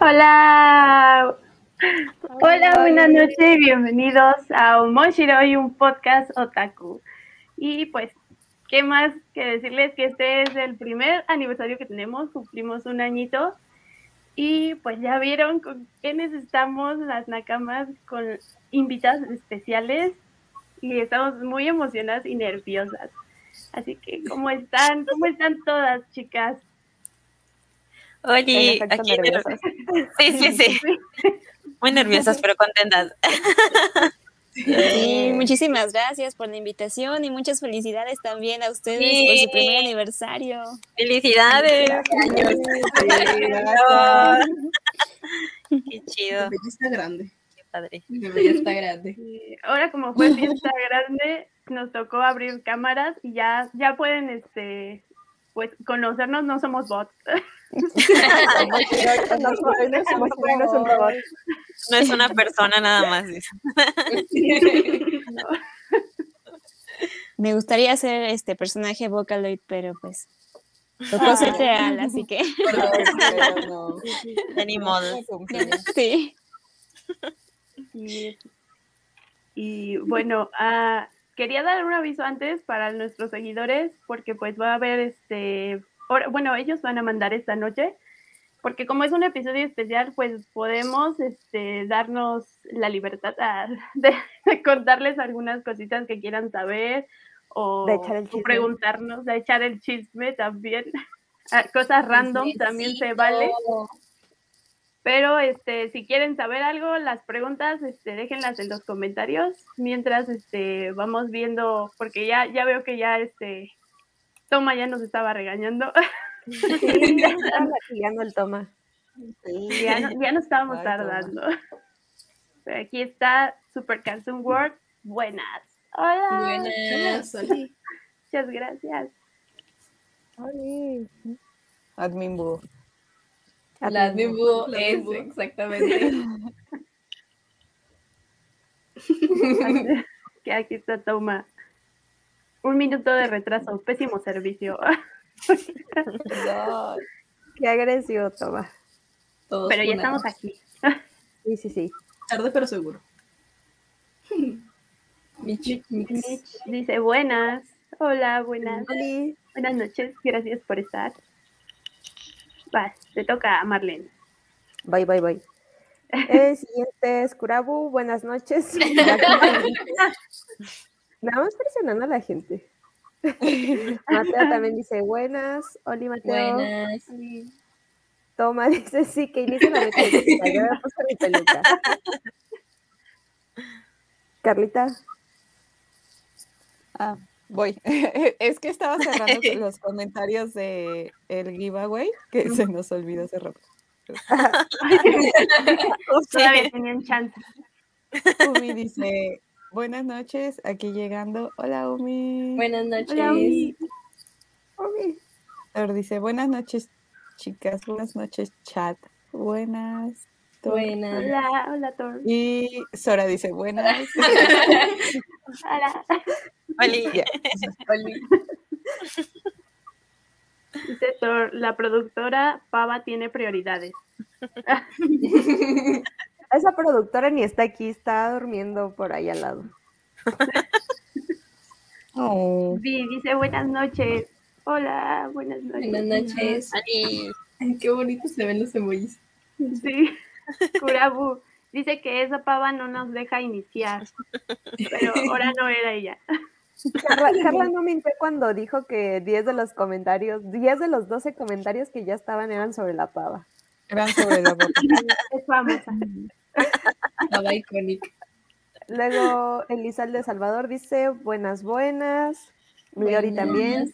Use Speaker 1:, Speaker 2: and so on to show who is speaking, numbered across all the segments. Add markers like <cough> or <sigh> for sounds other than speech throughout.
Speaker 1: Hola. Hola, buenas noches, bienvenidos a y un podcast otaku. Y pues, ¿qué más que decirles que este es el primer aniversario que tenemos, cumplimos un añito. Y pues ya vieron con quiénes estamos, las nakamas, con invitadas especiales. Y estamos muy emocionadas y nerviosas. Así que, ¿cómo están? ¿Cómo están todas, chicas?
Speaker 2: Oye, aquí Sí, sí, <laughs> sí. Muy nerviosas, pero contentas.
Speaker 3: Sí, <laughs> muchísimas gracias por la invitación y muchas felicidades también a ustedes por su primer aniversario.
Speaker 2: Felicidades. Qué chido.
Speaker 4: Está grande.
Speaker 2: Qué padre.
Speaker 4: Está grande.
Speaker 1: Ahora como fue fiesta grande, nos tocó abrir cámaras y ya, ya pueden este pues conocernos, no somos bots. <laughs>
Speaker 2: no es una persona nada más. <laughs>
Speaker 3: Me gustaría ser este personaje Vocaloid, pero pues tocó ser real, así que. <laughs>
Speaker 2: De <laughs> ni modo.
Speaker 3: Sí.
Speaker 1: Y, bueno, uh, quería dar un aviso antes para nuestros seguidores, porque pues va a haber este, bueno, ellos van a mandar esta noche, porque como es un episodio especial, pues podemos este, darnos la libertad <laughs> de, contarles algunas cositas que quieran saber o, preguntarnos, de echar el chisme también. <laughs> Ah, cosas random también se vale. Pero este, si quieren saber algo, las preguntas, este, déjenlas en los comentarios mientras este, vamos viendo, porque ya, ya veo que ya este Toma ya nos estaba regañando.
Speaker 5: Sí, <laughs> ya estaba el Toma.
Speaker 1: Sí, ya, no, ya nos estábamos tardando. Pero aquí está Super Cartoon World. Buenas. Hola.
Speaker 4: Buenas.
Speaker 1: Muchas gracias.
Speaker 5: Hola.
Speaker 6: Admin Boo.
Speaker 4: La Admin Boo es exactamente. <laughs>
Speaker 1: que aquí está Toma. Un minuto de retraso, pésimo servicio. <laughs>
Speaker 5: qué agresivo, Toma.
Speaker 1: pero ya estamos aquí.
Speaker 5: Sí, sí, sí.
Speaker 4: Tarde pero seguro. <laughs>
Speaker 1: Mitch, dice buenas. Hola, buenas. Buenas noches, gracias por estar. Vas, te toca, Marlene.
Speaker 5: Bye, bye, bye. <laughs> El siguiente es Kurabu, buenas noches. Nada más presionando a la gente. <laughs> Mateo también dice buenas. Oli Mateo.
Speaker 4: Buenas.
Speaker 5: Toma <laughs> dice sí, que inicia la peluca. Yo me puse mi peluca. Carlita.
Speaker 6: Ah, voy. <laughs> es que estaba cerrando los comentarios de el giveaway que se nos olvidó cerrar.
Speaker 1: Todavía tenían chance.
Speaker 6: Umi dice, buenas noches, aquí llegando. Hola, Umi.
Speaker 4: Buenas noches.
Speaker 1: Hola, Umi.
Speaker 6: Umi. dice, buenas noches, chicas. Buenas noches, chat. Buenas.
Speaker 4: Buenas.
Speaker 1: Hola, hola, Thor.
Speaker 6: Y Sora dice, buenas. <laughs>
Speaker 1: hola.
Speaker 2: Hola.
Speaker 1: Dice Thor, la productora Pava tiene prioridades. <laughs>
Speaker 5: Esa productora ni está aquí, está durmiendo por ahí al lado. <laughs>
Speaker 6: Oh.
Speaker 1: Sí, dice buenas noches. Hola, buenas noches.
Speaker 4: Buenas noches. Ay, qué bonito se ven los emojis.
Speaker 1: Sí, <laughs> Kurabu. Dice que esa pava no nos deja iniciar, pero ahora no era ella. <laughs>
Speaker 5: Carla, no mintió cuando dijo que 10 de los comentarios, 10 de los 12 comentarios que ya estaban eran sobre la pava.
Speaker 6: Eran sobre la pava. <laughs>
Speaker 4: Pava icónica.
Speaker 5: Luego Elizalde Salvador dice, buenas, buenas. Midori también.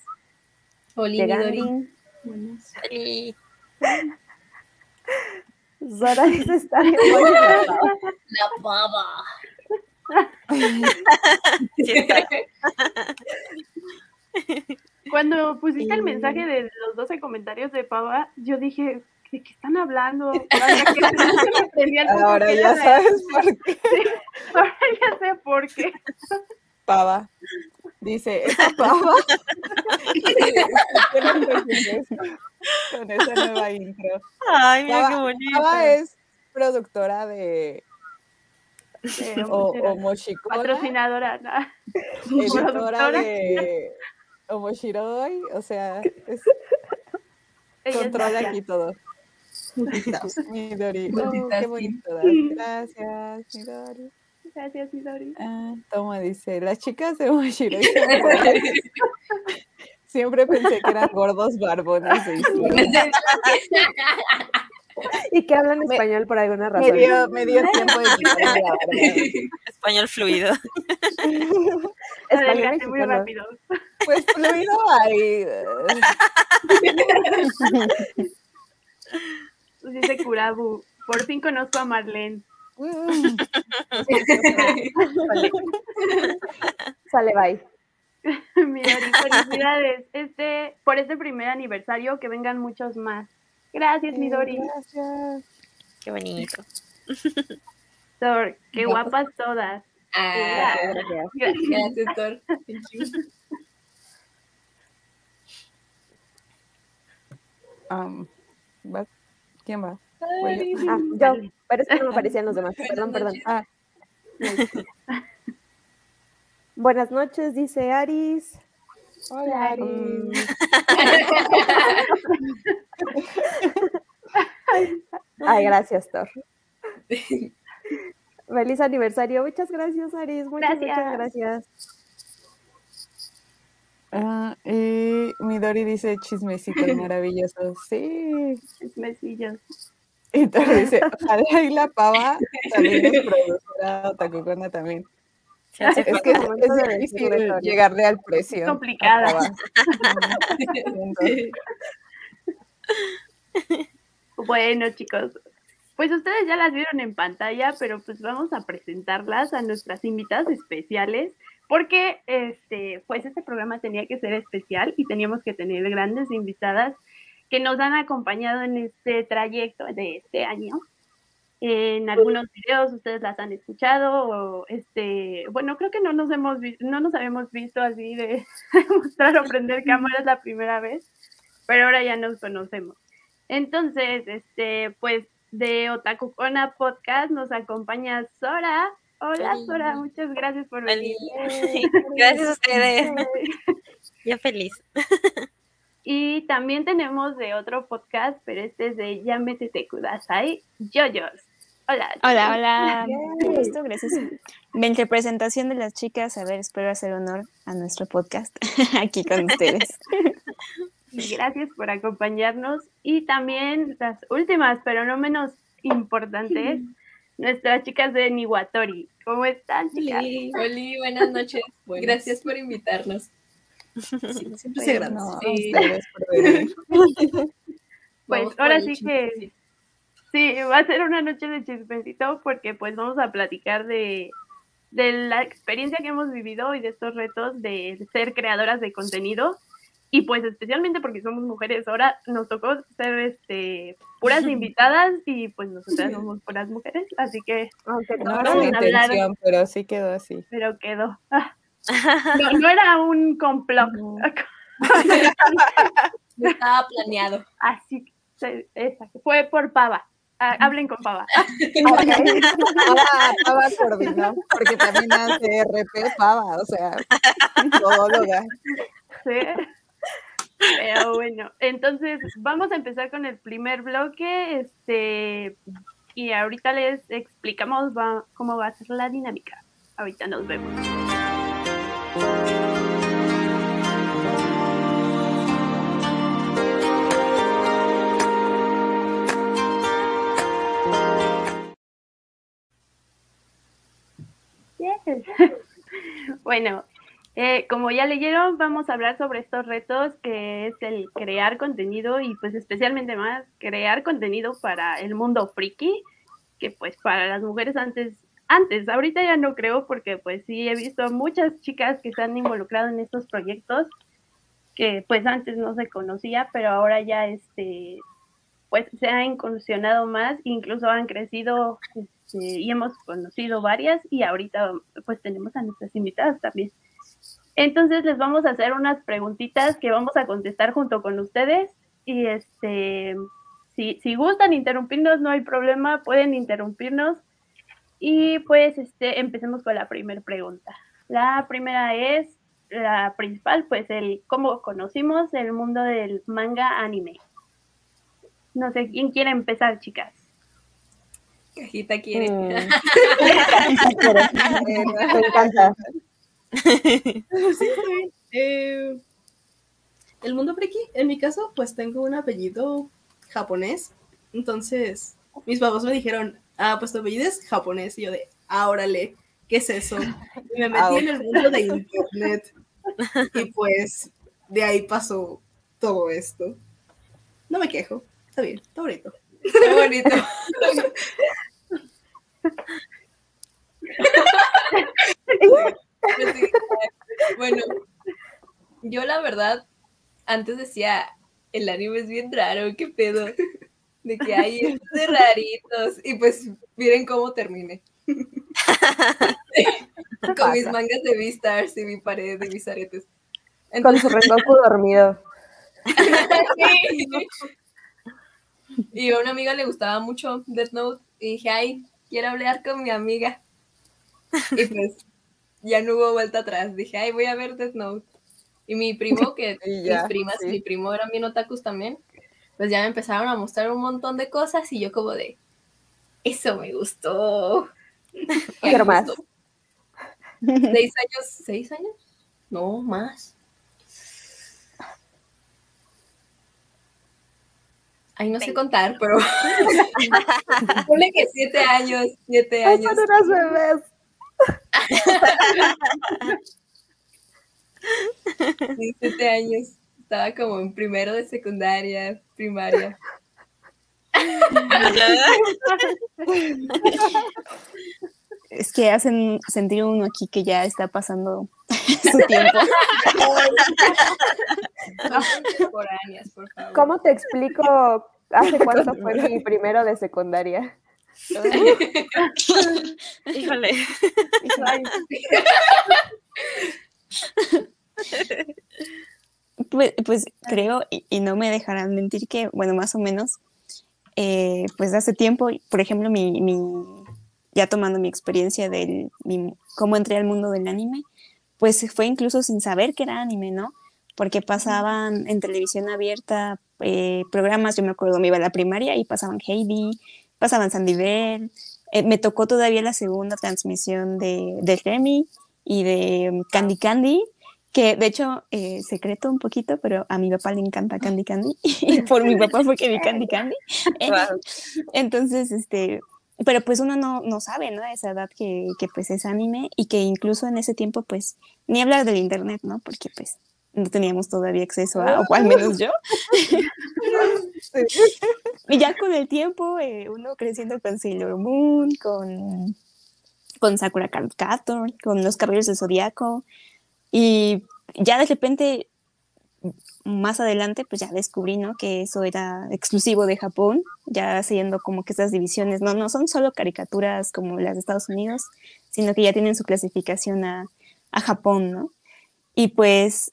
Speaker 4: Oli. Buenas. <laughs>
Speaker 5: Zora dice, <laughs> está bien
Speaker 4: La pava.
Speaker 1: Cuando pusiste el mensaje de los 12 comentarios de Pava, yo dije, ¿de qué están hablando? <laughs>
Speaker 6: Ahora ya sabes por qué.
Speaker 1: ahora ya sé por qué.
Speaker 6: Pava. Dice, esa pava. <laughs> con esa nueva intro.
Speaker 2: Ay, mira qué
Speaker 6: Java-
Speaker 2: bonito.
Speaker 6: Java es productora de
Speaker 1: Eh,
Speaker 6: o,
Speaker 1: era
Speaker 6: Omoshikola,
Speaker 1: patrocinadora. ¿no?
Speaker 6: editora
Speaker 1: productora.
Speaker 6: de Omoshiroi, o sea, es- controla aquí todo. <laughs> Midori, oh, qué
Speaker 4: Multitasking.
Speaker 6: bonito. <laughs> Gracias, Midori.
Speaker 1: Gracias, Midori.
Speaker 6: Ah, toma, dice, las chicas de Omoshiroi siempre, <laughs> siempre pensé que eran gordos barbones de izquierda.
Speaker 5: Y que hablan
Speaker 6: Me-
Speaker 5: español por alguna
Speaker 6: Me
Speaker 5: razón.
Speaker 6: dio, me dio tiempo de.
Speaker 2: Español fluido.
Speaker 5: Español
Speaker 1: muy rápido.
Speaker 6: Pues fluido ahí. Eh,
Speaker 1: Dice Kurabu. Por fin conozco a Marlene.
Speaker 6: mm. <laughs>
Speaker 5: Sale, bye. <laughs>
Speaker 1: Midori, felicidades. Este, por este primer aniversario, que vengan muchos más. Gracias, Midori.
Speaker 6: Gracias.
Speaker 2: Qué bonito.
Speaker 1: Sor, qué
Speaker 4: Guapas.
Speaker 1: guapas todas.
Speaker 4: Ah,
Speaker 5: Gracias.
Speaker 4: gracias, Thor. <laughs> Thank you.
Speaker 6: ¿va? ¿Quién va? Yo.
Speaker 5: Ah, yo. Pero es que no me parecían los demás. Perdón, perdón.
Speaker 6: Ah,
Speaker 5: Buenas noches, dice Aris.
Speaker 6: hola, Ari.
Speaker 5: Mm, <laughs> Ay, gracias, Thor. Feliz aniversario. Muchas gracias, Aris. Muchas, muchas
Speaker 1: Gracias.
Speaker 6: Ah, y Midori dice chismecitos <laughs> maravillosos. Sí.
Speaker 1: Chismecillos.
Speaker 6: Y te dice, <laughs> ojalá y la pava también es <laughs> productora Otakukona también. Es que es, difícil
Speaker 5: Tori.
Speaker 6: llegarle al precio.
Speaker 1: Es complicada. Bueno, chicos, pues ustedes ya las vieron en pantalla, pero pues vamos a presentarlas a nuestras invitadas especiales, porque este, pues este programa tenía que ser especial y teníamos que tener grandes invitadas que nos han acompañado en este trayecto de este año. En algunos videos ustedes las han escuchado, o este, bueno, creo que no nos hemos no nos habíamos visto así de <laughs> mostrar o prender cámaras la primera vez, pero ahora ya nos conocemos. Entonces, este, pues de Otakukona Podcast nos acompaña Sora. Hola. Sora, muchas gracias por venir. <laughs>
Speaker 2: Gracias a ustedes. <laughs> Yo feliz. <laughs>
Speaker 1: Y también tenemos de otro podcast, pero este es de Yamete Kudasai, Yoyos. Hola.
Speaker 3: Hola,
Speaker 1: chicos.
Speaker 3: hola. Qué gusto, gracias. En representación de las chicas, a ver, espero hacer honor a nuestro podcast aquí con ustedes.
Speaker 1: Gracias por acompañarnos. Y también las últimas, pero no menos importantes, nuestras chicas de Niwatori. ¿Cómo están, chicas?
Speaker 4: Oli, <laughs> Oli, buenas noches.
Speaker 6: Buenas.
Speaker 4: Gracias por invitarnos. Sí, siempre se agradece.
Speaker 6: No,
Speaker 4: Sí.
Speaker 6: ustedes por venir. <laughs>
Speaker 1: Pues ahora sí que sí, va a ser una noche de chismecito porque pues vamos a platicar de, de la experiencia que hemos vivido y de estos retos de ser creadoras de contenido. Y pues especialmente porque somos mujeres, ahora nos tocó ser este, puras <laughs> invitadas y pues nosotras somos puras mujeres, así que,
Speaker 5: Aunque
Speaker 6: No
Speaker 5: no,
Speaker 6: era intención, pero sí quedó así.
Speaker 1: pero quedó. Ah. <laughs> No, no era un complot.
Speaker 4: No <laughs> estaba planeado.
Speaker 1: así, esa, fue por Pava. Ah, hablen con Pava.
Speaker 6: Pava, Pava coordinó, porque también hace RP Pava, o sea, todóloga.
Speaker 1: Sí. Pero bueno, entonces vamos a empezar con el primer bloque, este, y ahorita les explicamos cómo va a ser la dinámica. Ahorita nos vemos. <laughs> Bueno, eh, como ya leyeron, vamos a hablar sobre estos retos que es el crear contenido y pues especialmente más crear contenido para el mundo friki, que pues para las mujeres antes, antes, ahorita ya no creo porque pues sí he visto muchas chicas que se han involucrado en estos proyectos que pues antes no se conocía, pero ahora ya este pues se ha incursionado más, incluso han crecido este, y hemos conocido varias y ahorita pues tenemos a nuestras invitadas también. Entonces les vamos a hacer unas preguntitas que vamos a contestar junto con ustedes Y este, si, si gustan interrumpirnos, no hay problema, pueden interrumpirnos. Y pues este, empecemos con la primera pregunta. La primera es la principal, pues el cómo conocimos el mundo del manga anime. No sé quién quiere empezar, chicas.
Speaker 7: Cajita quiere.
Speaker 5: Mm. <laughs> <laughs> Me encanta. <laughs> <laughs>
Speaker 7: Sí, está bien. Eh, el mundo friki, en mi caso, pues tengo un apellido japonés. Entonces, mis papás me dijeron, ah, pues tu apellido es japonés. Y yo de, ah, órale, ¿qué es eso? Y me metí en el mundo de internet. Y pues, de ahí pasó todo esto. No me quejo, está bien, está bonito. <laughs> Está bonito. <laughs> bueno, yo la verdad, antes decía, el anime es bien raro, qué pedo. De que hay estos de raritos. Y pues miren cómo terminé. <laughs> Con mis mangas de Beastars y mi pared de mis aretes.
Speaker 5: Con su Rengoku dormido.
Speaker 7: Sí. <laughs> Y a una amiga le gustaba mucho Death Note y dije, ay, quiero hablar con mi amiga. Y pues ya no hubo vuelta atrás. Dije, ay, voy a ver Death Note. Y mi primo, <laughs> que
Speaker 6: ya,
Speaker 7: mis primas
Speaker 6: sí.
Speaker 7: mi primo eran bien otakus también, pues ya me empezaron a mostrar un montón de cosas y yo como de, eso me gustó. <laughs>
Speaker 5: Quiero más.
Speaker 7: ¿Seis años? ¿Seis años? No, más. Ay, no sé contar, pero <laughs> ponle que siete años, siete
Speaker 5: Ay,
Speaker 7: años.
Speaker 5: son unos bebés. <laughs>
Speaker 7: Sí, siete años. Estaba como en primero de secundaria, primaria.
Speaker 3: Es que hacen sentir uno aquí que ya está pasando su tiempo.
Speaker 7: Contemporáneas, por favor.
Speaker 5: ¿Cómo te explico hace cuánto fue mi primero de secundaria?
Speaker 2: Híjole.
Speaker 3: Pues, pues creo, y, y no me dejarán mentir que, bueno, más o menos, eh, pues hace tiempo, por ejemplo, mi, mi- ya tomando mi experiencia del mi- cómo entré al mundo del anime, pues fue incluso sin saber que era anime, ¿no? Porque pasaban en televisión abierta eh, programas, yo me acuerdo, me iba a la primaria y pasaban Heidi, pasaban Sandy Bell, eh, me tocó todavía la segunda transmisión de, de Remy y de um, Candy Candy, que de hecho, eh, secreto un poquito, pero a mi papá le encanta Candy Candy, <laughs> y por mi papá fue que vi Candy Candy. <laughs> Eh. Entonces, este, pero pues uno no, no sabe, ¿no? A esa edad que, que pues es anime y que incluso en ese tiempo pues ni hablar del internet, ¿no? Porque pues no teníamos todavía acceso a, o al menos yo. <laughs> y ya con el tiempo, eh, uno creciendo con Sailor Moon, con, con Sakura Card Captor, con los Caballeros del Zodiaco, y ya de repente, más adelante, pues ya descubrí, ¿no? Que eso era exclusivo de Japón, ya haciendo como que esas divisiones, no, no son solo caricaturas como las de Estados Unidos, sino que ya tienen su clasificación a, a Japón, ¿no? Y pues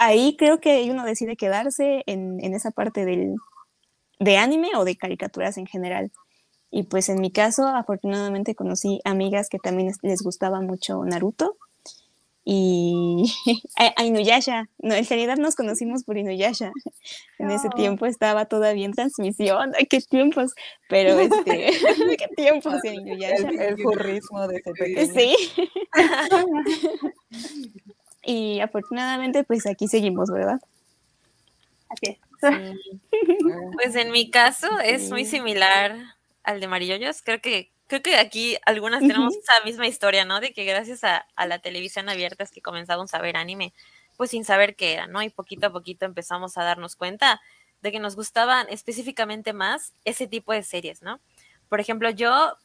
Speaker 3: ahí creo que uno decide quedarse en, en esa parte del, de anime o de caricaturas en general. Y pues en mi caso, afortunadamente conocí amigas que también es- les gustaba mucho Naruto y <laughs> a, Inuyasha. No, en realidad nos conocimos por Inuyasha. En ese tiempo estaba todavía en transmisión. Ay, qué tiempos. Pero este, <laughs> qué tiempos <laughs> en Inuyasha.
Speaker 6: El, el furrismo de ese pequeño.
Speaker 3: Sí. Y afortunadamente, pues aquí seguimos, ¿verdad?
Speaker 1: Así es.
Speaker 2: Pues en mi caso es muy similar al de Marilloyos. Creo que, creo que aquí algunas tenemos
Speaker 3: Ujú.
Speaker 2: esa misma historia, ¿no? De que gracias a, a la televisión abierta es que comenzamos a ver anime, pues sin saber qué era, ¿no? Y poquito a poquito empezamos a darnos cuenta de que nos gustaban específicamente más ese tipo de series, ¿no? Por ejemplo, yo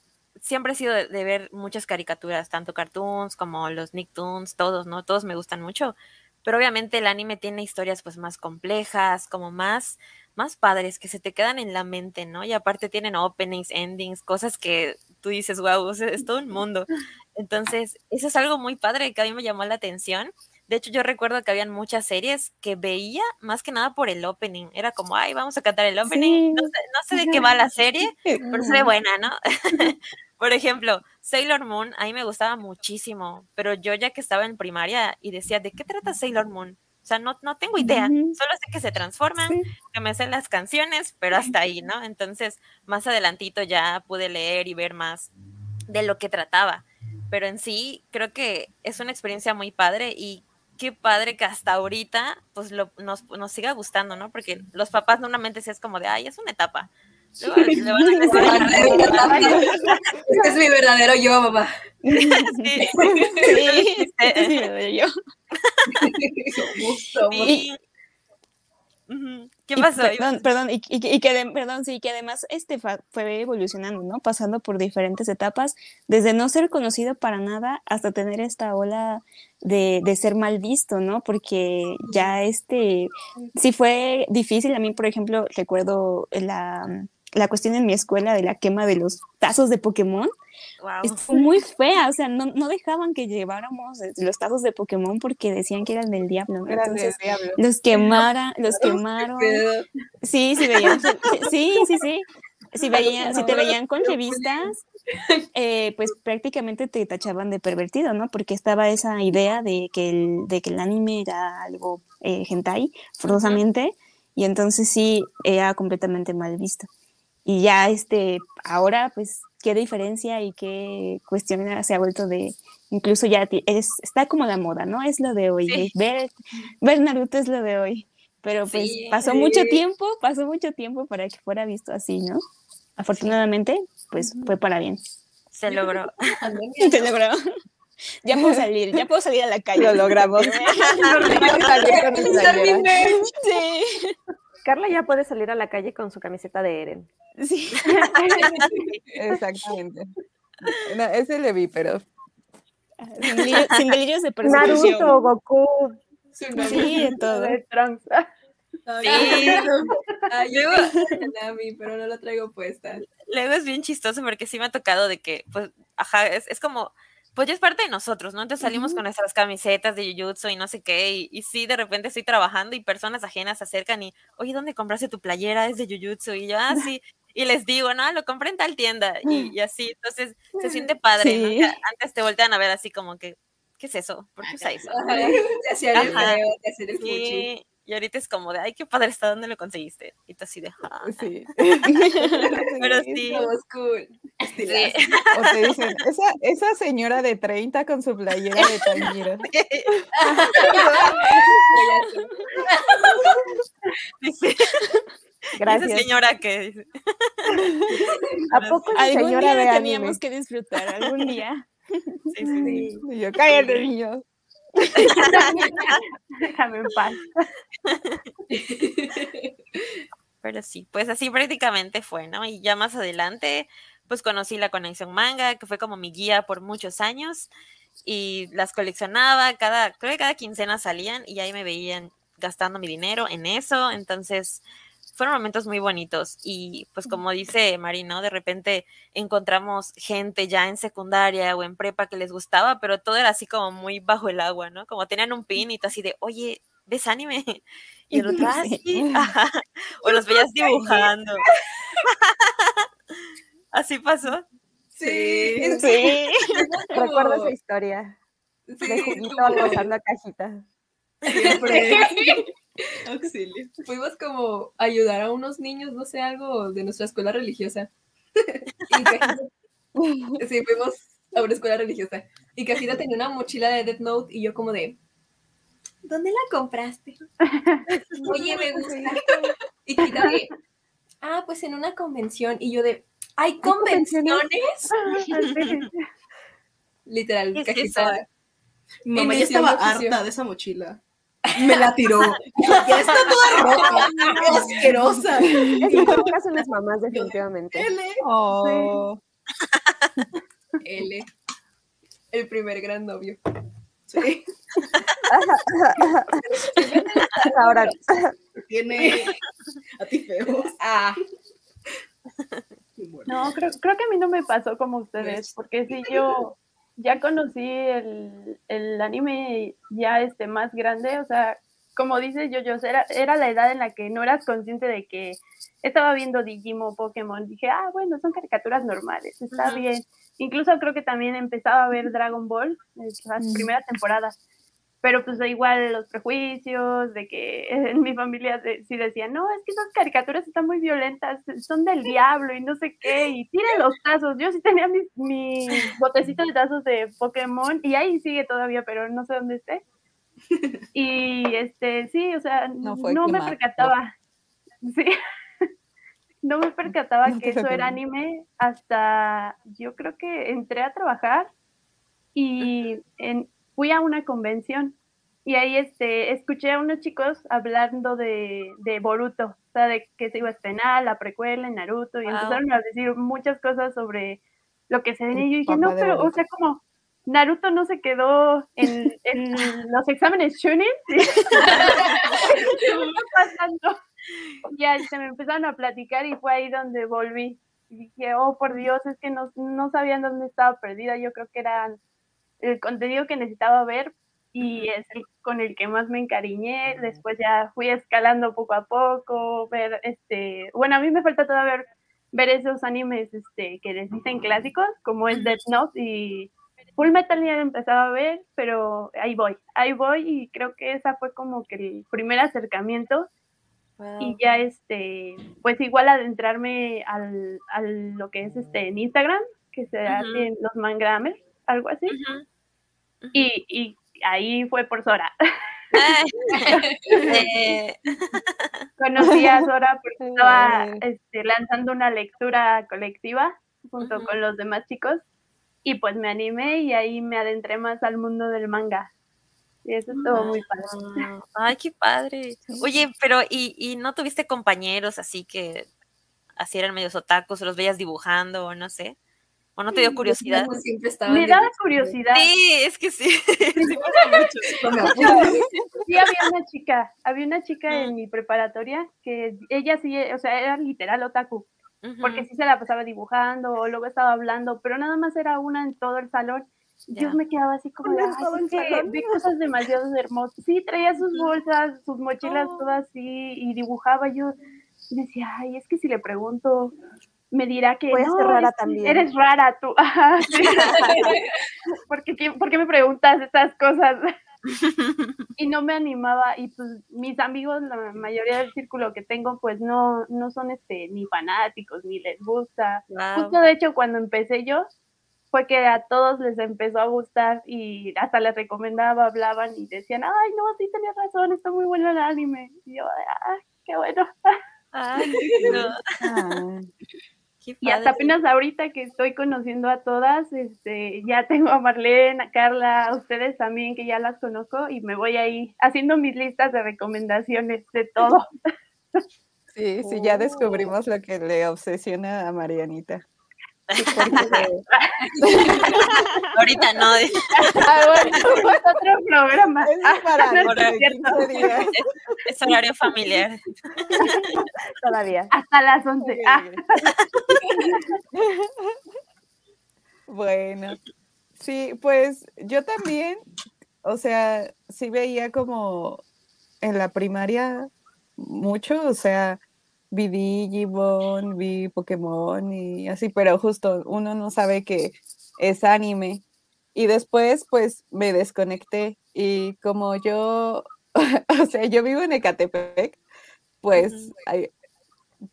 Speaker 2: siempre he sido de, de ver muchas caricaturas, tanto cartoons como los Nicktoons, todos, ¿no? Todos me gustan mucho. Pero obviamente el anime tiene historias pues más complejas, como más, más padres, que se te quedan en la mente, ¿no? Y aparte tienen openings, endings, cosas que tú dices, wow, es todo un mundo. Entonces, eso es algo muy padre que a mí me llamó la atención De hecho, yo recuerdo que habían muchas series que veía más que nada por el opening. Era como, ay, vamos a cantar el opening.
Speaker 3: Sí.
Speaker 2: No, sé, no sé de qué va la serie, <laughs> pero se ve buena, ¿no? <laughs> por ejemplo, Sailor Moon, a mí me gustaba muchísimo, pero yo ya que estaba en primaria y decía, ¿de qué trata Sailor Moon? O sea, no, no tengo idea,
Speaker 3: Ujú.
Speaker 2: solo sé que se transforman,
Speaker 3: Sí.
Speaker 2: que me sé las canciones, pero hasta ahí, ¿no? Entonces, más adelantito ya pude leer y ver más de lo que trataba. Pero en sí, creo que es una experiencia muy padre y qué padre que hasta ahorita pues lo- nos, nos siga gustando, ¿no? Porque los papás normalmente sí es como de, ay, es una etapa. Le van a
Speaker 4: Este es mi verdadero yo, mamá. <laughs>
Speaker 2: Sí. <laughs>
Speaker 3: Sí, este sí lo veo yo. <laughs>
Speaker 4: Somos, somos.
Speaker 2: Sí. ¿Qué
Speaker 3: Y
Speaker 2: pasó?
Speaker 3: Perdón, perdón, y, y- y que, perdón, sí, que además este fue evolucionando, ¿no? Pasando por diferentes etapas, desde no ser conocido para nada hasta tener esta ola de, de ser mal visto, ¿no? Porque ya este, sí fue difícil. A mí, por ejemplo, recuerdo la, la cuestión en mi escuela de la quema de los tazos de Pokémon.
Speaker 2: Wow.
Speaker 3: Estuvo muy fea, o sea, no, no dejaban que lleváramos eh, los tazos de Pokémon porque decían que eran del diablo, Entonces,
Speaker 6: diablo.
Speaker 3: los quemaran, los quemaron. Sí, sí veían, sí, sí, sí. Si, veían, si te veían con revistas, <laughs> eh, pues prácticamente te tachaban de pervertido, ¿no? Porque estaba esa idea de que el, de que el anime era algo eh, hentai, forzosamente, y entonces sí, era completamente mal visto. Y ya, este, ahora, pues, qué diferencia y qué cuestión se ha vuelto de, incluso ya es, está como la moda, ¿no? Es lo de hoy,
Speaker 2: Sí.
Speaker 3: ver, ver Naruto es lo de hoy. Pero pues
Speaker 2: Sí.
Speaker 3: pasó mucho tiempo, pasó mucho tiempo para que fuera visto así, ¿no? Afortunadamente, pues fue para bien.
Speaker 2: Se logró. <laughs>
Speaker 3: Se logró. <laughs> Ya puedo salir, ya puedo salir a la calle.
Speaker 6: Lo logramos. <laughs> El playera.
Speaker 3: Sí,
Speaker 5: Carla ya puede salir a la calle con su camiseta de Eren.
Speaker 3: sí. <laughs>
Speaker 6: Exactamente. No, ese le vi, pero
Speaker 3: Sin, delirio- sin delirios de persecución.
Speaker 5: Naruto, Goku.
Speaker 3: Sí, de todo.
Speaker 1: De Trunks.
Speaker 2: Sí. <laughs>
Speaker 4: Ay, yo Nami, pero no la traigo puesta.
Speaker 2: Luego es bien chistoso porque sí me ha tocado de que, pues, ajá, es, es como, pues ya es parte de nosotros, ¿no? Entonces salimos con nuestras camisetas de Jujutsu y no sé qué, y, y sí, de repente estoy trabajando y personas ajenas se acercan y, oye, ¿dónde compraste tu playera? Es de Jujutsu, y yo, ah, <laughs> sí, y les digo, no, lo compré en tal tienda, y, y así, entonces se siente <laughs> padre, antes te voltean a ver así como que, ¿qué es eso? ¿Por qué usa eso? <laughs>
Speaker 4: Ajá, Te hacían el feo, te hacían el fuchi.
Speaker 2: Y ahorita es como de, ay, qué padre está, ¿dónde lo conseguiste? Y tú así de, ah, <laughs>
Speaker 6: sí.
Speaker 2: pero sí.
Speaker 4: Cool.
Speaker 2: Sí.
Speaker 6: O te dicen, esa, esa señora de 30 con su playera de Tanjiro. <laughs>
Speaker 2: Sí, <laughs> sí. Esa
Speaker 5: Gracias.
Speaker 2: señora que dice,
Speaker 5: ¿A poco esa
Speaker 3: Algún
Speaker 5: señora
Speaker 3: día
Speaker 5: de
Speaker 3: lo
Speaker 5: anime?
Speaker 3: teníamos que disfrutar, algún día.
Speaker 2: sí, sí, sí.
Speaker 6: Y yo, cállate, niño.
Speaker 1: Déjame en paz. <laughs>
Speaker 2: Pero sí, pues así prácticamente fue, ¿no? Y ya más adelante, pues conocí la conexión manga, que fue como mi guía por muchos años, y las coleccionaba, cada, creo que cada quincena salían y ahí me veían gastando mi dinero en eso, entonces fueron momentos muy bonitos y pues como dice Mari, ¿no? De repente encontramos gente ya en secundaria o en prepa que les gustaba, pero todo era así como muy bajo el agua, ¿no? Como tenían un pin y tú así de, oye, ¿ves anime? <laughs> Y el otro, ah,
Speaker 3: Sí.
Speaker 2: sí, ajá. O los veías dibujando. <laughs> Así pasó.
Speaker 4: Sí.
Speaker 3: Sí. <laughs>
Speaker 5: Recuerdo
Speaker 4: como-
Speaker 5: esa historia. De
Speaker 4: Sí,
Speaker 5: juguito
Speaker 4: como-
Speaker 5: pasando a cajita.
Speaker 4: Siempre. <laughs> Auxilio. Fuimos como a ayudar a unos niños, no sé, algo de nuestra escuela religiosa. <laughs> Y <laughs> sí, fuimos a una escuela religiosa. Y Cajita tenía una mochila de Death Note y yo como de, ¿dónde la compraste? Oye, me gusta. Y Cajita de, ah, pues en una convención. Y yo de, ¿hay convenciones? Literal,
Speaker 2: ¿Qué es
Speaker 4: Cajita.
Speaker 8: Mamá ya estaba harta de esa mochila. Me la tiró. Ya está toda rota. <laughs> Asquerosa.
Speaker 5: Esas pocas son las mamás, definitivamente.
Speaker 8: L.
Speaker 6: Oh,
Speaker 4: L. El primer gran novio.
Speaker 8: Sí.
Speaker 5: Ahora,
Speaker 8: Tiene a ti feo.
Speaker 4: Ah,
Speaker 8: Bueno.
Speaker 1: No, creo, creo que a mí no me pasó como ustedes, porque sí yo, ya conocí el, el anime ya este más grande, o sea, como dice yo, yo era, era la edad en la que no eras consciente de que estaba viendo Digimon, Pokémon, dije, ah, bueno, son caricaturas normales, está bien. Incluso creo que también empezaba a ver Dragon Ball, eh, las
Speaker 3: Mm.
Speaker 1: primeras temporadas, pero pues da igual los prejuicios, de que <laughs> en mi familia de- sí decían, no, es que esas caricaturas están muy violentas, son del diablo y no sé qué, y tiren los tazos. Yo sí tenía mi, mi botecito de tazos de Pokémon y ahí sigue todavía, pero no sé dónde esté. Y este, sí, o sea,
Speaker 6: No
Speaker 1: me percataba. Sí. <laughs> No me percataba
Speaker 6: No
Speaker 1: que eso era anime hasta yo creo que entré a trabajar y en- fui a una convención y ahí este, escuché a unos chicos hablando de, de Boruto, o sea, de que se iba a estrenar la precuela en Naruto y
Speaker 2: Wow.
Speaker 1: empezaron a decir muchas cosas sobre lo que se venía y yo dije, no, pero, o sea, como Naruto no se quedó en, <laughs> en los exámenes. <laughs> ¿Qué está pasando? Ya se me empezaron a platicar y fue ahí donde volví. Y dije, oh, por Dios, es que no, no sabían dónde estaba perdida. Yo creo que era el contenido que necesitaba ver y es el con el que más me encariñé. Después ya fui escalando poco a poco, ver este, bueno, a mí me falta todavía ver, ver esos animes este, que les dicen clásicos, como es Death Note y Full Metal ya lo empezaba a ver, pero ahí voy, ahí voy y creo que esa fue como que el primer acercamiento. Y ya este, pues igual adentrarme al, a lo que es este en Instagram, que se
Speaker 2: Ujú.
Speaker 1: hacen los mangramers, algo así. Y, y ahí fue por Sora.
Speaker 2: Eh, <laughs>
Speaker 1: Conocí a Sora <laughs> porque estaba este, lanzando una lectura colectiva junto con los demás chicos y pues me animé y ahí me adentré más al mundo del manga. Y eso estuvo muy padre.
Speaker 2: ah, Ay, qué padre. <laughs> Oye, pero ¿y, y no tuviste compañeros así que así eran medios otakus, o los veías dibujando o no sé? ¿O no te dio curiosidad?
Speaker 1: Me daba curiosidad.
Speaker 2: Sí, es que sí. <laughs> <laughs> sí
Speaker 1: había una chica, había una chica
Speaker 2: Mm.
Speaker 1: en mi preparatoria que ella sí, o sea, era literal otaku, porque sí se la pasaba dibujando o luego estaba hablando, pero nada más era una en todo el salón. Y Yo me quedaba así como, "Ay, es que
Speaker 5: salón".
Speaker 1: vi cosas demasiado hermosas. Sí, traía sus bolsas, sus mochilas
Speaker 2: Oh.
Speaker 1: todas así y dibujaba. Yo decía, ay, es que si le pregunto, me dirá que
Speaker 5: Voy a
Speaker 1: no,
Speaker 5: ser rara
Speaker 1: es-
Speaker 5: también.
Speaker 1: eres rara tú. <laughs> Ajá, sí. <laughs> <laughs> ¿Por, qué, qué- por qué me preguntas estas cosas? y no me animaba y pues mis amigos, la mayoría del círculo que tengo, pues no, no son este ni fanáticos, ni les gusta.
Speaker 2: Guau.
Speaker 1: Justo de hecho cuando empecé yo, fue que a todos les empezó a gustar y hasta les recomendaba, hablaban y decían, ay no, sí tenías razón, está muy bueno el anime. Y yo, ah, qué bueno.
Speaker 2: Ay.
Speaker 6: Ah,
Speaker 2: Qué
Speaker 1: Y hasta apenas ahorita que estoy conociendo a todas, este, ya <laughs> tengo a Marlene, a Carla, a ustedes también que ya las conozco y me voy ahí haciendo mis listas de recomendaciones de todo.
Speaker 6: sí, sí, ya
Speaker 2: Oh.
Speaker 6: descubrimos lo que le obsesiona a Marianita. <laughs>
Speaker 2: Ahorita no.
Speaker 1: Ah, bueno, es otro programa.
Speaker 6: es para
Speaker 1: no es
Speaker 6: dentro de
Speaker 1: cierto.
Speaker 6: 15 días.
Speaker 2: Es horario familiar. <laughs>
Speaker 5: Todavía.
Speaker 1: Hasta las 11. Ah, <laughs>
Speaker 6: Bueno, sí, pues yo también, o sea, sí veía como en la primaria mucho, o sea, vi Digimon, vi Pokémon y así, pero justo uno no sabe que es anime. Y después, pues, me desconecté y como yo, <laughs> o sea, yo vivo en Ecatepec, pues, hay-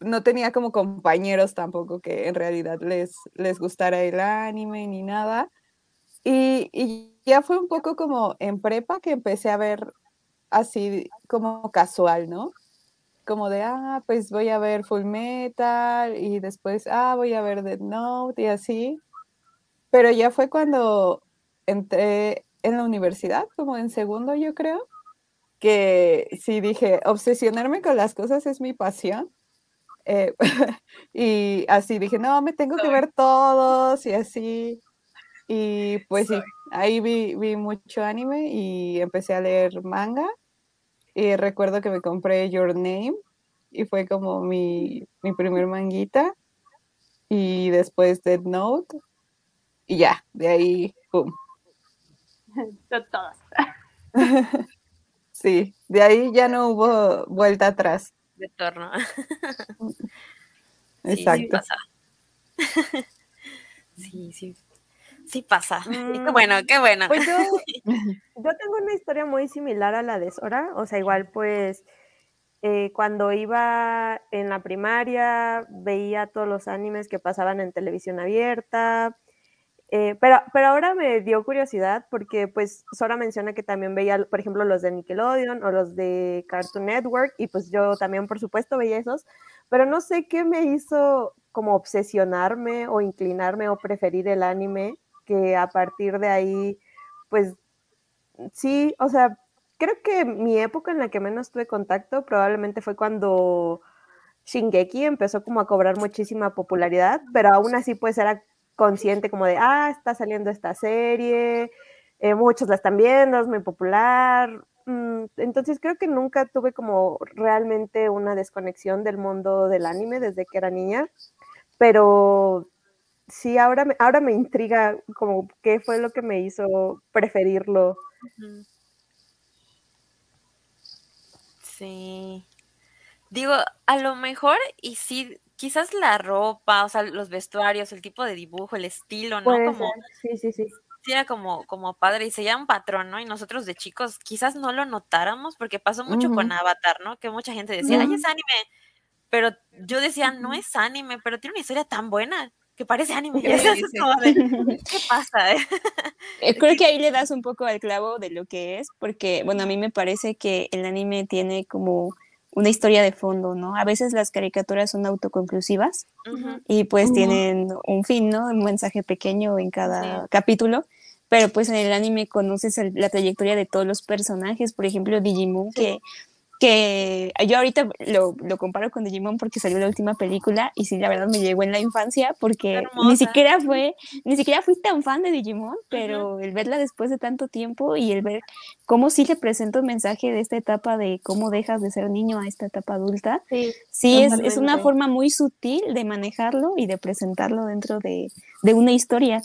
Speaker 6: no tenía como compañeros tampoco que en realidad les, les gustara el anime ni nada. Y, y ya fue un poco como en prepa que empecé a ver así como casual, ¿no? Como de, ah, pues voy a ver Full Metal y después, ah, voy a ver Death Note y así. Pero ya fue cuando entré en la universidad, como en segundo yo creo, que sí dije, obsesionarme con las cosas es mi pasión. Eh, <laughs> y así dije, no, me tengo que ver todos y así. Y pues sí, ahí vi, vi mucho anime y empecé a leer manga. Y recuerdo que me compré Your Name y fue como mi, mi primer manguita. Y después Dead Note. y ya, de ahí, pum. <laughs>
Speaker 1: Todas. <laughs>
Speaker 6: Sí, de ahí ya no hubo vuelta atrás.
Speaker 2: De torno. <laughs> Sí
Speaker 6: Exacto.
Speaker 2: Sí, sí. Sí pasa. <laughs> Qué
Speaker 5: Mm,
Speaker 2: bueno, qué bueno.
Speaker 5: Pues yo, <laughs> yo tengo una historia muy similar a la de Sora, o sea, igual pues eh, cuando iba en la primaria veía todos los animes que pasaban en televisión abierta, eh, pero, pero ahora me dio curiosidad porque pues Sora menciona que también veía, por ejemplo, los de Nickelodeon o los de Cartoon Network y pues yo también por supuesto veía esos, pero no sé qué me hizo como obsesionarme o inclinarme o preferir el anime que a partir de ahí pues sí, o sea, creo que mi época en la que menos tuve contacto probablemente fue cuando Shingeki empezó como a cobrar muchísima popularidad, pero aún así pues era consciente como de, ah, está saliendo esta serie, eh, muchos la están viendo, es muy popular. Mm, Entonces creo que nunca tuve como realmente una desconexión del mundo del anime desde que era niña, pero sí, ahora me, ahora me intriga como qué fue lo que me hizo preferirlo.
Speaker 2: Sí. Digo, a lo mejor, y sí, quizás la ropa, o sea, los vestuarios, el tipo de dibujo, el estilo, ¿no?
Speaker 5: Puede
Speaker 2: Como,
Speaker 5: ser, sí, sí, sí.
Speaker 2: sí era como, como padre y se llama un patrón, ¿no? Y nosotros de chicos quizás no lo notáramos porque pasó mucho con. Avatar, ¿no? Que mucha gente decía, ay, es anime. Pero yo decía, no es anime, pero tiene una historia tan buena que parece anime. Y
Speaker 4: Sí,
Speaker 2: es
Speaker 4: sí.
Speaker 2: como de, ¿qué pasa? eh? <laughs>
Speaker 3: Creo que ahí le das un poco al clavo de lo que es, porque, bueno, a mí me parece que el anime tiene como una historia de fondo, ¿no? A veces las caricaturas son autoconclusivas
Speaker 2: Ujú.
Speaker 3: y pues
Speaker 5: Ujú.
Speaker 3: tienen un fin, ¿no? Un mensaje pequeño en cada capítulo, pero pues en el anime conoces el- la trayectoria de todos los personajes, por ejemplo, Digimon, que, que yo ahorita lo, lo comparo con Digimon porque salió la última película y sí, la verdad me llegó en la infancia porque ni siquiera fue, ni siquiera fui tan fan de Digimon, pero el verla después de tanto tiempo y el ver cómo sí representa un mensaje de esta etapa de cómo dejas de ser niño a esta etapa adulta,
Speaker 5: Sí,
Speaker 3: Sí, es, es una forma muy sutil de manejarlo y de presentarlo dentro de, de una historia.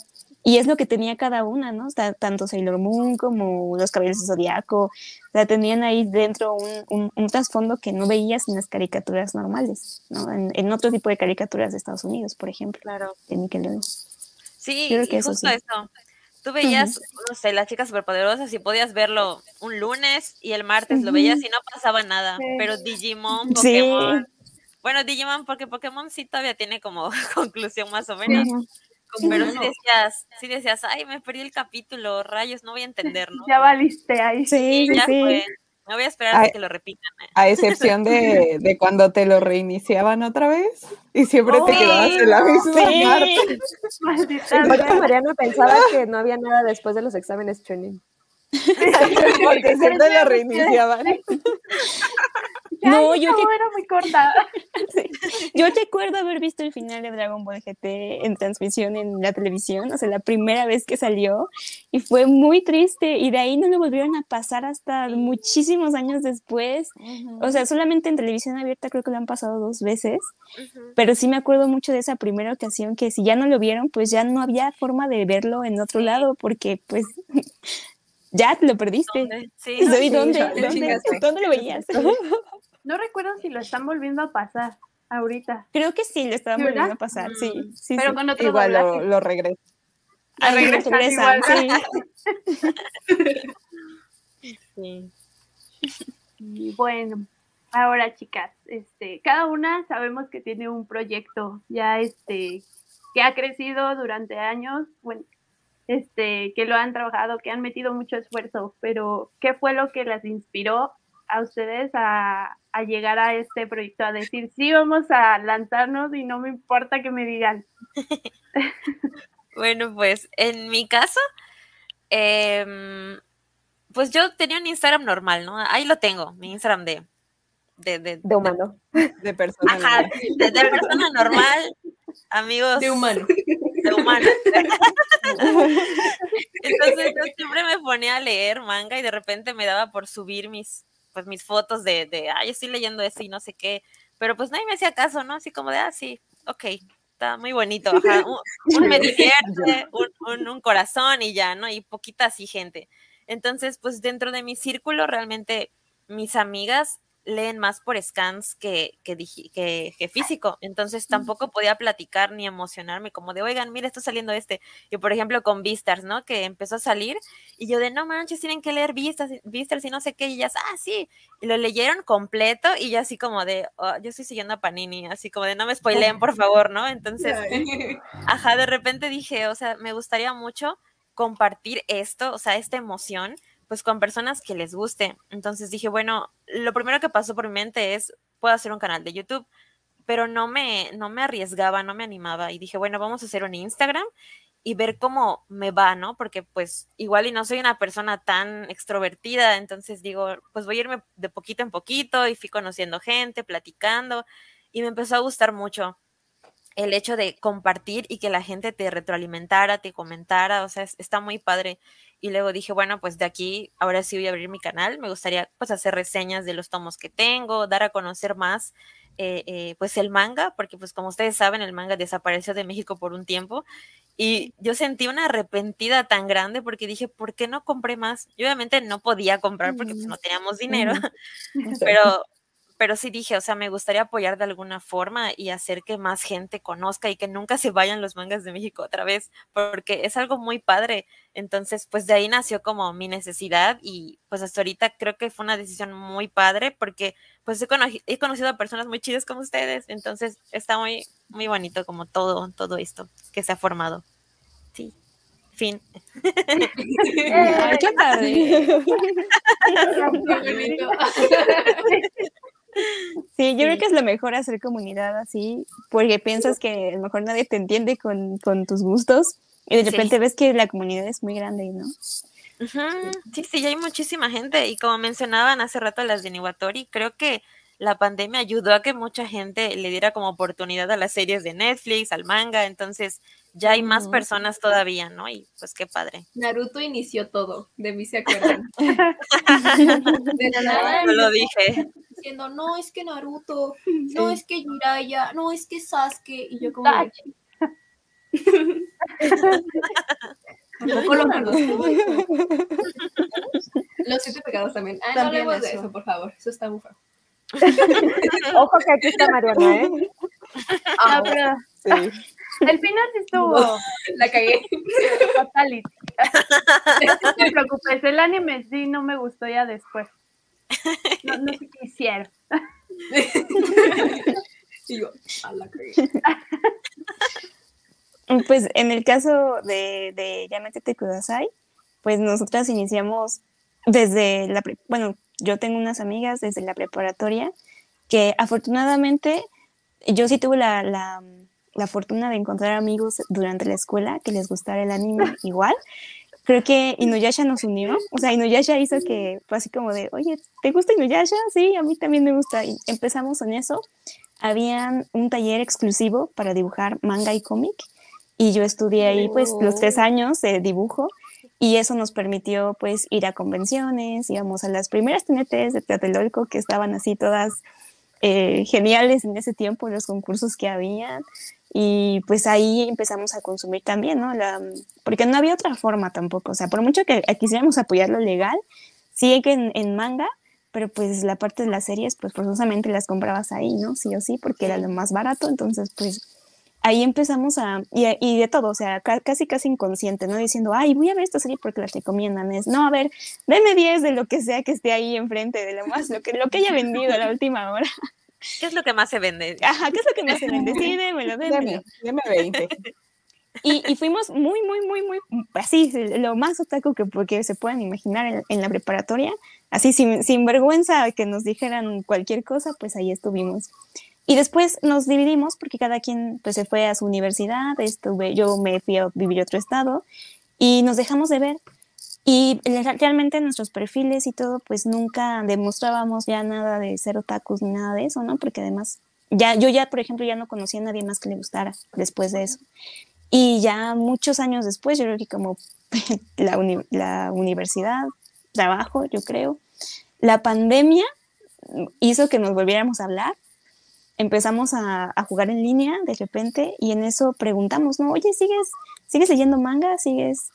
Speaker 3: Y es lo que tenía cada una, ¿no? Ta- tanto Sailor Moon como Los Caballeros del Zodiaco. O sea, tenían ahí dentro un, un, un trasfondo que no veías en las caricaturas normales, ¿no? En, en otro tipo de caricaturas de Estados Unidos, por ejemplo,
Speaker 2: Claro.
Speaker 3: de Nickelodeon.
Speaker 2: Sí,
Speaker 3: creo
Speaker 2: y
Speaker 3: eso
Speaker 2: justo
Speaker 3: sí.
Speaker 2: eso. Tú veías, no sé, las chicas superpoderosas y podías verlo un lunes y el martes lo veías y no pasaba nada.
Speaker 5: Sí.
Speaker 2: Pero Digimon,
Speaker 3: Sí.
Speaker 2: Pokémon. Bueno, Digimon, porque Pokémon sí todavía tiene como <laughs> conclusión más o menos. Pero sí decías, sí decías, ay, me perdí el capítulo, rayos, no voy a entender, ¿no? <laughs>
Speaker 1: Ya valiste ahí.
Speaker 3: Sí,
Speaker 2: Sí, ya
Speaker 3: sí.
Speaker 2: fue. Me voy a esperar a que lo repitan. eh.
Speaker 6: A excepción de, <laughs> de cuando te lo reiniciaban otra vez y siempre te quedabas en la misma
Speaker 3: Sí.
Speaker 6: parte. <laughs>
Speaker 1: Maldita.
Speaker 5: Mariana pensaba que no había nada después de los exámenes Chunin.
Speaker 6: Porque siempre lo reiniciaban.
Speaker 1: Ya,
Speaker 3: No, yo que-
Speaker 1: era muy corta. <laughs>
Speaker 3: Yo recuerdo haber visto el final de Dragon Ball GT en transmisión en la televisión, o sea, la primera vez que salió, y fue muy triste, y de ahí no lo volvieron a pasar hasta muchísimos años después. O sea, solamente en televisión abierta creo que lo han pasado dos veces, pero sí me acuerdo mucho de esa primera ocasión que si ya no lo vieron, pues ya no había forma de verlo en otro
Speaker 2: Sí.
Speaker 3: lado, porque pues <laughs> ya te lo perdiste.
Speaker 2: ¿Dónde? Sí, <laughs>
Speaker 3: ¿Dónde?
Speaker 4: sí,
Speaker 3: ¿Dónde? ¿Dónde lo veías?
Speaker 1: No recuerdo si lo están volviendo a pasar ahorita.
Speaker 3: Creo que sí, lo estaban
Speaker 1: ¿Sí,
Speaker 3: volviendo a pasar, sí.
Speaker 2: Mm,
Speaker 3: sí,
Speaker 1: pero
Speaker 3: sí.
Speaker 1: con otro
Speaker 6: Igual lo,
Speaker 1: doblaje.
Speaker 6: lo regreso.
Speaker 3: Lo
Speaker 1: regresan
Speaker 3: regresan, sí.
Speaker 2: sí.
Speaker 1: Y <laughs> bueno, ahora chicas, este, cada una sabemos que tiene un proyecto ya este que ha crecido durante años, bueno, este, que lo han trabajado, que han metido mucho esfuerzo, pero ¿qué fue lo que las inspiró a ustedes a, a llegar a este proyecto? A decir, sí, vamos a lanzarnos y no me importa que me digan. <laughs>
Speaker 2: Bueno, pues en mi caso, em, pues yo tenía un Instagram normal, ¿no? Ahí lo tengo, mi Instagram de, de, de,
Speaker 5: De humano.
Speaker 6: De persona.
Speaker 2: Ajá,
Speaker 6: normal.
Speaker 2: de, de persona normal, amigos
Speaker 4: De humano.
Speaker 2: de humano. <laughs> Entonces yo siempre me ponía a leer manga y de repente me daba por subir mis, pues mis fotos de, de, ay, estoy leyendo esto y no sé qué, pero pues nadie me hacía caso, ¿no? Así como de, ah, sí, ok. está muy bonito, ajá, un, un me divierte, <laughs> un, un, un corazón y ya, ¿no? Y poquita así gente. Entonces, pues dentro de mi círculo, realmente mis amigas leen más por scans que, que, que, que, físico. Entonces tampoco podía platicar ni emocionarme como de, oigan, mira, está saliendo este. Y por ejemplo con Vistars, ¿no? Que empezó a salir y yo de, no manches, tienen que leer Vistars, Vistars y no sé qué. Y ellas, ah, sí. Y lo leyeron completo y yo así como de, oh, yo estoy siguiendo a Panini, así como de, no me spoileen, por favor, ¿no? Entonces, <laughs> ajá, de repente dije, o sea, me gustaría mucho compartir esto, o sea, esta emoción pues con personas que les guste. Entonces dije, bueno, lo primero que pasó por mi mente es, puedo hacer un canal de YouTube, pero no me, no me arriesgaba, no me animaba y dije, bueno, vamos a hacer un Instagram y ver cómo me va, ¿no? Porque pues igual y no soy una persona tan extrovertida, entonces digo, pues voy a irme de poquito en poquito y fui conociendo gente, platicando y me empezó a gustar mucho el hecho de compartir y que la gente te retroalimentara, te comentara, o sea, está muy padre. Y luego dije, bueno, pues de aquí, ahora sí voy a abrir mi canal. Me gustaría pues hacer reseñas de los tomos que tengo, dar a conocer más eh, eh, pues el manga, porque pues como ustedes saben, el manga desapareció de México por un tiempo. Y yo sentí una arrepentida tan grande porque dije, ¿por qué no compré más? Y obviamente no podía comprar porque pues, no teníamos dinero, <laughs> pero pero sí dije, o sea, me gustaría apoyar de alguna forma y hacer que más gente conozca y que nunca se vayan los mangas de México otra vez, porque es algo muy padre. Entonces, pues de ahí nació como mi necesidad y pues hasta ahorita creo que fue una decisión muy padre porque pues he, he conocido a personas muy chidas como ustedes, entonces está muy, muy bonito como todo, todo esto que se ha formado. Sí. Fin. <laughs>
Speaker 3: qué padre. <laughs> <laughs> Sí, yo creo que es lo mejor hacer comunidad así, porque piensas que a lo mejor nadie te entiende con, con tus gustos y de repente ves que la comunidad es muy grande, ¿no?
Speaker 2: Sí, sí, hay muchísima gente y como mencionaban hace rato las de Niwatori, creo que la pandemia ayudó a que mucha gente le diera como oportunidad a las series de Netflix, al manga, entonces ya hay más personas todavía, ¿no? Y pues qué padre.
Speaker 4: Naruto inició todo, de mí se acuerdan. <laughs> <laughs>
Speaker 2: de nada. <laughs> No lo dije.
Speaker 4: Diciendo, no, es que Naruto, <laughs> no es que Jiraiya, no es que Sasuke, y yo como... <laughs> Tampoco lo conozco. <laughs> Los siete pecados también. Ah, también no hablemos de eso, por favor. Eso está muy
Speaker 5: Ojo que aquí está Mariana, ¿eh?
Speaker 1: Ah, pero... Sí. El final sí estuvo.
Speaker 4: la cagué.
Speaker 1: Fatality. No te preocupes, el anime sí no me gustó ya después. No, no sé qué hicieron. <laughs>
Speaker 4: y yo, a la. <laughs>
Speaker 3: Pues en el caso de, de Yamete Kudasai, pues nosotras iniciamos desde la, bueno, yo tengo unas amigas desde la preparatoria que afortunadamente yo sí tuve la, la, la, fortuna de encontrar amigos durante la escuela que les gustara el anime <laughs> igual. Creo que Inuyasha nos unió, o sea, Inuyasha hizo que fue así como de, oye, ¿te gusta Inuyasha? Sí, a mí también me gusta. Y empezamos en eso. Había un taller exclusivo para dibujar manga y cómic y yo estudié ahí pues los tres años de dibujo y eso nos permitió pues ir a convenciones, íbamos a las primeras TNTs de Tlatelolco que estaban así todas eh, geniales en ese tiempo, los concursos que había y pues ahí empezamos a consumir también, ¿no? La, porque no había otra forma tampoco, o sea, por mucho que quisiéramos apoyar lo legal, sí que en, en manga, pero pues la parte de las series pues forzosamente las comprabas ahí, ¿no? Sí o sí, porque era lo más barato, entonces pues ahí empezamos a, y, de todo, o sea, casi casi inconsciente, ¿no? Diciendo, ay, voy a ver esta serie porque la recomiendan, es, no, a ver, deme 10 de lo que sea que esté ahí enfrente, de lo más, lo que, lo que haya vendido a la última hora.
Speaker 2: ¿Qué es lo que más se vende? <laughs>
Speaker 3: Ajá, ¿qué es lo que más se vende? Sí, <laughs> démelo, démelo.
Speaker 6: Deme, 20.
Speaker 3: Y, y, fuimos muy, muy, muy, muy, así, lo más otaku que, que se puedan imaginar en, en la preparatoria, así, sin, sin vergüenza que nos dijeran cualquier cosa, pues ahí estuvimos. Y después nos dividimos porque cada quien pues, se fue a su universidad, estuve, yo me fui a vivir a otro estado y nos dejamos de ver. Y realmente nuestros perfiles y todo, pues nunca demostrábamos ya nada de ser otakus ni nada de eso, ¿no? Porque además, ya, yo ya, por ejemplo, ya no conocía a nadie más que le gustara después de eso. Y ya muchos años después, yo creo que como <laughs> la, la universidad, trabajo, yo creo, la pandemia hizo que nos volviéramos a hablar empezamos a, a jugar en línea de repente y en eso preguntamos, ¿no? Oye, ¿sigues, ¿sigues leyendo manga? ¿Sigues...?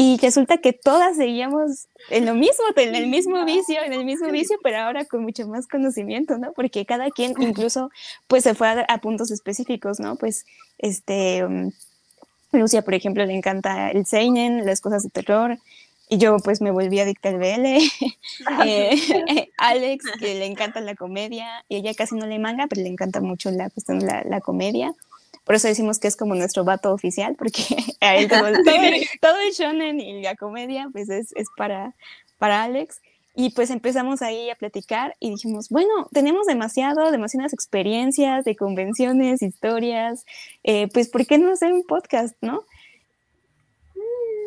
Speaker 3: Y resulta que todas seguíamos en lo mismo, en el mismo vicio, en el mismo vicio, pero ahora con mucho más conocimiento, ¿no? Porque cada quien incluso pues se fue a, a puntos específicos, ¿no? Pues este, um, Lucia, por ejemplo, le encanta el seinen, las cosas de terror, y yo pues me volví adicta al BL. <laughs> Eh, <laughs> Alex, que le encanta la comedia, y ella casi no le manga, pero le encanta mucho la cuestión de la, la comedia. Por eso decimos que es como nuestro vato oficial, porque <laughs> a él <laughs> todo, todo, todo el shonen y la comedia pues es, es para, para Alex. Y pues empezamos ahí a platicar y dijimos, bueno, tenemos demasiado, demasiadas experiencias de convenciones, historias, eh, pues ¿por qué no hacer un podcast, no?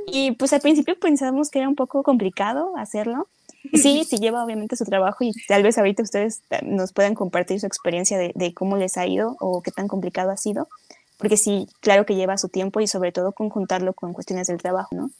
Speaker 3: Y pues al principio pensamos que era un poco complicado hacerlo. Sí, sí lleva obviamente su trabajo y tal vez ahorita ustedes nos puedan compartir su experiencia de, cómo les ha ido o qué tan complicado ha sido, porque sí, claro que lleva su tiempo y sobre todo conjuntarlo con cuestiones del trabajo, ¿no?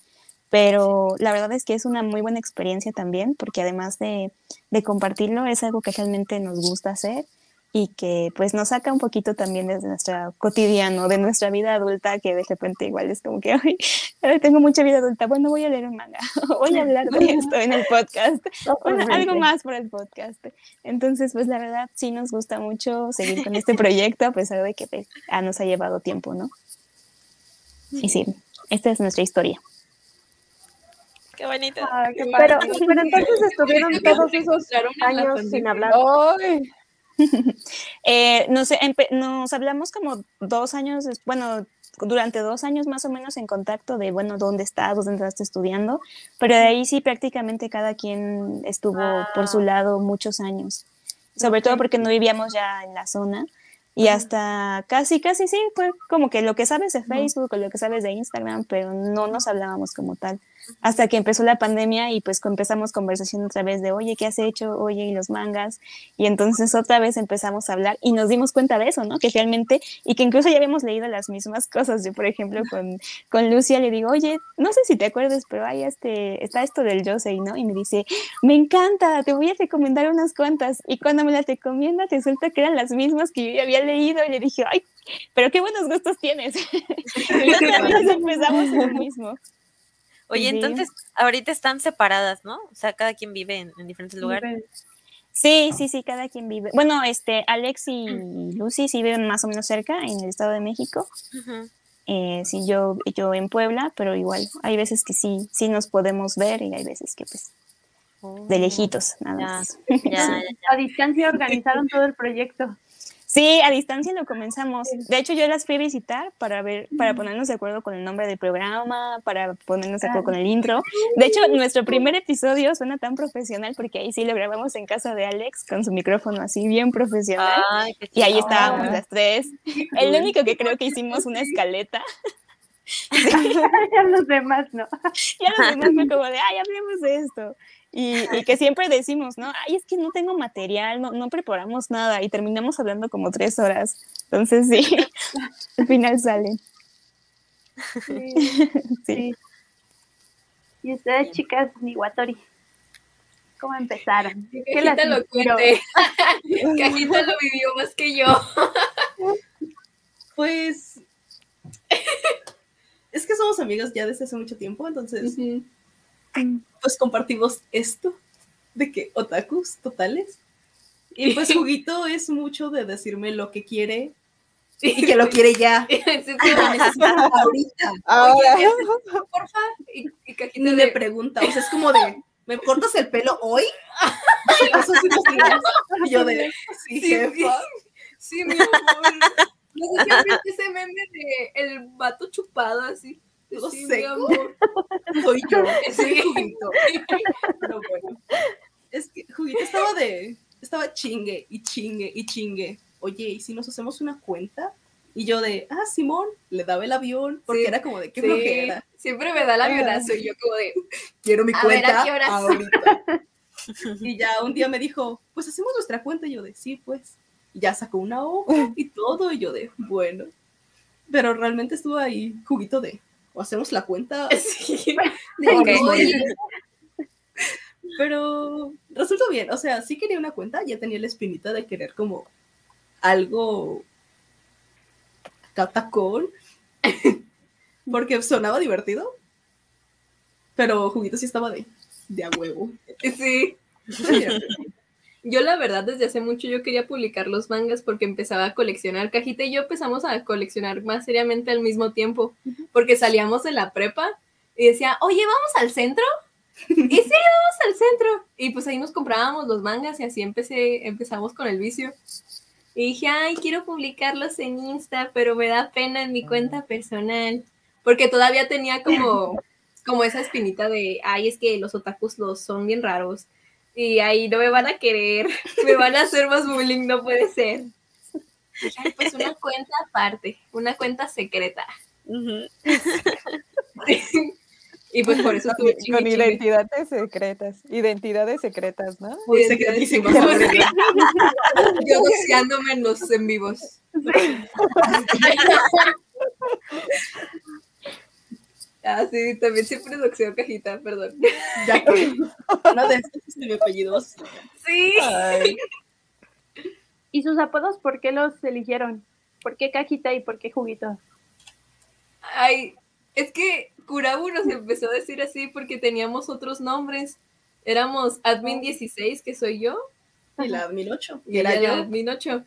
Speaker 3: Pero la verdad es que es una muy buena experiencia también, porque además de, de compartirlo, es algo que realmente nos gusta hacer y que pues nos saca un poquito también de nuestra cotidiano, de nuestra vida adulta, que de repente igual es como que, ay, tengo mucha vida adulta, bueno, voy a leer un manga, <laughs> voy a hablar de esto en el podcast, bueno, algo más por el podcast. Entonces, pues la verdad sí nos gusta mucho seguir con este proyecto, a pesar de que pues, ah, nos ha llevado tiempo, ¿no? Y sí, esta es nuestra historia.
Speaker 2: Qué bonito.
Speaker 5: Ah, qué pero, pero entonces estuvieron todos esos años sin hablar.
Speaker 6: Ay, <laughs>
Speaker 3: Eh, nos, nos, hablamos como dos años, bueno, durante dos años más o menos en contacto de, bueno, dónde estás, dónde estás estudiando, pero de ahí sí prácticamente cada quien estuvo ah. por su lado muchos años, sobre okay. todo porque no vivíamos ya en la zona. Y hasta casi, casi sí, fue como que lo que sabes de Facebook o lo que sabes de Instagram, pero no nos hablábamos como tal hasta que empezó la pandemia y pues empezamos conversación otra vez de, oye, ¿qué has hecho? Oye, y los mangas. Y entonces otra vez empezamos a hablar y nos dimos cuenta de eso, ¿no? Que realmente, y que incluso ya habíamos leído las mismas cosas. Yo, por ejemplo, con, con Lucia le digo, oye, no sé si te acuerdas, pero hay este, está esto del Yosei, ¿no? Y me dice, me encanta, te voy a recomendar unas cuantas. Y cuando me las recomienda, resulta que eran las mismas que yo ya había leído. Y le dije, ay, pero qué buenos gustos tienes. <laughs> y otra vez empezamos en lo mismo.
Speaker 2: Oye, sí. entonces ahorita están separadas, ¿no? O sea, cada quien vive en, en diferentes lugares.
Speaker 3: Sí, sí, sí, cada quien vive. Bueno, este, Alex y Lucy sí viven más o menos cerca en el Estado de México. Uh -huh. eh, sí, yo, yo en Puebla, pero igual, hay veces que sí, sí nos podemos ver y hay veces que pues oh, de lejitos, nada más.
Speaker 2: Ya, <laughs> ya, ya.
Speaker 1: A distancia organizaron todo el proyecto.
Speaker 3: Sí, a distancia lo comenzamos. De hecho, yo las fui a visitar para ver, para ponernos de acuerdo con el nombre del programa, para ponernos de acuerdo con el intro. De hecho, nuestro primer episodio suena tan profesional porque ahí sí lo grabamos en casa de Alex con su micrófono así bien profesional. Ay, y ahí estábamos las tres. <laughs> El único que creo que hicimos una escaleta. <laughs>
Speaker 1: ya los demás no. <laughs>
Speaker 3: Ya los demás fue como de, ay, hablemos de esto. Y, y, que siempre decimos, ¿no? Ay, es que no tengo material, no, no preparamos nada y terminamos hablando como tres horas. Entonces, sí, <laughs> al final salen. <laughs>
Speaker 1: Sí. sí. Y ustedes, chicas, Niwatori, ¿cómo empezaron?
Speaker 8: ¿Qué Cajita lo cuente. <laughs> Cajita lo vivió más que yo. pues, es que somos amigas ya desde hace mucho tiempo, entonces... Uh -huh pues compartimos esto de que otakus totales. Y pues <laughs> Juguito es mucho de decirme lo que quiere y que lo quiere ya. <laughs> <laughs> ahorita.
Speaker 6: Ahora.
Speaker 8: Oye, porfa. Y, y Cajita le pregunta, o sea, es como de, ¿me cortas el pelo hoy? y yo de, sí,
Speaker 4: sí,
Speaker 8: jefa.
Speaker 4: Sí, mi amor. No sé si ese meme de el vato chupado así. Sí,
Speaker 8: sé. <laughs> Soy yo, <laughs> ese Juguito. <laughs> Pero bueno. Es que Juguito estaba de. Estaba chingue y chingue y chingue. Oye, ¿y si nos hacemos una cuenta? Y yo de, ah, Simón, le daba el avión, porque sí, era como de, qué
Speaker 4: sí,
Speaker 8: flojera.
Speaker 4: Siempre me da el avionazo y yo como de,
Speaker 8: quiero mi
Speaker 4: a
Speaker 8: cuenta
Speaker 4: ver, ¿a
Speaker 8: ahorita. y ya un día me dijo, pues hacemos nuestra cuenta. Y yo de, sí, pues. Y ya sacó una hoja y todo. Y yo de, bueno. Pero realmente estuvo ahí, juguito de, o hacemos la cuenta. <laughs>
Speaker 4: Sí. <laughs> <laughs>
Speaker 8: Okay. Pero resultó bien, o sea, sí quería una cuenta, ya tenía la espinita de querer como algo catacón, porque sonaba divertido, pero Juguito sí estaba de, de a huevo.
Speaker 7: Sí. Yo la verdad desde hace mucho yo quería publicar los mangas porque empezaba a coleccionar cajita y yo empezamos a coleccionar más seriamente al mismo tiempo porque salíamos de la prepa y decía, oye, vamos al centro. <laughs> Y sí, vamos al centro. Y pues ahí nos comprábamos los mangas y así empecé, empezamos con el vicio. Y dije, ay, quiero publicarlos en Insta, pero me da pena en mi cuenta personal. Porque todavía tenía como, como esa espinita de, ay, es que los otakus los son bien raros y ahí no me van a querer, <laughs> me van a hacer más bullying, no puede ser. Ay, pues una cuenta aparte, una cuenta secreta. <laughs> y pues por eso
Speaker 6: Con,
Speaker 7: tuve
Speaker 6: con identidades secretas, identidades secretas, ¿no?
Speaker 8: Muy secretísimas. <laughs>
Speaker 7: Yo doceándome en los en vivos. Ah, sí, también siempre doxeo cajita, perdón.
Speaker 8: Ya que <laughs> una de estas es mi apellido.
Speaker 7: Sí.
Speaker 6: Ay,
Speaker 1: ¿Y sus apodos por qué los eligieron? ¿Por qué cajita y por qué juguito?
Speaker 7: Ay, es que Kurabu nos empezó a decir así porque teníamos otros nombres. Éramos Admin 16, que soy yo,
Speaker 8: Y la admin 8.
Speaker 7: y era yo, Admin 8.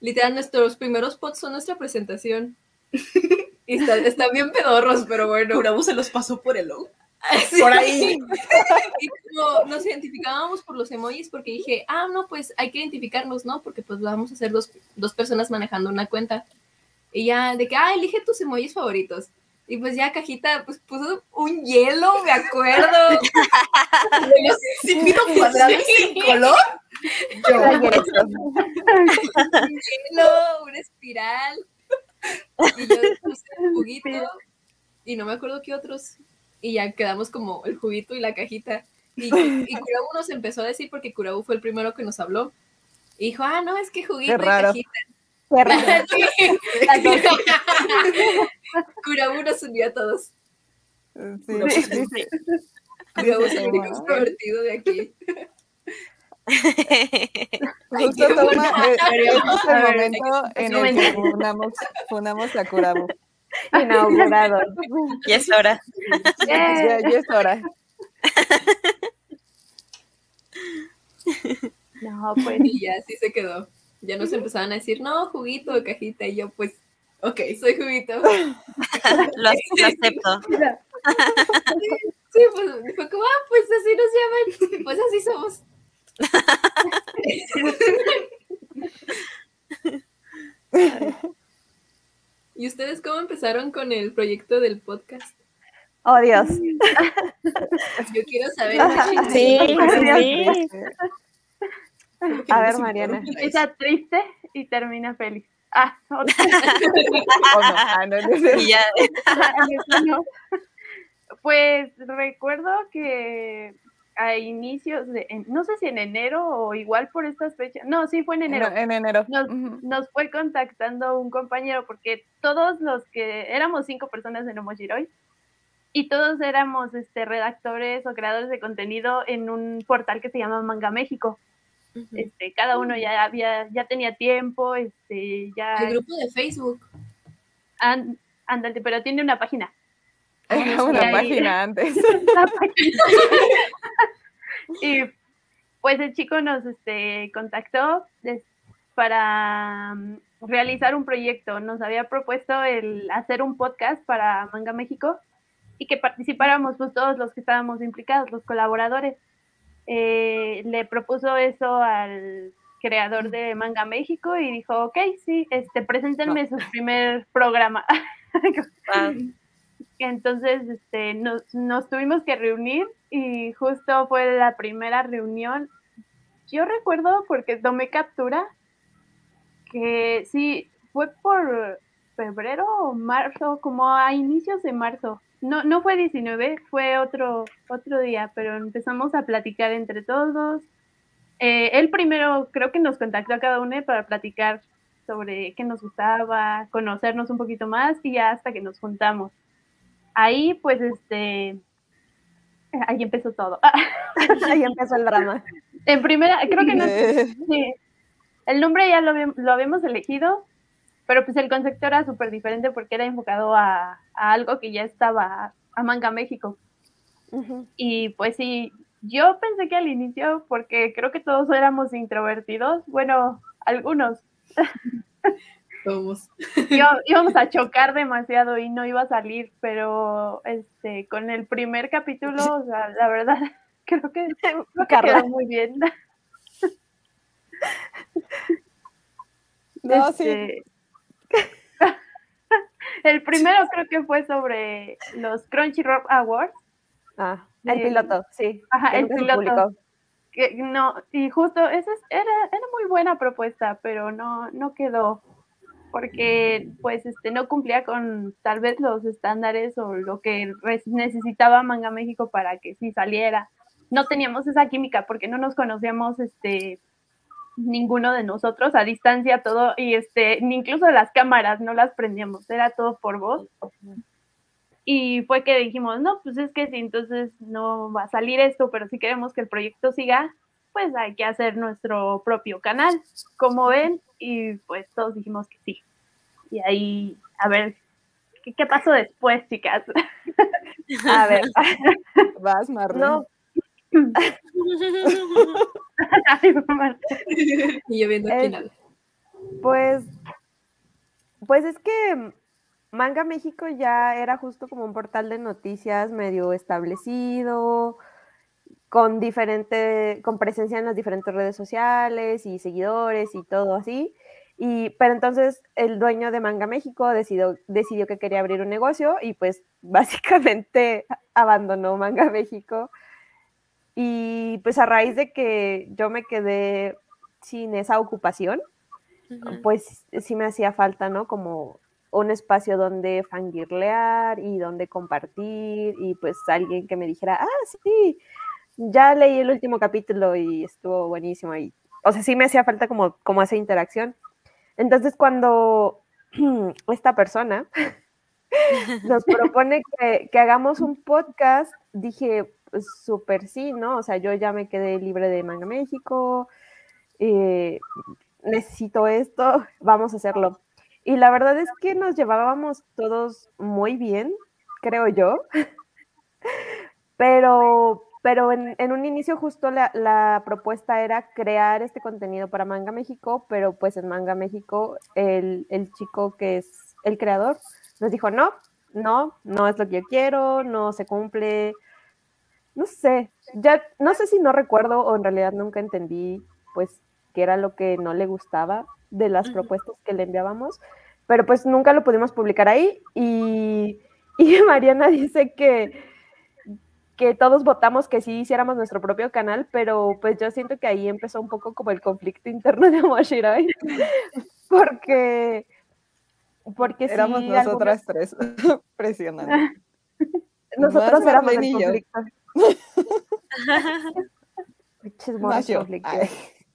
Speaker 7: Literal, nuestros primeros pods son nuestra presentación. <laughs> Y está- están bien pedorros, pero bueno.
Speaker 8: Kurabu se los pasó por el ojo.
Speaker 7: Sí.
Speaker 8: Por ahí. <laughs>
Speaker 7: Y como nos identificábamos por los emojis, porque dije, ah, no, pues hay que identificarnos, ¿no? Porque pues vamos a ser dos, dos personas manejando una cuenta. Y ya, de que, ah, elige tus emojis favoritos. Y pues ya Cajita pues puso un hielo, me acuerdo. <laughs>
Speaker 8: Sin pito cuadrado y sin color. Yo. <laughs>
Speaker 7: un hielo, una espiral. Y yo puse un <laughs> juguito. Y no me acuerdo qué otros. Y ya quedamos como el juguito y la cajita. Y, <laughs> y Kurabu nos empezó a decir, porque Kurabu fue el primero que nos habló. Y dijo, ah, no, es que juguito y cajita.
Speaker 3: Qué raro. <laughs>
Speaker 7: Kurabu nos unió a todos.
Speaker 6: Sí,
Speaker 8: Sí,
Speaker 6: sí, sí.
Speaker 7: Kurabu es el único extrovertido de aquí. <laughs>
Speaker 6: Justo toma, eh, este es el
Speaker 1: ver,
Speaker 6: momento en el que fundamos, fundamos a Kurabu. <laughs>
Speaker 3: Inaugurado. <laughs>
Speaker 2: Ya es hora.
Speaker 6: Ya, ya es hora.
Speaker 1: No, pues
Speaker 7: Y ya así se quedó. Ya nos empezaban a decir, no, juguito de cajita. Y yo, pues,
Speaker 8: Ok.
Speaker 7: soy juguito.
Speaker 2: Lo, lo acepto.
Speaker 7: Sí, pues fue como, ah, pues así nos llaman. Pues así somos. ¿Y ustedes cómo empezaron con el proyecto del podcast?
Speaker 5: Oh, Dios.
Speaker 7: Yo quiero saber.
Speaker 3: Sí,
Speaker 5: Dios.
Speaker 3: sí.
Speaker 5: A ver, Mariana.
Speaker 1: empieza triste y termina feliz. Ah, otra <laughs>
Speaker 6: ¿O no? Ah, no, no sé.
Speaker 2: Y ya, <laughs> <laughs>
Speaker 1: Eso no. Pues recuerdo que a inicios de, en- no sé si en enero o igual por estas fechas, no, sí fue en enero.
Speaker 6: En, en enero.
Speaker 1: Nos, nos fue contactando un compañero porque todos los que éramos cinco personas en Omoshiroi y todos éramos este, redactores o creadores de contenido en un portal que se llama Manga México. Este, cada uno ya había, ya tenía tiempo, este, ya
Speaker 7: El grupo de Facebook.
Speaker 1: an- ándale, pero tiene una página.
Speaker 6: Era una
Speaker 1: ahí-
Speaker 6: página <laughs> antes. <laughs>
Speaker 1: página. y pues el chico nos este, contactó des- para mm, realizar un proyecto. Nos había propuesto el hacer un podcast para Manga México y que participáramos pues, todos los que estábamos implicados, los colaboradores. Eh, le propuso eso al creador de Manga México y dijo, ok, sí, este, preséntenme su primer programa. <laughs>
Speaker 2: ah,
Speaker 1: Entonces, este, nos, nos tuvimos que reunir y justo fue la primera reunión. Yo recuerdo porque tomé captura que sí, fue por febrero o marzo, como a inicios de marzo. No, no fue 19, fue otro, otro día, pero empezamos a platicar entre todos. Eh, él primero creo que nos contactó a cada uno para platicar sobre qué nos gustaba, conocernos un poquito más y ya hasta que nos juntamos ahí pues este ahí empezó todo <laughs>
Speaker 5: Ahí empezó el drama.
Speaker 1: en primera creo que no
Speaker 6: Eh,
Speaker 1: sí. el nombre ya lo, habíamos- lo habíamos elegido, pero pues el concepto era súper diferente porque era enfocado a, a algo que ya estaba a Manga México.
Speaker 5: Ujú.
Speaker 1: Y pues sí, yo pensé que al inicio, porque creo que todos éramos introvertidos, bueno, algunos, <laughs> <laughs> Íbamos a chocar demasiado y no iba a salir, pero este con el primer capítulo, o sea, la verdad, <laughs> creo que, creo que quedó muy bien. <laughs>
Speaker 6: No, sí.
Speaker 1: Este, el primero creo que fue sobre los Crunchyroll Awards,
Speaker 5: Ah, el
Speaker 1: Eh,
Speaker 5: piloto, sí.
Speaker 1: ajá, el piloto. que no, y justo esa es- era, era muy buena propuesta, pero no, no quedó, porque pues este no cumplía con tal vez los estándares o lo que necesitaba Manga México para que sí saliera. No teníamos esa química porque no nos conocíamos este ninguno de nosotros a distancia todo y este ni incluso las cámaras no las prendíamos, era todo por voz. Y fue que dijimos, no, pues es que si entonces no va a salir esto, pero si queremos que el proyecto siga, pues hay que hacer nuestro propio canal, como ven, y pues todos dijimos que sí. Y ahí, a ver, ¿qué, qué pasó después, chicas? <laughs>
Speaker 5: A ver, <laughs>
Speaker 6: Vas, Marlene.
Speaker 5: no, <laughs>
Speaker 1: Ay, mamá.
Speaker 7: Y yo viendo al
Speaker 5: Eh,
Speaker 7: final.
Speaker 5: Pues, pues es que Manga México ya era justo como un portal de noticias medio establecido, con diferente, con presencia en las diferentes redes sociales y seguidores y todo así. Y, pero entonces el dueño de Manga México decidió, decidió que quería abrir un negocio y pues <laughs> básicamente abandonó Manga México. Y pues a raíz de que yo me quedé sin esa ocupación, pues sí me hacía falta, ¿no? Como un espacio donde fangirlear y donde compartir y pues alguien que me dijera, ah, sí, ya leí el último capítulo y estuvo buenísimo y, o sea, sí me hacía falta como, como esa interacción. Entonces cuando <clears throat> esta persona <laughs> nos propone que, hagamos un podcast, dije, pues súper sí, ¿no? O sea, yo ya me quedé libre de Manga México, eh, necesito esto, <laughs> vamos a hacerlo. Y la verdad es que nos llevábamos todos muy bien, creo yo. <laughs> Pero, pero en, en un inicio justo la, la propuesta era crear este contenido para Manga México, pero pues en Manga México el, el chico que es el creador nos dijo, no, no, no es lo que yo quiero, no se cumple. No sé, ya no sé si no recuerdo o en realidad nunca entendí pues qué era lo que no le gustaba de las propuestas que le enviábamos, pero pues nunca lo pudimos publicar ahí y, y <laughs> Mariana dice que, que todos votamos que sí hiciéramos nuestro propio canal, pero pues yo siento que ahí empezó un poco como el conflicto interno de <laughs> Moshiroi, porque, porque sí,
Speaker 6: Éramos
Speaker 5: algunas-
Speaker 6: nosotras tres <laughs> presionando. <laughs>
Speaker 5: nosotros
Speaker 6: Más
Speaker 5: éramos el conflicto.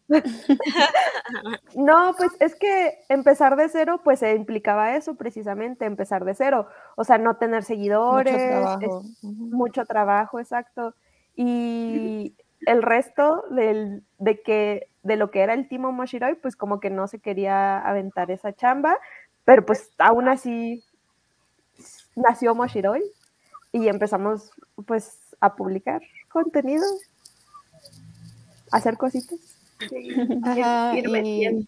Speaker 5: <laughs> No, pues es que empezar de cero, pues se implicaba eso precisamente, empezar de cero. O sea, no tener seguidores,
Speaker 6: mucho
Speaker 5: es-
Speaker 6: trabajo. Ujú.
Speaker 5: mucho trabajo, exacto. Y el resto del, de que de lo que era el Timo Moshiroi, pues como que no se quería aventar esa chamba, pero pues aún así nació Moshiroi y empezamos pues a publicar contenido, a hacer cositas.
Speaker 6: Ajá,
Speaker 1: ir
Speaker 6: y-
Speaker 1: metiendo.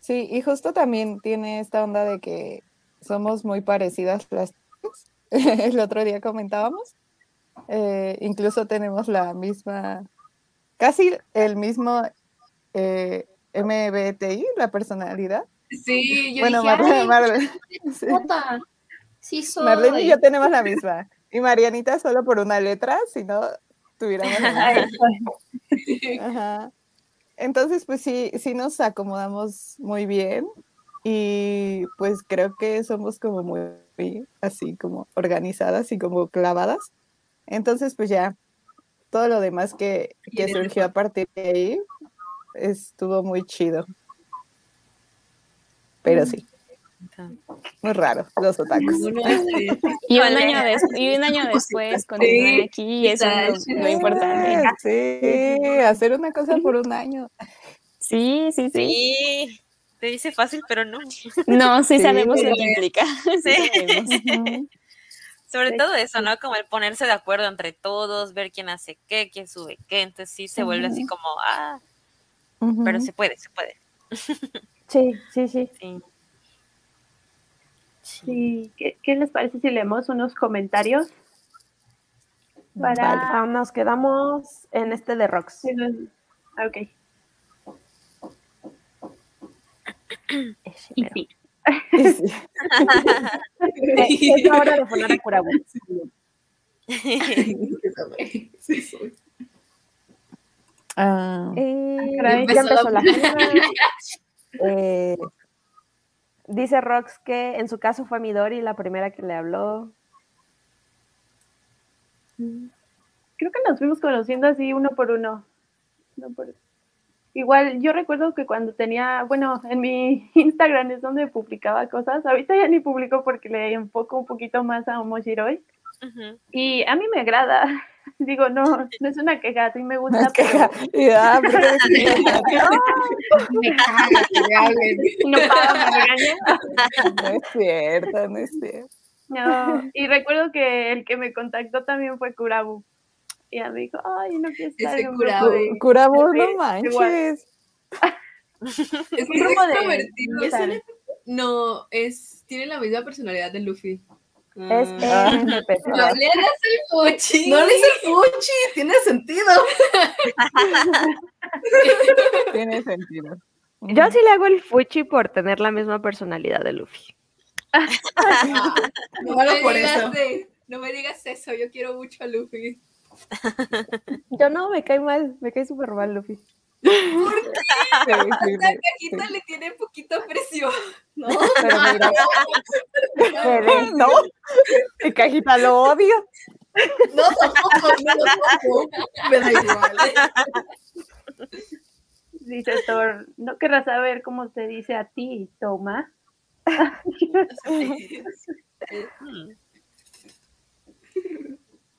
Speaker 6: sí, y justo también tiene esta onda de que somos muy parecidas las tres. <laughs> El otro día comentábamos. eh, incluso tenemos la misma, casi el mismo eh, MBTI, la personalidad.
Speaker 7: Sí, yo
Speaker 6: bueno,
Speaker 7: dije,
Speaker 6: Marlene,
Speaker 7: "Ay,
Speaker 6: Marlene- <laughs> sí.
Speaker 7: puta, sí soy.
Speaker 6: Marlene y yo tenemos la misma. Y Marianita solo por una letra, si no tuviéramos la misma. <laughs> Ajá. Entonces, pues sí, sí nos acomodamos muy bien y pues creo que somos como muy así como organizadas y como clavadas. Entonces, pues ya todo lo demás que, que surgió a partir de ahí estuvo muy chido. Pero sí, muy raro, los otakus.
Speaker 3: Y un, año des- y un año después continúan aquí y eso es lo, lo importante.
Speaker 6: Sí, hacer una cosa por un año.
Speaker 3: Sí, sí, sí.
Speaker 2: Sí, te dice fácil, pero no.
Speaker 3: No, sí,
Speaker 6: Sí,
Speaker 3: sabemos lo que implica. <laughs> Sí,
Speaker 2: Sí.
Speaker 3: sabemos. <laughs>
Speaker 2: Sobre
Speaker 1: Sí,
Speaker 2: todo eso, ¿no? Como el ponerse de acuerdo entre todos, ver quién hace qué, quién sube qué, entonces sí se vuelve así como, ah, pero se puede, se puede. <laughs>
Speaker 5: Sí, sí, sí.
Speaker 2: Sí.
Speaker 1: Sí, ¿qué, qué les parece si leemos unos comentarios? Para...
Speaker 6: Vale.
Speaker 5: Ah, nos quedamos en este de Rox.
Speaker 1: Ah, Ok, y sí. <laughs>
Speaker 5: Es la hora de poner a Kurabu.
Speaker 8: Sí, soy.
Speaker 6: Ah,
Speaker 5: Eh,
Speaker 1: caray.
Speaker 5: ya
Speaker 7: Empezó la-.
Speaker 5: Eh, dice Rox que en su caso fue Midori la primera que le habló.
Speaker 1: Creo que nos fuimos conociendo así uno por uno. Igual, yo recuerdo que cuando tenía, bueno, en mi <laughs> Instagram es donde publicaba cosas. Ahorita ya ni publico porque le enfoco un poquito más a Omoshiroi. Y a mí me agrada. <laughs> Digo, no, no es una queja, sí me gusta,
Speaker 6: es que-
Speaker 1: pero
Speaker 6: y, ah, <laughs> <laughs>
Speaker 8: me hablen.
Speaker 1: no paga, me regaña.
Speaker 6: No es cierto, no es cierto.
Speaker 1: No, y recuerdo que el que me contactó también fue Kurabu. Y me dijo, ay, no quiero estar
Speaker 8: Ese
Speaker 1: en un grupo Sí,
Speaker 6: no manches.
Speaker 7: Es
Speaker 1: un
Speaker 7: es
Speaker 1: grupo de-. ¿Es
Speaker 7: ¿Es No, es, tiene la misma personalidad de Luffy.
Speaker 5: Es
Speaker 6: Ah.
Speaker 7: No le hagas el pochi.
Speaker 8: No le hice el fuchi, tiene sentido. <laughs>
Speaker 6: Tiene sentido.
Speaker 5: Yo sí le hago el fuchi por tener la misma personalidad de Luffy. <laughs>
Speaker 8: No malo
Speaker 7: me
Speaker 8: por
Speaker 7: digas
Speaker 8: eso.
Speaker 7: de- no me digas eso, yo quiero mucho a Luffy.
Speaker 5: Yo no, me cae mal, me cae súper mal Luffy. <laughs>
Speaker 6: Sí, sí,
Speaker 7: La
Speaker 6: sí.
Speaker 7: cajita le tiene poquito precio. <laughs>
Speaker 8: No,
Speaker 5: Pero mira, <laughs>
Speaker 6: No, mi cajita lo odio.
Speaker 8: no, tampoco, no, tampoco. Me da igual.
Speaker 1: Dice Thor, ¿no querrás saber cómo se dice a ti, Toma?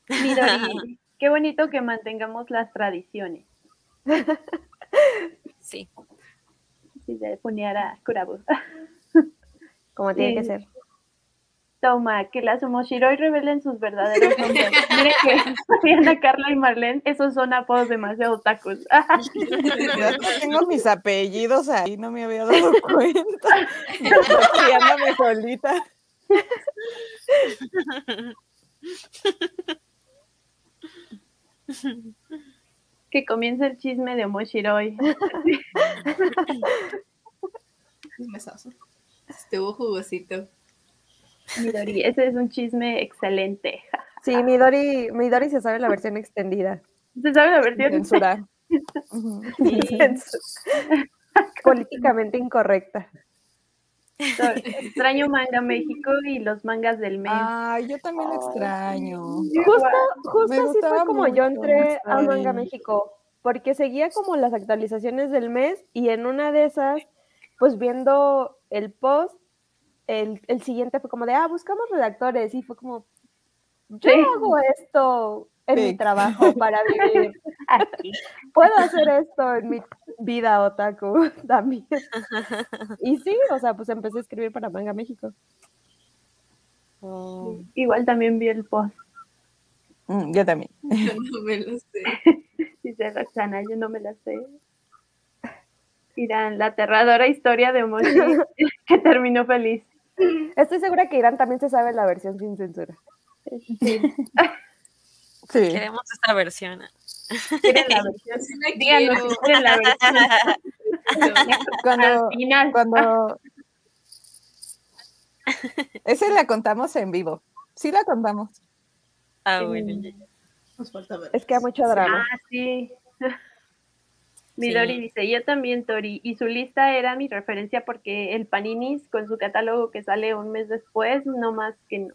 Speaker 1: Midori, qué bonito que mantengamos las tradiciones.
Speaker 2: Sí.
Speaker 1: Si se puneara Kurabu.
Speaker 5: como tiene que
Speaker 1: Sí.
Speaker 5: ser.
Speaker 1: Toma, que las Omoshiroi revelen sus verdaderos nombres. <laughs> Miren que Diana, Carla y Marlene, esos son apodos demasiado.
Speaker 6: Yo hasta tengo mis apellidos ahí, no me había dado <laughs> cuenta. Bloqueándome solita. <laughs>
Speaker 1: que comience el chisme de Omoshiroi.
Speaker 8: Mesazo. <laughs>
Speaker 7: Estuvo jugosito.
Speaker 1: Midori, ese es un chisme excelente.
Speaker 5: Sí, Midori, Midori se sabe la versión extendida.
Speaker 1: ¿Se sabe la versión?
Speaker 6: Censura. <laughs>
Speaker 5: Políticamente incorrecta.
Speaker 1: Extraño Manga México y los mangas del mes.
Speaker 6: Ay, yo también lo extraño.
Speaker 5: Justo, justo
Speaker 6: Me
Speaker 5: así fue como yo entré a Manga. México, porque seguía como las actualizaciones del mes y en una de esas, pues viendo el post, el, el siguiente fue como de, ah, buscamos redactores y fue como, yo
Speaker 1: Sí.
Speaker 5: hago esto en mi trabajo para vivir. <laughs>
Speaker 1: Aquí.
Speaker 5: Puedo hacer esto en mi vida otaku <laughs> también. Y sí, o sea, pues empecé a escribir para Manga México.
Speaker 2: Oh.
Speaker 1: Igual también vi el post.
Speaker 6: Mm, Yo también. <laughs>
Speaker 7: Yo no me lo sé.
Speaker 1: Dice Roxana, yo no me la sé. Irán, la aterradora historia de Moshi que terminó feliz.
Speaker 5: Estoy segura que Irán también se sabe la versión sin censura.
Speaker 6: Sí.
Speaker 2: Queremos esta versión.
Speaker 1: ¿Quieren la <laughs> versión?
Speaker 7: Sí la
Speaker 1: Díganos
Speaker 7: quiero.
Speaker 1: si quieren la versión.
Speaker 6: Cuando, <laughs>
Speaker 1: Al final.
Speaker 6: cuando. Ese la contamos en vivo. Sí la contamos.
Speaker 2: Ah, bueno, ya.
Speaker 8: Nos falta ver.
Speaker 5: Es que hay mucho drama.
Speaker 1: Ah, sí. <laughs> Midori
Speaker 2: Sí.
Speaker 1: dice, yo también, Tori, y su lista era mi referencia porque el Paninis con su catálogo que sale un mes después, no más que no.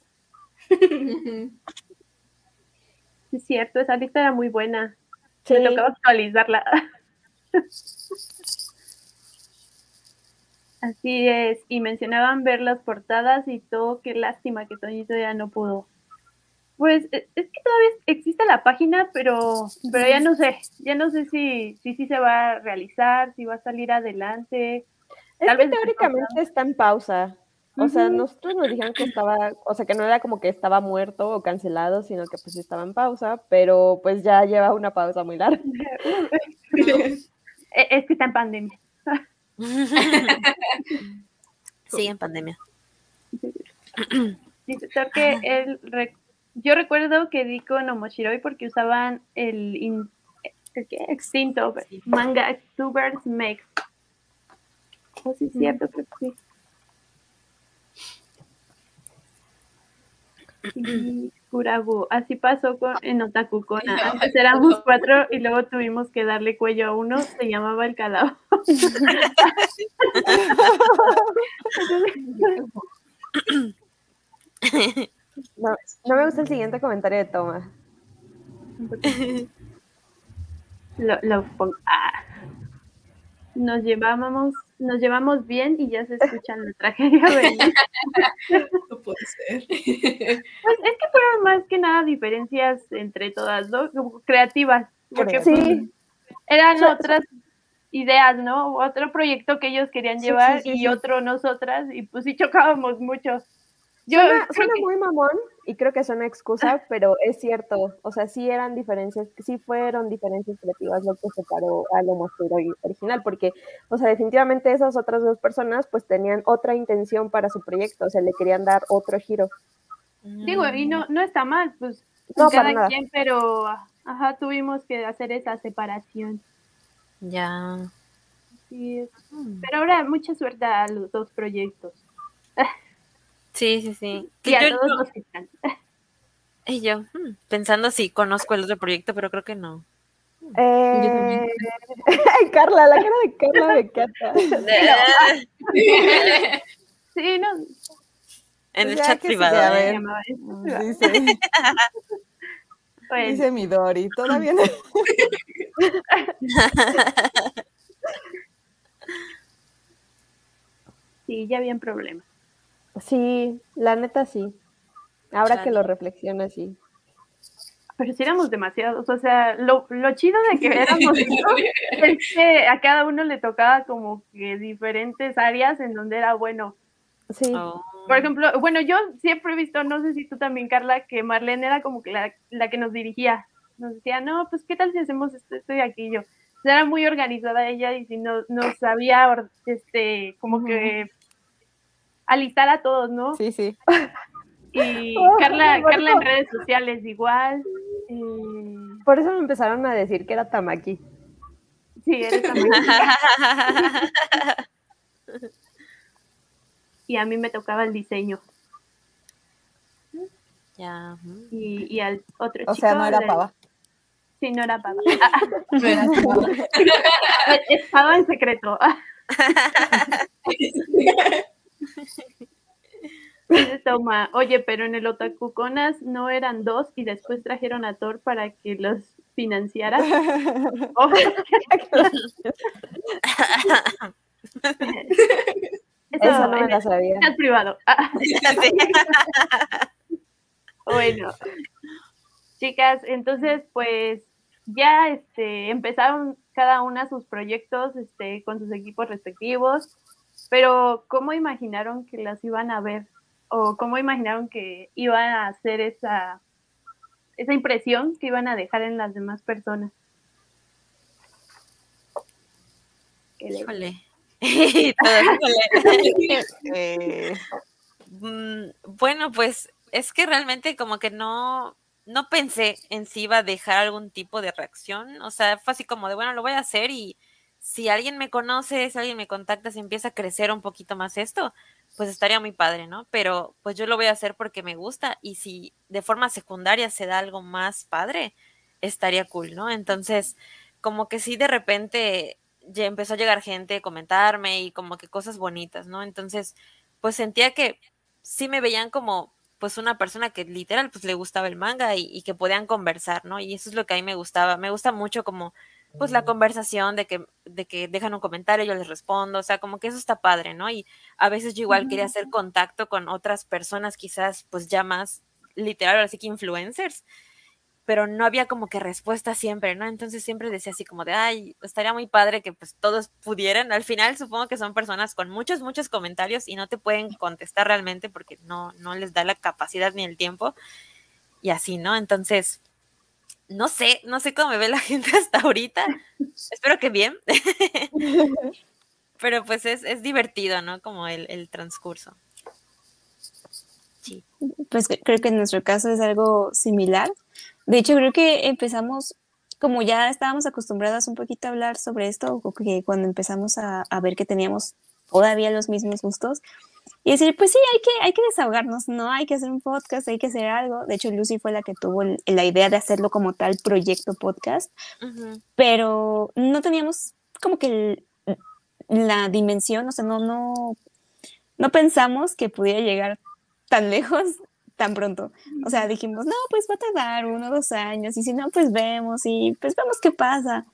Speaker 1: Es cierto, esa lista era muy buena.
Speaker 5: Sí.
Speaker 1: Me tocaba actualizarla. <laughs> Así es, y mencionaban ver las portadas y todo, qué lástima que Toñito ya no pudo. Pues e- es que todavía existe la página, pero, pero ya no sé, ya no sé si, si, si se va a realizar, si va a salir adelante.
Speaker 5: Es
Speaker 1: Tal
Speaker 5: que
Speaker 1: vez
Speaker 5: teóricamente está en pausa. O sea, nosotros nos dijeron que estaba, o sea, que no era como que estaba muerto o cancelado, sino que pues estaba en pausa, pero pues ya lleva una pausa muy larga. <laughs>
Speaker 1: E- Es que está en pandemia. <laughs>
Speaker 2: Sí, en pandemia.
Speaker 1: Dice que él re- yo recuerdo que di con Omoshiroi porque usaban el, in- ¿el qué? extinto manga Tubers Mex. Oh, sí, es cierto, creo que sí. Kurabu, así pasó con, en Otakukona. Antes éramos cuatro y luego tuvimos que darle cuello a uno, se llamaba el calabozo. <laughs>
Speaker 5: No, no me gusta el siguiente comentario de Toma.
Speaker 1: lo, lo pongo. Ah. Nos llevábamos, nos llevamos bien y ya se escuchan la <laughs> tragedia venir. <laughs>
Speaker 8: No puede ser. <laughs>
Speaker 1: Pues es que fueron más que nada diferencias entre todas, ¿no? Creativas. Porque
Speaker 5: Sí.
Speaker 1: pues, eran
Speaker 5: So- so-
Speaker 1: otras ideas, ¿no? Otro proyecto que ellos querían
Speaker 5: Sí,
Speaker 1: llevar
Speaker 5: sí, sí,
Speaker 1: y
Speaker 5: sí.
Speaker 1: otro nosotras, y pues sí chocábamos mucho. Yo
Speaker 5: Suena,
Speaker 1: creo
Speaker 5: suena
Speaker 1: que-
Speaker 5: muy mamón y creo que es una excusa, pero es cierto. O sea, sí eran diferencias, sí fueron diferencias creativas lo que separó a lo original, porque, o sea, definitivamente esas otras dos personas pues tenían otra intención para su proyecto, o sea, le querían dar otro giro.
Speaker 1: digo, y no, no está mal, pues
Speaker 5: No,
Speaker 1: cada
Speaker 5: para nada.
Speaker 1: quien, pero ajá, tuvimos que hacer esa separación.
Speaker 2: Ya.
Speaker 1: Sí, es- pero ahora mucha suerte a los dos proyectos. <laughs>
Speaker 2: Sí, sí, sí.
Speaker 1: Y a
Speaker 2: yo,
Speaker 1: todos
Speaker 2: yo-
Speaker 1: los que están.
Speaker 2: y yo, hmm, pensando si conozco el otro proyecto, pero creo que no.
Speaker 5: Eh... <laughs> Ay, Carla, la cara de Carla me encanta. <laughs> <laughs>
Speaker 1: Sí, no,
Speaker 2: en el
Speaker 6: Ya
Speaker 2: chat
Speaker 6: sí,
Speaker 2: privado.
Speaker 6: a
Speaker 2: ¿eh?
Speaker 6: ver.
Speaker 1: Pues,
Speaker 6: dice mi Dori, todavía no.
Speaker 1: sí, ya habían problemas.
Speaker 5: Sí, la neta sí. Ahora que lo reflexiono, sí.
Speaker 1: Pero sí éramos demasiados, o sea, lo, lo chido de que éramos <laughs> es que a cada uno le tocaba como que diferentes áreas en donde era bueno.
Speaker 5: Sí.
Speaker 2: Oh.
Speaker 1: Por ejemplo, bueno, yo siempre he visto, no sé si tú también, Carla, que Marlene era como que la, la que nos dirigía. Nos decía, no, pues, ¿qué tal si hacemos esto, esto y aquello? O sea, era muy organizada ella y si no, nos sabía, este, como que alistar a todos, ¿no?
Speaker 6: Sí, sí.
Speaker 1: Y <laughs>
Speaker 5: Oh,
Speaker 1: Carla. Carla en redes sociales igual. eh,
Speaker 5: Por eso me empezaron a decir que era Tamaki.
Speaker 1: sí, eres también. <laughs> Y a mí me tocaba el diseño.
Speaker 2: ya.
Speaker 1: Y, y al otro
Speaker 6: O
Speaker 1: chico.
Speaker 6: sea, no era
Speaker 1: le-
Speaker 6: pava.
Speaker 1: Sí, no era pava. <laughs> Estaba en secreto. Toma, oye, pero en el Otakuconas no eran dos y después trajeron a Thor para que los financiara. <laughs> Oh, eso, <laughs>
Speaker 5: Eso no me la sabía.
Speaker 1: chat privado. <laughs> Bueno, chicas, entonces pues ya este, empezaron cada una sus proyectos este, con sus equipos respectivos, pero ¿cómo imaginaron que las iban a ver? ¿O cómo imaginaron que iban a hacer esa, esa impresión que iban a dejar en las demás personas?
Speaker 2: Híjole. <laughs> <laughs>
Speaker 6: Eh,
Speaker 2: Mm, Bueno, pues es que realmente como que no, no pensé en si iba a dejar algún tipo de reacción. O sea, fue así como de, bueno, lo voy a hacer y si alguien me conoce, si alguien me contacta, si empieza a crecer un poquito más esto, pues estaría muy padre, ¿no? Pero pues yo lo voy a hacer porque me gusta y si de forma secundaria se da algo más padre, estaría cool, ¿no? Entonces, como que sí de repente ya empezó a llegar gente a comentarme y como que cosas bonitas, ¿no? Entonces, pues sentía que sí me veían como pues una persona que literal pues le gustaba el manga y, y que podían conversar, ¿no? Y eso es lo que a mí me gustaba. Me gusta mucho como pues la conversación de que, de que dejan un comentario, yo les respondo, o sea, como que eso está padre, ¿no? Y a veces yo igual quería hacer contacto con otras personas quizás pues ya más literal, así que influencers, pero no había como que respuesta siempre, ¿no? Entonces siempre decía así como de, ay, estaría muy padre que pues todos pudieran. Al final supongo que son personas con muchos, muchos comentarios y no te pueden contestar realmente porque no, no les da la capacidad ni el tiempo y así, ¿no? Entonces, no sé, no sé cómo me ve la <laughs> gente hasta ahorita. Espero que bien. Pero pues es, es divertido, ¿no? Como el, el transcurso.
Speaker 3: Sí. Pues creo que en nuestro caso es algo similar. De hecho, creo que empezamos, como ya estábamos acostumbradas un poquito a hablar sobre esto, o que cuando empezamos a, a ver que teníamos todavía los mismos gustos, y decir, pues sí, hay que, hay que desahogarnos, ¿no? Hay que hacer un podcast, hay que hacer algo. De hecho, Lucy fue la que tuvo el- la idea de hacerlo como tal proyecto podcast, pero no teníamos como que el- la dimensión, o sea, no, no, no pensamos que pudiera llegar tan lejos tan pronto. O sea, dijimos, no, pues va a tardar uno o dos años, y si no, pues vemos, y pues vemos qué pasa.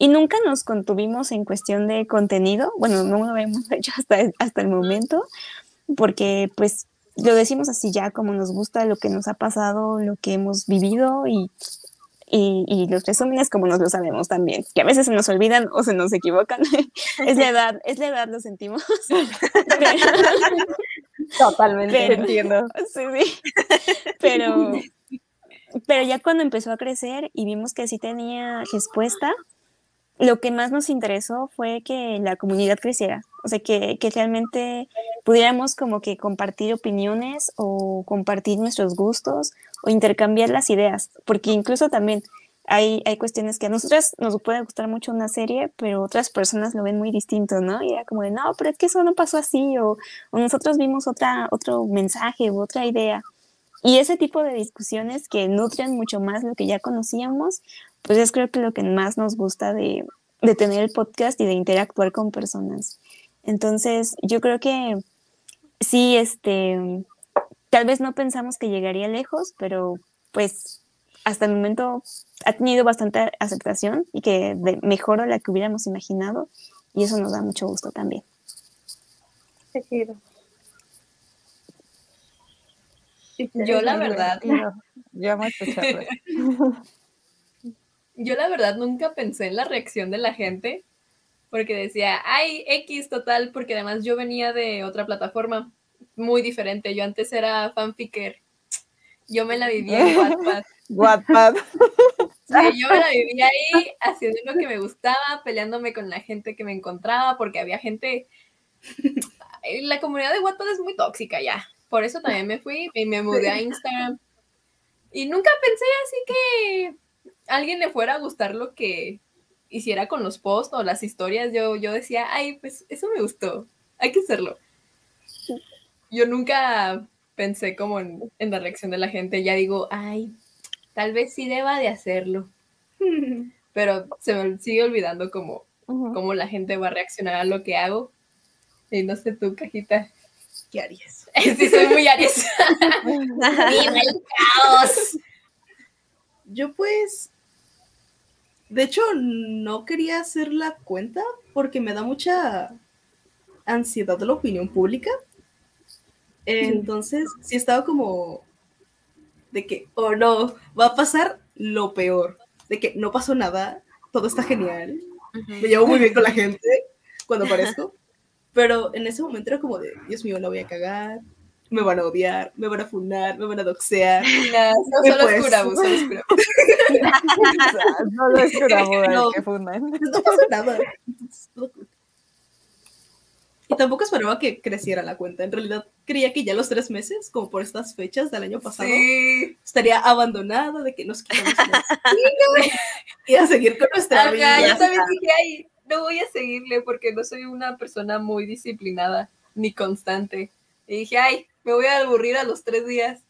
Speaker 3: Y nunca nos contuvimos en cuestión de contenido, bueno, no lo hemos <laughs> hecho hasta, hasta el momento, porque pues lo decimos así ya como nos gusta lo que nos ha pasado, lo que hemos vivido y, y, y los resúmenes como nos lo sabemos también, que a veces se nos olvidan o se nos equivocan. <laughs> es la edad, es la edad, lo sentimos. <laughs>
Speaker 5: Totalmente.
Speaker 3: Pero-
Speaker 6: Entiendo.
Speaker 3: Sí, sí. Pero, pero ya cuando empezó a crecer y vimos que sí tenía respuesta, lo que más nos interesó fue que la comunidad creciera. O sea, que, que realmente pudiéramos como que compartir opiniones o compartir nuestros gustos o intercambiar las ideas. Porque incluso también hay, hay cuestiones que a nosotras nos puede gustar mucho una serie, pero otras personas lo ven muy distinto, ¿no? Y era como de, no, pero es que eso no pasó así, o, o nosotros vimos otra, otro mensaje u otra idea. Y ese tipo de discusiones que nutren mucho más lo que ya conocíamos, pues es creo que lo que más nos gusta de, de tener el podcast y de interactuar con personas. Entonces, yo creo que sí, este, tal vez no pensamos que llegaría lejos, pero pues hasta el momento ha tenido bastante aceptación y que de- mejoró la que hubiéramos imaginado y eso nos da mucho gusto también.
Speaker 7: Yo la verdad, <laughs>
Speaker 6: Yo amo escucharlo. <laughs>
Speaker 7: yo la verdad nunca pensé en la reacción de la gente, porque decía, ay, X total, porque además yo venía de otra plataforma muy diferente. Yo antes era fanficker. Yo me la vivía en <laughs> Wattpad.
Speaker 6: Wattpad.
Speaker 7: Sí, yo me la vivía ahí haciendo lo que me gustaba, peleándome con la gente que me encontraba, porque había gente. La comunidad de Wattpad es muy tóxica ya. Por eso también me fui y me mudé a Instagram. Y nunca pensé así que alguien le fuera a gustar lo que hiciera con los posts o las historias. Yo, yo decía, ay, pues eso me gustó, hay que hacerlo. Yo nunca pensé como en, en la reacción de la gente. Ya digo, ay, tal vez sí deba de hacerlo. <laughs> Pero se me sigue olvidando cómo, cómo la gente va a reaccionar a lo que hago. Y no sé tú, cajita.
Speaker 8: ¿Qué harías? <laughs>
Speaker 7: Sí, soy muy Aries. <laughs> ¡Viva el caos!
Speaker 8: Yo pues, de hecho, no quería hacer la cuenta porque me da mucha ansiedad de la opinión pública. Entonces, sí estaba como de que, oh no, va a pasar lo peor, de que no pasó nada, todo está genial, me llevo muy bien con la gente cuando aparezco, <laughs> pero en ese momento era como de, Dios mío, la voy a cagar, me van a odiar, me van a funar, me van a doxear. <laughs>
Speaker 7: No, no solo
Speaker 8: pues. <laughs>
Speaker 7: es Curabu, solo Curabu.
Speaker 6: No lo es Curabu el
Speaker 8: No.
Speaker 6: que fundan.
Speaker 8: no pasó nada. Y tampoco esperaba que creciera la cuenta. En realidad, creía que ya los tres meses, como por estas fechas del año pasado,
Speaker 7: Sí.
Speaker 8: estaría abandonada de que nos quitamos <laughs> y a seguir con nuestra
Speaker 7: Ajá,
Speaker 8: vida.
Speaker 7: yo también dije, ay, no voy a seguirle porque no soy una persona muy disciplinada ni constante. Y dije, ay, me voy a aburrir a los tres días.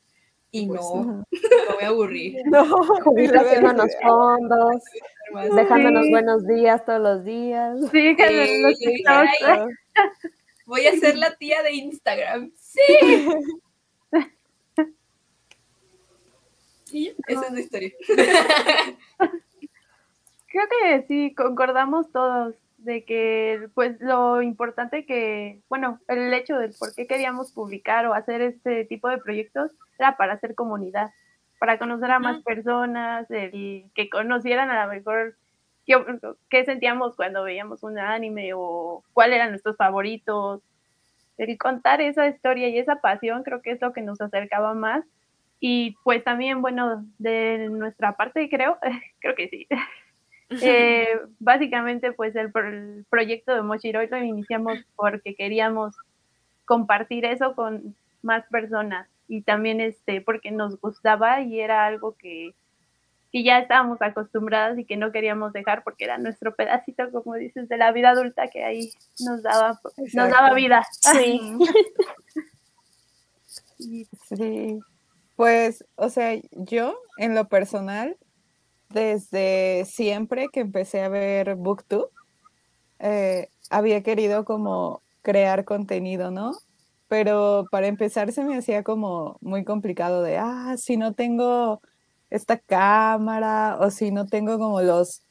Speaker 7: Y
Speaker 8: Pues,
Speaker 7: no, me voy a aburrir. <laughs>
Speaker 6: No,
Speaker 5: haciéndonos <laughs> fondos, dejándonos buenos días todos los días.
Speaker 1: Sí, que
Speaker 7: Sí,
Speaker 1: los
Speaker 7: dije, voy a ser la tía de Instagram. Sí. <laughs>
Speaker 8: Y.
Speaker 7: Esa es la historia.
Speaker 1: Creo que sí, concordamos todos. De que pues lo importante que, bueno, el hecho de por qué queríamos publicar o hacer este tipo de proyectos era para hacer comunidad, para conocer a más personas, el, que conocieran a lo mejor qué, qué sentíamos cuando veíamos un anime o cuáles eran nuestros favoritos. El contar esa historia y esa pasión creo que es lo que nos acercaba más. Y pues también, bueno, de nuestra parte creo, <laughs> creo que sí, eh, <laughs> básicamente, pues el, el, proyecto de Mochiroi lo iniciamos porque queríamos compartir eso con más personas y también este porque nos gustaba y era algo que, que ya estábamos acostumbradas y que no queríamos dejar porque era nuestro pedacito, como dices, de la vida adulta que ahí nos daba, nos daba vida.
Speaker 3: Sí. <laughs>
Speaker 6: sí. Pues, o sea, yo en lo personal desde siempre que empecé a ver Booktube, eh, había querido como crear contenido, ¿no? Pero para empezar se me hacía como muy complicado de, ah, si no tengo esta cámara o si no tengo como los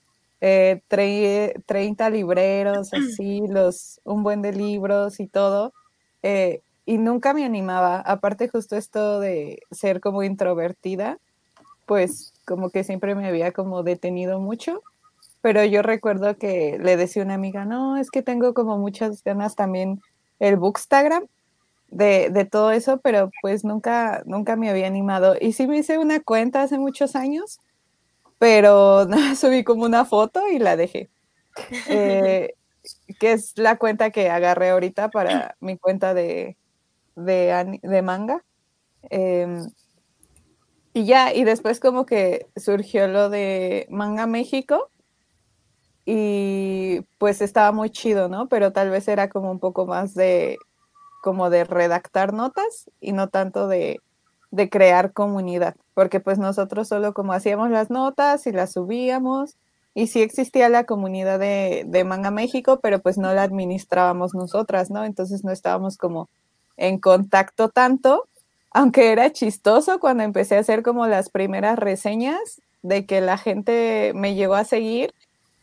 Speaker 6: eh, 30 libreros, <clears throat> así, los, un buen de libros y todo. Eh, y nunca me animaba, aparte justo esto de ser como introvertida, pues como que siempre me había como detenido mucho, pero yo recuerdo que le decía a una amiga, no, es que tengo como muchas ganas también el Bookstagram de, de todo eso, pero pues nunca, nunca me había animado. Y sí me hice una cuenta hace muchos años, pero <laughs> subí como una foto y la dejé. Eh, que es la cuenta que agarré ahorita para mi cuenta de, de, manga. Eh, y ya, y después como que surgió lo de Manga México y pues estaba muy chido, ¿no? Pero tal vez era como un poco más de como de redactar notas y no tanto de, de crear comunidad, porque pues nosotros solo como hacíamos las notas y las subíamos y sí existía la comunidad de, de Manga México, pero pues no la administrábamos nosotras, ¿no? Entonces no estábamos como en contacto tanto aunque era chistoso cuando empecé a hacer como las primeras reseñas de que la gente me llegó a seguir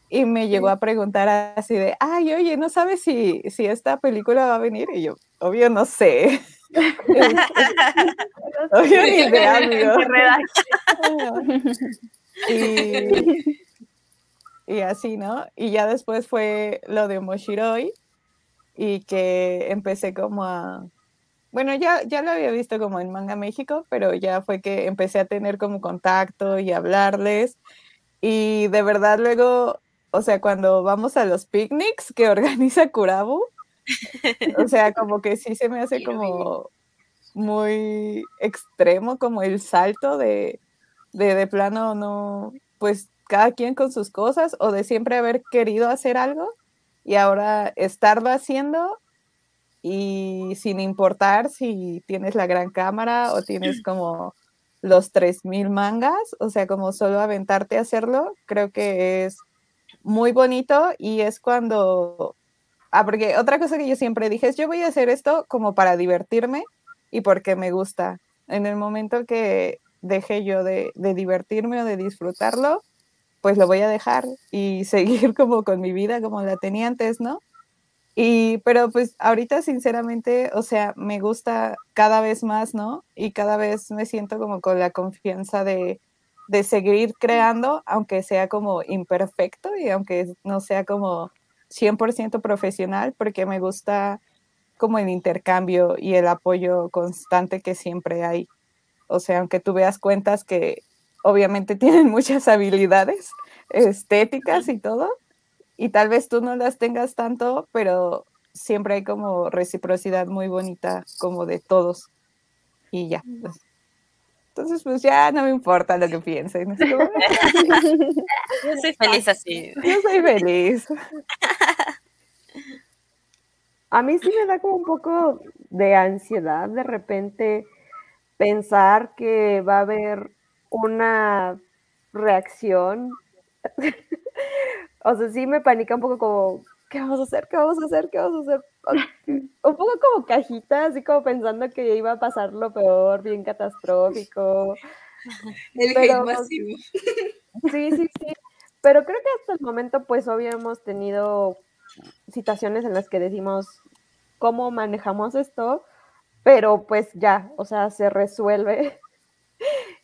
Speaker 6: y me llegó a preguntar así de, ay, oye, ¿no sabes si, si esta película va a venir? Y yo, obvio, no sé. <laughs> <laughs> obvio, ni idea, amigo. <laughs> y, y así, ¿no? Y ya después fue lo de Moshiroi y que empecé como a, bueno, ya, ya lo había visto como en Manga México, pero ya fue que empecé a tener como contacto y hablarles. Y de verdad luego, o sea, cuando vamos a los picnics que <laughs> organiza Kurabu, o sea, como que sí se me hace como muy extremo como el salto de, de, de plano no, pues cada quien con sus cosas o de siempre haber querido hacer algo y ahora estarlo haciendo y sin importar si tienes la gran cámara o tienes como los 3000 mangas, o sea, como solo aventarte a hacerlo, creo que es muy bonito y es cuando, ah, porque otra cosa que yo siempre dije es, yo voy a hacer esto como para divertirme y porque me gusta. En el momento que deje yo de, de divertirme o de disfrutarlo, pues lo voy a dejar y <laughs> seguir como con mi vida como la tenía antes, ¿no? Y, pero pues ahorita sinceramente, o sea, me gusta cada vez más, ¿no? Y cada vez me siento como con la confianza de, de seguir creando, aunque sea como imperfecto y aunque no sea como 100% profesional, porque me gusta como el intercambio y el apoyo constante que siempre hay. O sea, aunque tú veas cuentas que obviamente <laughs> tienen muchas habilidades estéticas y todo, y tal vez tú no las tengas tanto, pero siempre hay como reciprocidad muy bonita como de todos y ya. Pues. Entonces, pues ya no me importa lo que piensen. <laughs>
Speaker 2: Yo soy feliz así.
Speaker 6: Yo soy feliz. <laughs>
Speaker 5: A mí sí me da como un poco de ansiedad de repente pensar que va a haber una reacción <laughs> o sea, sí me panica un poco como, ¿qué vamos a hacer? ¿Qué vamos a hacer? ¿Qué vamos a hacer? <laughs> Un poco como cajita, así como pensando que iba a pasar lo peor, bien catastrófico.
Speaker 8: El Pero, masivo.
Speaker 5: Sí, sí, sí. Pero creo que hasta el momento, pues, obvio, hemos tenido situaciones en las que decimos cómo manejamos esto, pero pues ya, o sea, se resuelve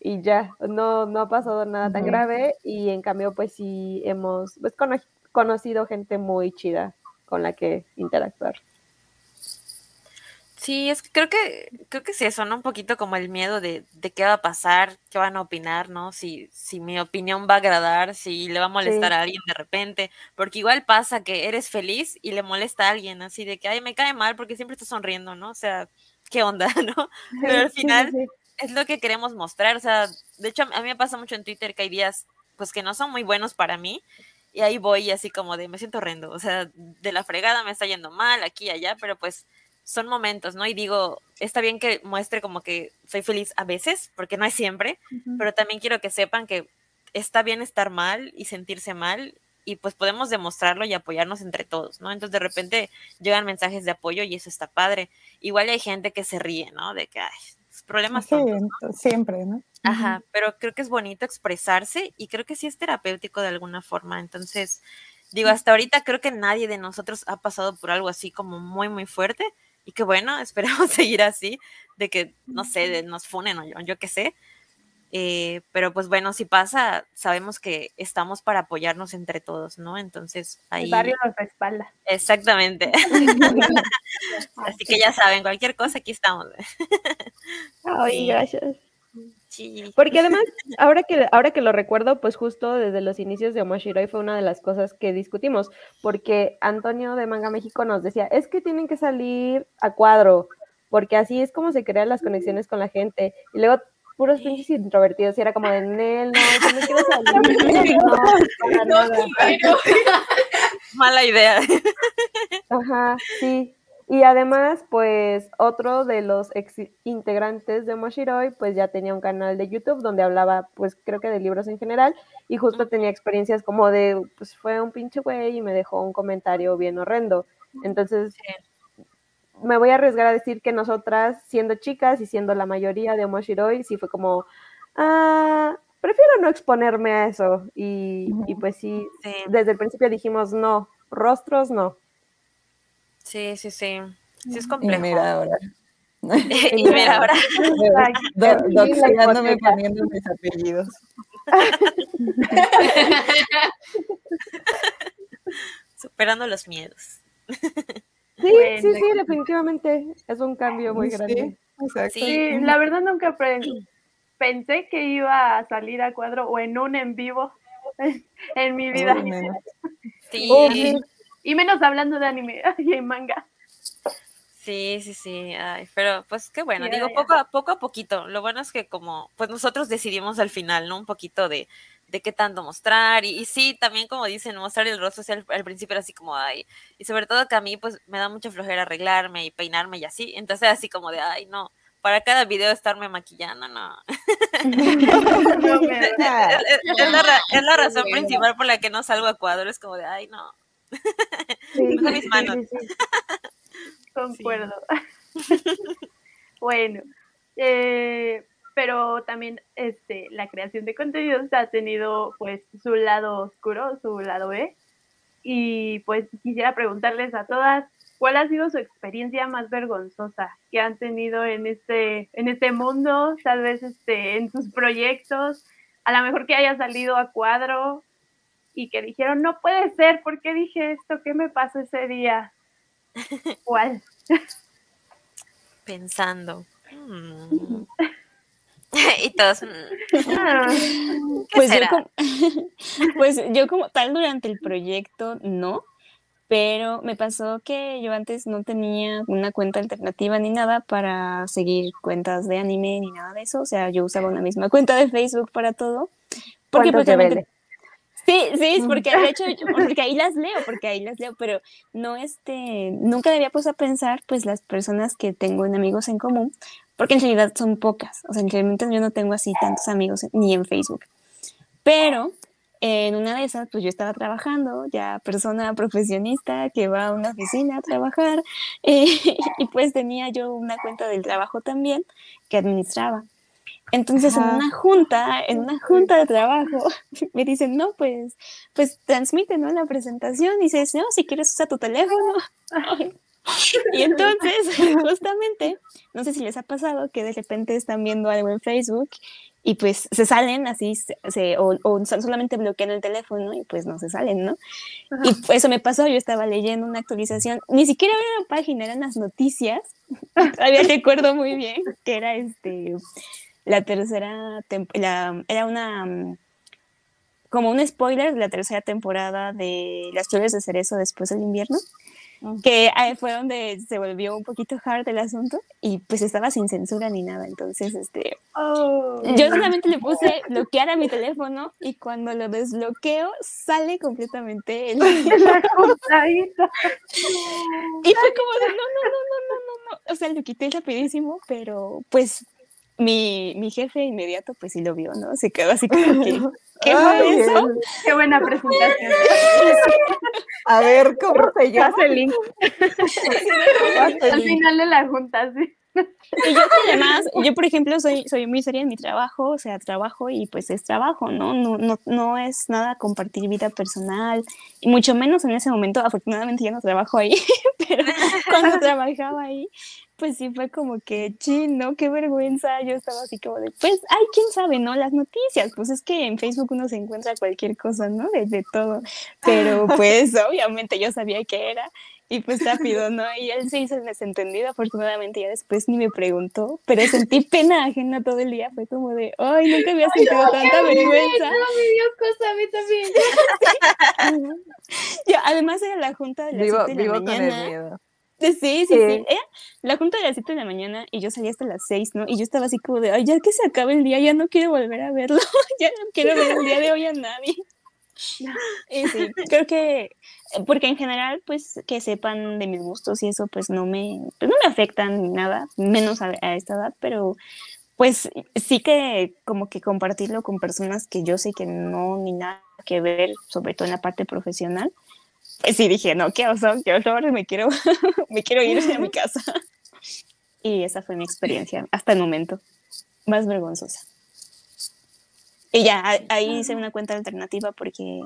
Speaker 5: y ya, no, no ha pasado nada tan grave y en cambio pues sí hemos pues, cono- conocido gente muy chida con la que interactuar.
Speaker 2: Sí, es que creo que, creo que sí, eso, ¿no? Un poquito como el miedo de, de qué va a pasar, qué van a opinar, ¿no? Si, si mi opinión va a agradar, si le va a molestar
Speaker 5: Sí.
Speaker 2: a alguien de repente, porque igual pasa que eres feliz y le molesta a alguien, así de que, ay, me cae mal porque siempre está sonriendo, ¿no? O sea, ¿qué onda, <laughs> no? Pero al <laughs>
Speaker 5: sí,
Speaker 2: final
Speaker 5: sí.
Speaker 2: Es lo que queremos mostrar, o sea, de hecho a mí me pasa mucho en Twitter que hay días, pues que no son muy buenos para mí, y ahí voy así como de, me siento horrendo, o sea, de la fregada me está yendo mal, aquí y allá, pero pues son momentos, ¿no? Y digo, está bien que muestre como que soy feliz a veces, porque no es siempre, pero también quiero que sepan que está bien estar mal y sentirse mal y pues podemos demostrarlo y apoyarnos entre todos, ¿no? Entonces de repente llegan mensajes de apoyo y eso está padre. Igual hay gente que se ríe, ¿no? De que, ay, problemas
Speaker 6: Sí,
Speaker 2: tontos, ¿no?
Speaker 6: ento- siempre, ¿no?
Speaker 2: Ajá, pero creo que es bonito expresarse y creo que sí es terapéutico de alguna forma. Entonces, digo, hasta ahorita creo que nadie de nosotros ha pasado por algo así como muy, muy fuerte y que bueno, <laughs> esperamos seguir así, de que, no sé, de nos funen o yo, yo qué sé. Eh, pero pues bueno, si pasa, sabemos que estamos para apoyarnos entre todos, ¿no? Entonces,
Speaker 1: El
Speaker 2: ahí...
Speaker 1: barrio nos respalda.
Speaker 2: Exactamente. <laughs> <laughs> Así que ya saben, cualquier cosa, aquí estamos. <laughs>
Speaker 5: Ay, gracias.
Speaker 2: Sí.
Speaker 5: Porque además, ahora que, ahora que lo recuerdo, pues justo desde los inicios de Omoshiroi fue una de las cosas que discutimos, porque Antonio de Manga México nos decía, es que tienen que salir a cuadro, porque así es como se crean las conexiones con la gente. Y luego puros pinches introvertidos, y era como de, Nel, no, yo no quiero <laughs> salir. No, <laughs> para nada". <laughs>
Speaker 2: Mala idea.
Speaker 5: Ajá, sí. Y además, pues otro de los ex integrantes de Moshiroi, pues ya tenía un canal de YouTube donde hablaba, pues creo que de libros en general, y justo tenía experiencias como de, pues fue un pinche güey y me dejó un comentario bien horrendo. Entonces, me voy a arriesgar a decir que nosotras, siendo chicas y siendo la mayoría de Moshiroi, sí fue como, ah, prefiero no exponerme a eso. Y, y pues sí,
Speaker 2: Sí,
Speaker 5: desde el principio dijimos, no, rostros no.
Speaker 2: sí, sí, sí. Sí es
Speaker 6: Y
Speaker 2: complejo.
Speaker 6: mira ahora.
Speaker 2: y mira ahora, <laughs> <laughs>
Speaker 6: doxeándome poniendo mis apellidos. <laughs>
Speaker 2: superando los miedos.
Speaker 5: Sí,
Speaker 1: Bueno,
Speaker 5: sí, sí, definitivamente es un cambio muy
Speaker 6: Sí,
Speaker 5: grande.
Speaker 6: exacto.
Speaker 2: Sí.
Speaker 1: Sí, la verdad nunca pre- pensé que iba a salir a cuadro o en un en vivo <laughs> en mi vida.
Speaker 6: Uy, nena.
Speaker 2: Sí,
Speaker 5: Oh, sí.
Speaker 1: Y menos hablando de anime <laughs> y manga.
Speaker 2: sí, sí, sí. Ay, pero pues qué bueno. Digo, poco a poco a poquito. Lo bueno es que como, pues nosotros decidimos al final, ¿no? Un poquito de, de qué tanto mostrar. Y, y sí, también como dicen, mostrar el rostro, o sea, al, al principio era así como, ay. Y sobre todo que a mí, pues, me da mucha flojera arreglarme y peinarme y así. Entonces, así como de, ay, no. Para cada video estarme maquillando, no. <laughs>
Speaker 1: No
Speaker 2: Es, es la, <laughs> es la razón principal por la que no salgo a cuadro. Es como de, ay, no. <laughs>
Speaker 5: Sí,
Speaker 2: mis manos.
Speaker 5: sí, sí.
Speaker 1: Concuerdo. bueno, eh, pero también este, la creación de contenidos ha tenido pues su lado oscuro, su lado B. Y pues quisiera preguntarles a todas, ¿cuál ha sido su experiencia más vergonzosa que han tenido en este, en este mundo? Tal vez este, en sus proyectos, a lo mejor que haya salido a cuadro y que dijeron, no puede ser, ¿por qué dije esto? ¿Qué me pasó ese día? <laughs> ¿Cuál? <laughs>
Speaker 2: Pensando. mm. <laughs> <laughs> y todos. mm, ¿Qué
Speaker 3: Pues yo, como, <laughs> pues yo como tal durante el proyecto no, pero me pasó que yo antes no tenía una cuenta alternativa ni nada para seguir cuentas de anime ni nada de eso, o sea, yo usaba una misma cuenta de Facebook para todo. Porque
Speaker 5: ¿Cuántos de
Speaker 3: precisamente-
Speaker 5: Vele?
Speaker 3: Sí, sí, es porque de hecho, <laughs> yo- porque ahí las leo, porque ahí las leo, pero no este, nunca me había puesto a pensar pues las personas que tengo en amigos en común, porque en realidad son pocas, o sea, realmente yo no tengo así tantos amigos ni en Facebook. Pero en una de esas, pues yo estaba trabajando, ya persona profesionista que va a una oficina a trabajar, <laughs> eh, y pues tenía yo una cuenta del trabajo también que administraba. Entonces, en
Speaker 6: Ajá.
Speaker 3: una junta, en una junta de trabajo, <laughs> me dicen, no, pues, pues transmite, ¿no? La presentación. Y dices, no, si quieres usa tu teléfono. <laughs> <laughs> Y entonces, <laughs> justamente, no sé si les ha pasado que de repente están viendo algo en Facebook y pues se salen así, se, se- o, o sol- solamente bloquean el teléfono y pues no se salen, ¿no? Y eso me pasó, yo estaba leyendo una actualización, ni siquiera era la página, eran las noticias. <laughs> Todavía recuerdo muy bien que era este la tercera la, era una como un spoiler de la tercera temporada de Las flores de cerezo después del invierno que ahí fue donde se volvió un poquito hard el asunto y pues estaba sin censura ni nada, entonces este
Speaker 1: Oh.
Speaker 3: yo solamente le puse bloquear a mi teléfono y cuando lo desbloqueo sale completamente el... <laughs> Y fue como de no, no, no, no, no, no, no, o sea, lo quité rapidísimo, pero pues mi, mi jefe inmediato pues sí lo vio, ¿no? Se quedó así como que <laughs> ¿qué fue
Speaker 6: Ay,
Speaker 3: eso?
Speaker 1: Qué buena <laughs> presentación.
Speaker 6: A ver, ¿cómo se llama?
Speaker 5: El link.
Speaker 1: Al final de la junta, sí.
Speaker 3: Y yo que además, yo por ejemplo soy, soy muy seria en mi trabajo, o sea, trabajo y pues es trabajo, ¿no? No, no, no es nada compartir vida personal, y mucho menos en ese momento, afortunadamente ya no trabajo ahí, <laughs> pero cuando trabajaba ahí, pues sí fue como que, chin, ¿no? Qué vergüenza, yo estaba así como de, pues, ay, quién sabe, ¿no? Las noticias, pues es que en Facebook uno se encuentra cualquier cosa, ¿no? De, de todo, pero <laughs> pues obviamente yo sabía que era, y pues rápido, ¿no? Y él se hizo el desentendido, afortunadamente ya después ni me preguntó, pero sentí pena ajena todo el día, fue como de, ay, nunca había sentido tanta vergüenza.
Speaker 7: me dio cosa a mí también. <laughs>
Speaker 3: Yo, además era la junta de las
Speaker 6: Vivo,
Speaker 3: 7 de
Speaker 6: vivo
Speaker 3: la
Speaker 6: con el
Speaker 3: mañana.
Speaker 6: miedo.
Speaker 3: Sí, sí, sí,
Speaker 5: Sí.
Speaker 3: Era la junta de las 7 de la mañana y yo salía hasta las 6, ¿no? Y yo estaba así como de, ay, ya que se acabe el día, ya no quiero volver a verlo, <laughs> ya no quiero ver el día de hoy a nadie. <laughs> Y sí, creo que, porque en general, pues, que sepan de mis gustos y eso, pues, no me, pues, no me afectan ni nada, menos a, a esta edad, pero, pues, sí que como que compartirlo con personas que yo sé que no, ni nada que ver, sobre todo en la parte profesional, pues <laughs> sí dije, no, qué oso, qué horror, me quiero, <laughs> me quiero ir a mi <laughs> casa. Y esa fue mi experiencia hasta el momento, más vergonzosa. Y ya, ahí hice una cuenta alternativa porque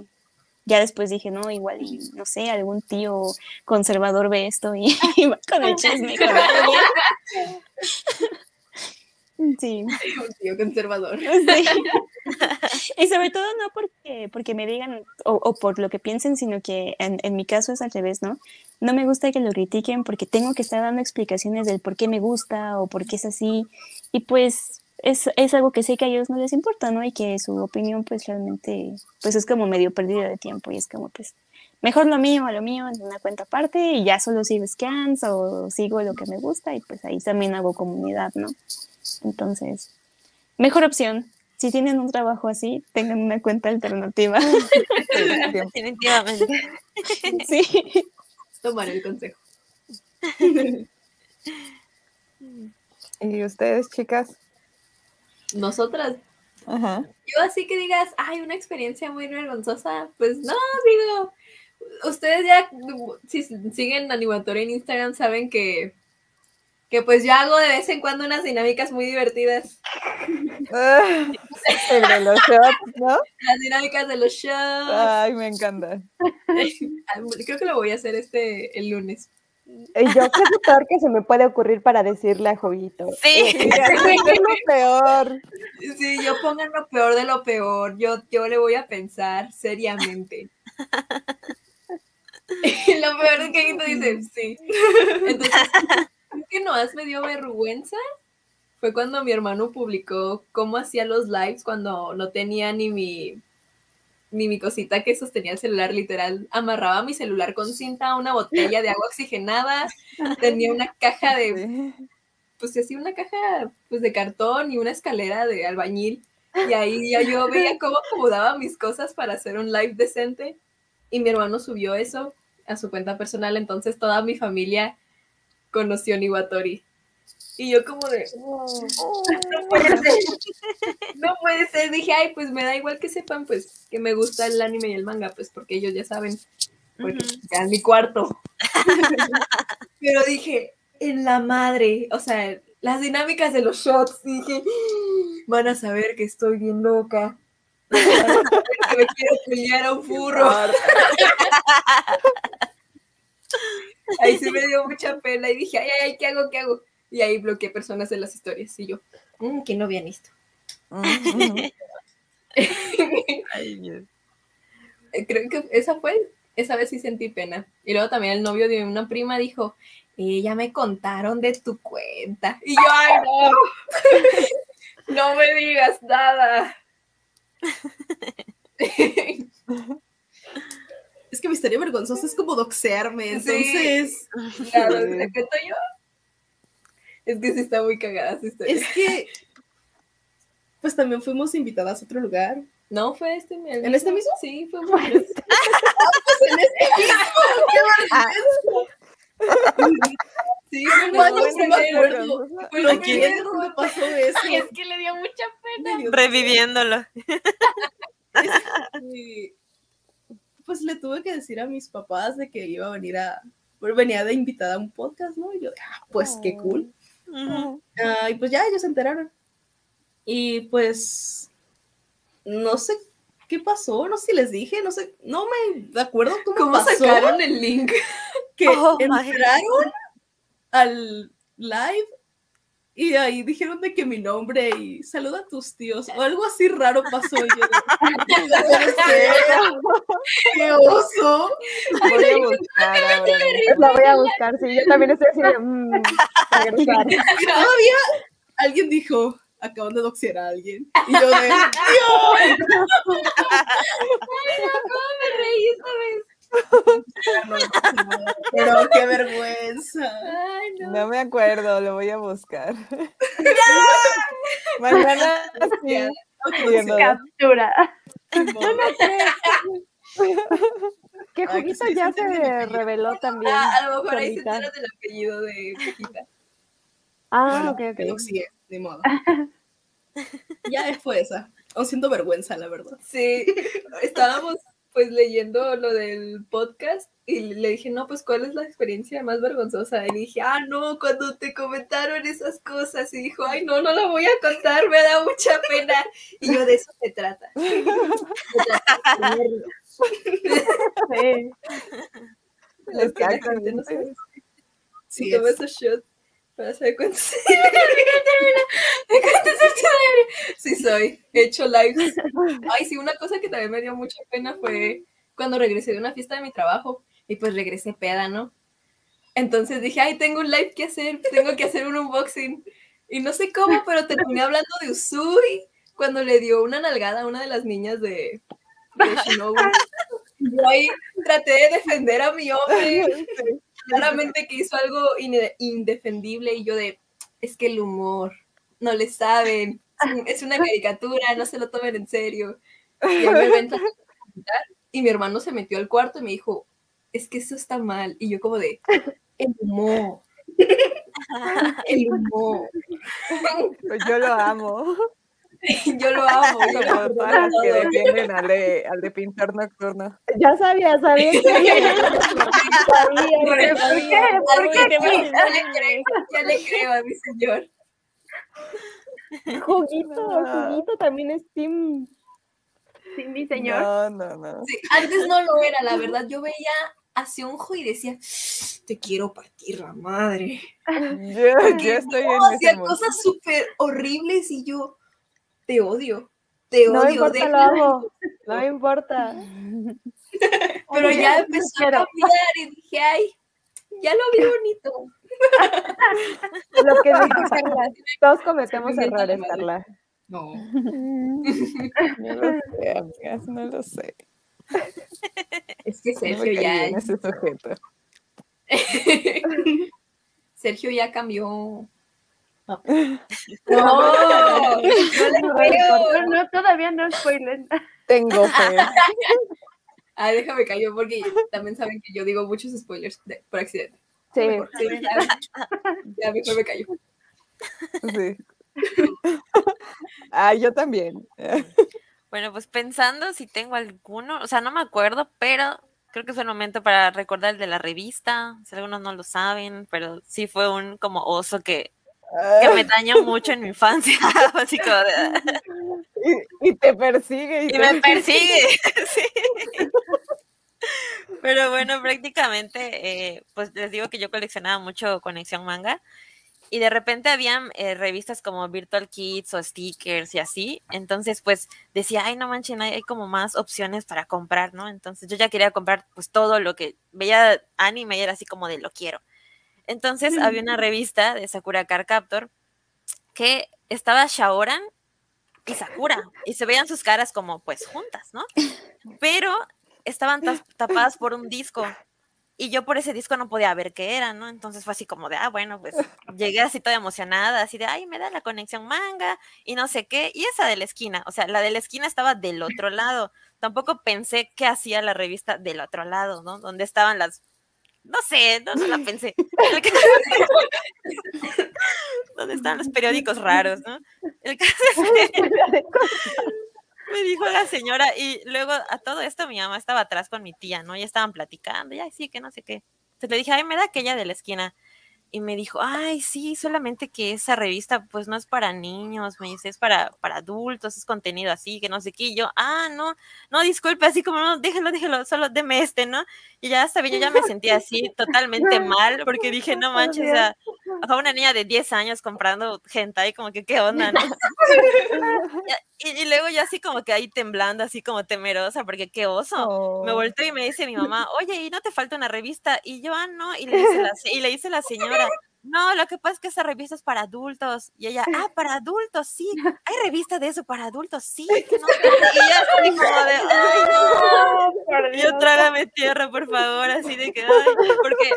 Speaker 3: ya después dije, no, igual, y, no sé, algún tío conservador ve esto y, y va con el chisme con alguien. Sí. <laughs>
Speaker 7: Un tío conservador.
Speaker 3: Sí. <laughs> Y sobre todo no porque, porque me digan o, o por lo que piensen, sino que en, en mi caso es al revés, ¿no? No me gusta que lo critiquen porque tengo que estar dando explicaciones del por qué me gusta o por qué es así. Y pues es, es algo que sé que a ellos no les importa, ¿no? Y que su opinión pues realmente pues es como medio perdida de tiempo y es como pues mejor lo mío a lo mío en una cuenta aparte y ya solo sigo scans o sigo lo que me gusta y pues ahí también hago comunidad, ¿no? Entonces, mejor opción. Si tienen un trabajo así, tengan una cuenta alternativa. <laughs>
Speaker 2: Definitivamente. <laughs>
Speaker 3: sí.
Speaker 7: Tomar el consejo. <laughs>
Speaker 6: ¿Y ustedes, chicas?
Speaker 7: Nosotras,
Speaker 6: Ajá.
Speaker 7: yo así que digas, ay, una experiencia muy vergonzosa, pues no, digo, ustedes ya, si siguen Animatoria en Instagram, saben que, que pues yo hago de vez en cuando unas dinámicas muy divertidas.
Speaker 6: El de los shots, ¿no?
Speaker 7: Las dinámicas de los shows.
Speaker 6: Ay, me encanta. <laughs>
Speaker 7: Creo que lo voy a hacer este el lunes.
Speaker 5: Y yo, ¿qué es lo peor que se me puede ocurrir para decirle a Joguito?
Speaker 2: Sí.
Speaker 6: Sí, es lo peor.
Speaker 7: Sí, yo pongan lo peor de lo peor. Yo, yo le voy a pensar seriamente. <laughs> Y lo peor es que dice, sí. Entonces, creo que nomás me dio vergüenza. Fue cuando mi hermano publicó cómo hacía los lives cuando no tenía ni mi ni mi cosita que sostenía el celular, literal, amarraba mi celular con cinta a una botella de agua oxigenada, <laughs> tenía una caja de pues así una caja pues de cartón y una escalera de albañil. Y ahí ya yo veía cómo acomodaba mis cosas para hacer un live decente. Y mi hermano subió eso a su cuenta personal. Entonces toda mi familia conoció Niwatori. Y yo como de no puede ser. No puede ser. Dije ay pues me da igual que sepan pues que me gusta el anime y el manga pues porque ellos ya saben porque ya en mi cuarto <laughs> pero dije en la madre, o sea, las dinámicas de los shots, dije, van a saber que estoy bien loca. A <laughs> que me quiero pelear a un furro. <laughs> <laughs> Ahí sí me dio mucha pena y dije, ay, ay, ay, ¿qué hago? ¿Qué hago? Y ahí bloqueé personas en las historias y yo, mmm, que no vean esto.
Speaker 6: Ujú. <laughs>
Speaker 2: Ay, Dios.
Speaker 7: Eh, Creo que esa fue, esa vez sí sentí pena. Y luego también el novio de una prima dijo, "Eh, ya me contaron de tu cuenta. Y yo, ay, no, <laughs> no me digas nada.
Speaker 8: Es que mi historia vergonzosa es como doxearme,
Speaker 7: Sí.
Speaker 8: entonces <laughs>
Speaker 7: Claro, ¿te cuento yo? Es que sí está muy cagada esa historia.
Speaker 8: es que pues también fuimos invitadas a otro lugar.
Speaker 7: No, fue este. el
Speaker 8: ¿En este mismo?
Speaker 7: Sí, fue <laughs>
Speaker 8: Pues en este <laughs>
Speaker 7: Sí, fue
Speaker 8: No,
Speaker 7: en
Speaker 8: no
Speaker 7: el
Speaker 8: me
Speaker 7: primero.
Speaker 8: acuerdo.
Speaker 7: Fue lo primero.
Speaker 8: ¿Dónde pasó eso?
Speaker 7: Ay, es que le dio mucha pena.
Speaker 8: Me dio-
Speaker 2: Reviviéndolo.
Speaker 8: Y, pues le tuve que decir a mis papás de que iba a venir a, venía de invitada a un podcast, ¿no? Y yo, ah, pues qué cool.
Speaker 2: Ujú.
Speaker 8: Ah, y pues ya ellos se enteraron. Y pues no sé qué pasó, no sé si les dije, no sé, no me acuerdo cómo,
Speaker 7: ¿Cómo
Speaker 8: pasó
Speaker 7: sacaron el link? <laughs>
Speaker 8: que
Speaker 2: Oh,
Speaker 8: entraron al live y ahí dijeron de que mi nombre y saluda a tus tíos o algo así raro pasó. Y yo "No ¡Qué oso!
Speaker 6: Voy a buscar.
Speaker 5: La voy a buscar, sí. Yo también estoy así de. mm, regresar.
Speaker 8: Y todavía alguien dijo, acaban de doxear a alguien. Y yo de, <laughs>
Speaker 7: Me reí esta vez.
Speaker 8: Pero qué vergüenza.
Speaker 7: Ay, no.
Speaker 6: No me acuerdo, lo voy a buscar. <laughs> Mañana sí.
Speaker 1: Captura. <laughs>
Speaker 5: Que
Speaker 8: Ay, que
Speaker 5: Juguito
Speaker 8: sí,
Speaker 5: ya
Speaker 8: sí
Speaker 5: se reveló también.
Speaker 7: Ah, a lo mejor ahí se entera del apellido de Pejita.
Speaker 5: Ah, ok, ok.
Speaker 8: doxié, ni modo. <laughs> Ya fue esa. Aún siento vergüenza, la verdad.
Speaker 7: Sí, estábamos pues leyendo lo del podcast y le dije, no, pues ¿cuál es la experiencia más vergonzosa? Y dije, ah, no, cuando te comentaron esas cosas. Y dijo, ay, no, no la voy a contar, me da mucha pena. Y yo, de eso se trata.
Speaker 1: Sí.
Speaker 7: Es que la gente no sabe.
Speaker 8: Sí,
Speaker 7: shots, para saber cuánto soy. ¿Cuánto soy? Sí soy. He hecho lives. <laughs> Ay, sí, una cosa que también me dio mucha pena fue cuando regresé de una fiesta de mi trabajo y pues regresé peda, ¿no? Entonces dije, ay, tengo un live que hacer, tengo que hacer un unboxing. Y no sé cómo, pero terminé hablando de Usui cuando le dio una nalgada a una de las niñas de, de Shinobu. <laughs> Yo ahí traté de defender a mi hombre, claramente que hizo algo indefendible y yo de, es que el humor, no le saben, es un- es una caricatura, no se lo tomen en serio. Y me <laughs> y mi hermano se metió al cuarto y me dijo, es que eso está mal. Y yo como de, el humor, <laughs> el humor.
Speaker 6: Pues yo lo amo. <laughs>
Speaker 7: Yo lo amo.
Speaker 6: Como
Speaker 7: amo
Speaker 6: todas las que defienden al de, al de pintor nocturno.
Speaker 5: Ya sabía, sabía. <laughs> sabía.
Speaker 7: ¿Por qué? ¿Por qué? Ya le creo, ya le creo a mi señor.
Speaker 5: Juguito,
Speaker 6: No.
Speaker 5: Juguito también es Team.
Speaker 1: Sí, mi señor.
Speaker 6: No, no, no.
Speaker 7: Sí, antes no lo era, la verdad. Yo veía a Seonjo y decía, te quiero partir la madre.
Speaker 6: Yo, yo estoy en
Speaker 7: No,
Speaker 6: ese
Speaker 7: hacía cosas súper horribles y yo te odio, te
Speaker 5: No
Speaker 7: odio.
Speaker 5: importa, lo
Speaker 7: déjame".
Speaker 5: amo. No me importa. <laughs>
Speaker 7: Pero ya empezó a cambiar y dije, ay, ya lo vi bonito. <laughs>
Speaker 5: Lo que dijo Carla. Todos cometemos errores. Carla.
Speaker 8: No. <laughs>
Speaker 6: No lo sé, amigas, no lo sé.
Speaker 7: Es que Sergio ya,
Speaker 6: ese sujeto.
Speaker 7: Sergio ya cambió. <laughs> No, no.
Speaker 1: No, no, todavía no spoilen.
Speaker 6: Tengo fe. <laughs>
Speaker 7: Ah, déjame callar porque también saben que yo digo muchos spoilers de- por accidente.
Speaker 5: Sí.
Speaker 7: Mejor, sí, ya, ya mejor me callo.
Speaker 6: Sí. <laughs> Ah, yo también.
Speaker 2: Bueno, pues pensando si tengo alguno, o sea, no me acuerdo, pero creo que es el momento para recordar el de la revista. Si algunos no lo saben, pero sí fue un como oso que que me dañó mucho en mi infancia. <laughs> Así como de- <laughs>
Speaker 6: Y, y te persigue. Y,
Speaker 2: y
Speaker 6: te-
Speaker 2: me persigue. <laughs> sí. Pero bueno, prácticamente, eh, pues les digo que yo coleccionaba mucho Conexión Manga y de repente habían eh, revistas como Virtual Kids o stickers y así. Entonces, pues decía, ay, no manchen, hay, hay como más opciones para comprar, ¿no? Entonces yo ya quería comprar pues todo lo que veía anime y era así como de lo quiero. Entonces había una revista de Sakura Card Captor que estaba Shaoran y Sakura y se veían sus caras como pues juntas, ¿no? Pero estaban tapadas por un disco y yo por ese disco no podía ver qué era, ¿no? Entonces fue así como de, ah, bueno, pues llegué así toda emocionada, así de, ay, me da la conexión manga y no sé qué, y esa de la esquina, o sea, la de la esquina estaba del otro lado, tampoco pensé qué hacía la revista del otro lado, ¿no? Donde estaban las, no sé, no, no la pensé. <laughs> Donde estaban los periódicos raros, ¿no? El caso es que <laughs> me dijo la señora y luego a todo esto mi mamá estaba atrás con mi tía, ¿no? Ya estaban platicando, ya sí, que no sé qué. Entonces le dije, ay, me da aquella de la esquina. Y me dijo, ay, sí, solamente que esa revista pues no es para niños, me dice, es para, para adultos, es contenido así, que no sé qué. Y yo, ah, no, no, disculpe, así como, no, déjelo, déjelo, solo deme este, ¿no? Y ya bien, yo ya me sentía así totalmente <laughs> mal, porque dije, no manches, o sea, a una niña de 10 años comprando hentai, como que qué onda, ¿no? Y, y luego yo así como que ahí temblando, así como temerosa, porque qué oso. Me
Speaker 6: Oh.
Speaker 2: volteó y me dice mi mamá, oye, ¿y no te falta una revista? Y yo, ah, no, y le dice la, y le dice la señora, no, lo que pasa es que esa revista es para adultos. Y ella, ah, para adultos, sí, hay revista de eso para adultos, sí. que no sé qué". y ya así como de, ay, no. <laughs> Yo trágame tierra, por favor, así de que, ay, porque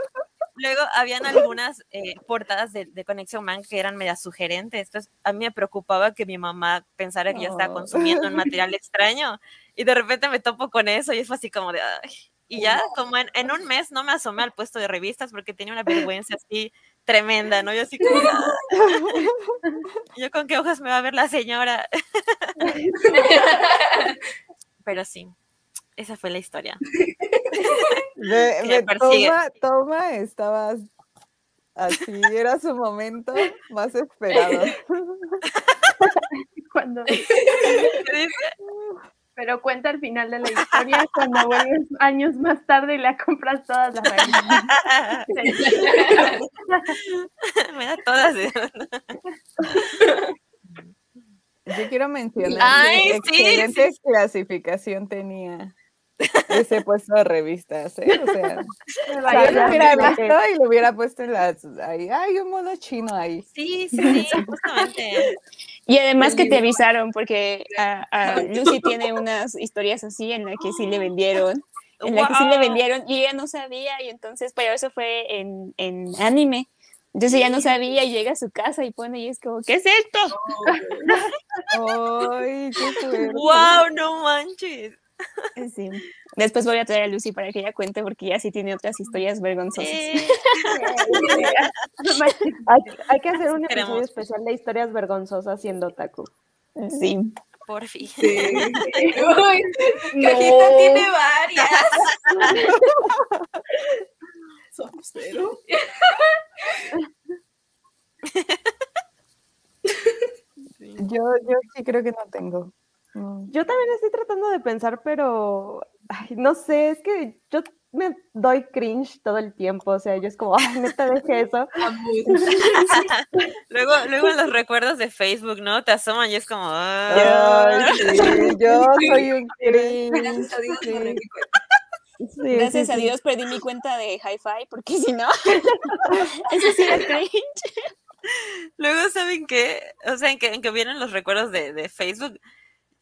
Speaker 2: luego habían algunas eh, portadas de, de Conexión Man que eran media sugerentes. Entonces, a mí me preocupaba que mi mamá pensara que yo estaba
Speaker 6: Oh.
Speaker 2: consumiendo un <laughs> material extraño. Y de repente me topo con eso y es así como de, ay. Y ya, como en, en un mes no me asomé al puesto de revistas porque tenía una vergüenza así tremenda, ¿no? Yo así como, <laughs> yo con qué hojas me va a ver la señora. <laughs> Pero sí, esa fue la historia.
Speaker 6: De, de toma, toma, estabas así, era su momento más esperado. <laughs>
Speaker 1: Cuando,
Speaker 2: ¿Qué dice?
Speaker 1: pero cuenta al final de la historia cuando vuelves años más tarde y la compras todas las revistas. <laughs>
Speaker 2: me da todas. ¿eh?
Speaker 6: Yo quiero mencionar
Speaker 2: Ay,
Speaker 6: que
Speaker 2: sí,
Speaker 6: excelente clasificación tenía ese puesto de revistas, ¿eh? O sea, <laughs> o yo
Speaker 1: la
Speaker 6: hubiera visto y lo hubiera puesto en las... Ahí, hay un modo chino ahí.
Speaker 2: Sí, sí, sí, <laughs> justamente.
Speaker 3: Y además que te avisaron, porque a, a Lucy tiene unas historias así en las que sí le vendieron, en la que sí le vendieron y ella no sabía y entonces, pero eso fue en, en anime. Entonces ella no sabía y llega a su casa y pone y es como, ¿qué es esto? <laughs>
Speaker 6: ¡Ay, qué fuerte!
Speaker 2: ¡Wow! No manches.
Speaker 3: Sí. Después voy a traer a Lucy para que ella cuente porque ella sí tiene otras historias vergonzosas.
Speaker 2: Eh,
Speaker 5: Hay, hay que hacer un episodio especial de historias vergonzosas siendo otaku.
Speaker 3: Sí.
Speaker 2: por fin.
Speaker 8: Sí. <laughs>
Speaker 7: Uy, Cajita tiene varias. <laughs>
Speaker 8: Somos cero.
Speaker 6: Yo, yo sí creo que no tengo. No.
Speaker 5: Yo también estoy tratando de pensar, pero ay, no sé, es que yo me doy cringe todo el tiempo, o sea, yo es como, ay, neta, deje eso. <laughs> <laughs>
Speaker 2: Luego, luego los recuerdos de Facebook, ¿no? Te asoman y es como. "Ah".
Speaker 6: Ay, sí, yo <laughs> soy un cringe.
Speaker 7: Gracias a Dios
Speaker 6: sí.
Speaker 5: Sí,
Speaker 3: Gracias a. Dios perdí mi cuenta de Hi-Fi porque si no, eso sí era cringe.
Speaker 2: Luego, ¿saben qué? O sea, en que, en que vienen los recuerdos de, de Facebook,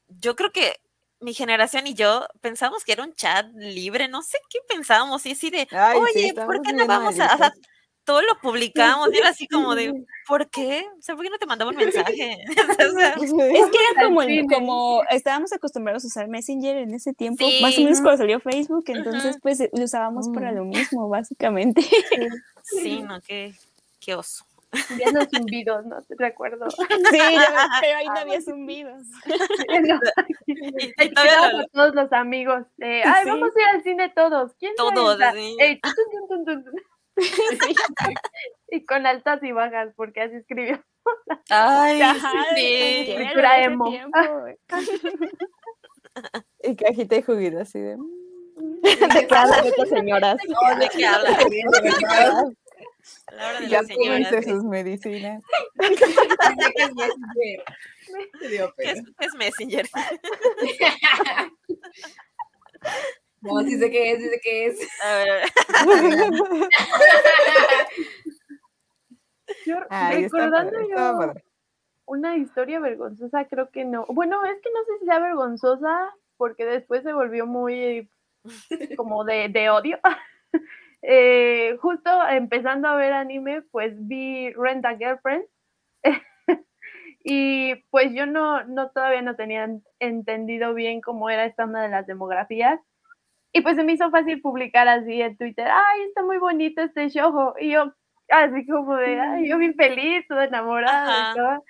Speaker 2: yo creo que mi generación y yo pensamos que era un chat libre, no sé qué pensábamos, y así de,
Speaker 6: Ay, sí,
Speaker 2: oye, ¿por qué no vamos a, o sea,
Speaker 6: malditos.
Speaker 2: todo lo publicamos, y era así como de, <laughs> ¿por qué? O sea, ¿por qué no te mandaba un mensaje? <laughs> O sea,
Speaker 3: Es que era <laughs> como, como estábamos acostumbrados a usar Messenger en ese tiempo,
Speaker 2: Sí.
Speaker 3: más o menos cuando salió Facebook, entonces pues lo usábamos para
Speaker 6: Mm.
Speaker 3: lo mismo, básicamente.
Speaker 2: sí, no, qué, qué oso.
Speaker 1: Ya zumbidos, no te recuerdo. <laughs>
Speaker 3: Sí, ya- pero ahí no había zumbidos. <laughs> <laughs>
Speaker 2: Todavía
Speaker 1: quedabas
Speaker 2: lo-
Speaker 1: todos los amigos. de, Ay,
Speaker 3: Sí.
Speaker 1: vamos a ir al cine todos. ¿Quién
Speaker 2: Todos, sí.
Speaker 1: Ey, tun, tun, tun, tun, tun. y con altas y bajas, porque así escribió.
Speaker 2: Ay, sí.
Speaker 1: Cultura emo.
Speaker 6: Y cajita y juguito así de.
Speaker 5: ¿De qué hablan estas señoras?
Speaker 2: No, ¿de qué habla? A la hora de
Speaker 6: Ya tómense sus medicinas.
Speaker 8: Que es Messenger. Me dio
Speaker 2: ¿Qué es, qué es Messenger? <laughs>
Speaker 7: No, sí sé qué es, sí sé qué es. <laughs>
Speaker 2: A ver, <laughs>
Speaker 1: Yo
Speaker 6: Ay, está
Speaker 1: recordando
Speaker 6: padre,
Speaker 1: yo una historia vergonzosa, creo que no. Bueno, es que no sé si sea vergonzosa, porque después se volvió muy como de, de odio. Eh, justo empezando a ver anime, pues vi Rent a Girlfriend. <laughs> y pues yo no, no todavía no tenía en- entendido bien cómo era esta una de las demografías. Y pues se me hizo fácil publicar así en Twitter, ay, está muy bonito este show. Y yo, así como de, ay, yo bien feliz, toda enamorada. Y todo.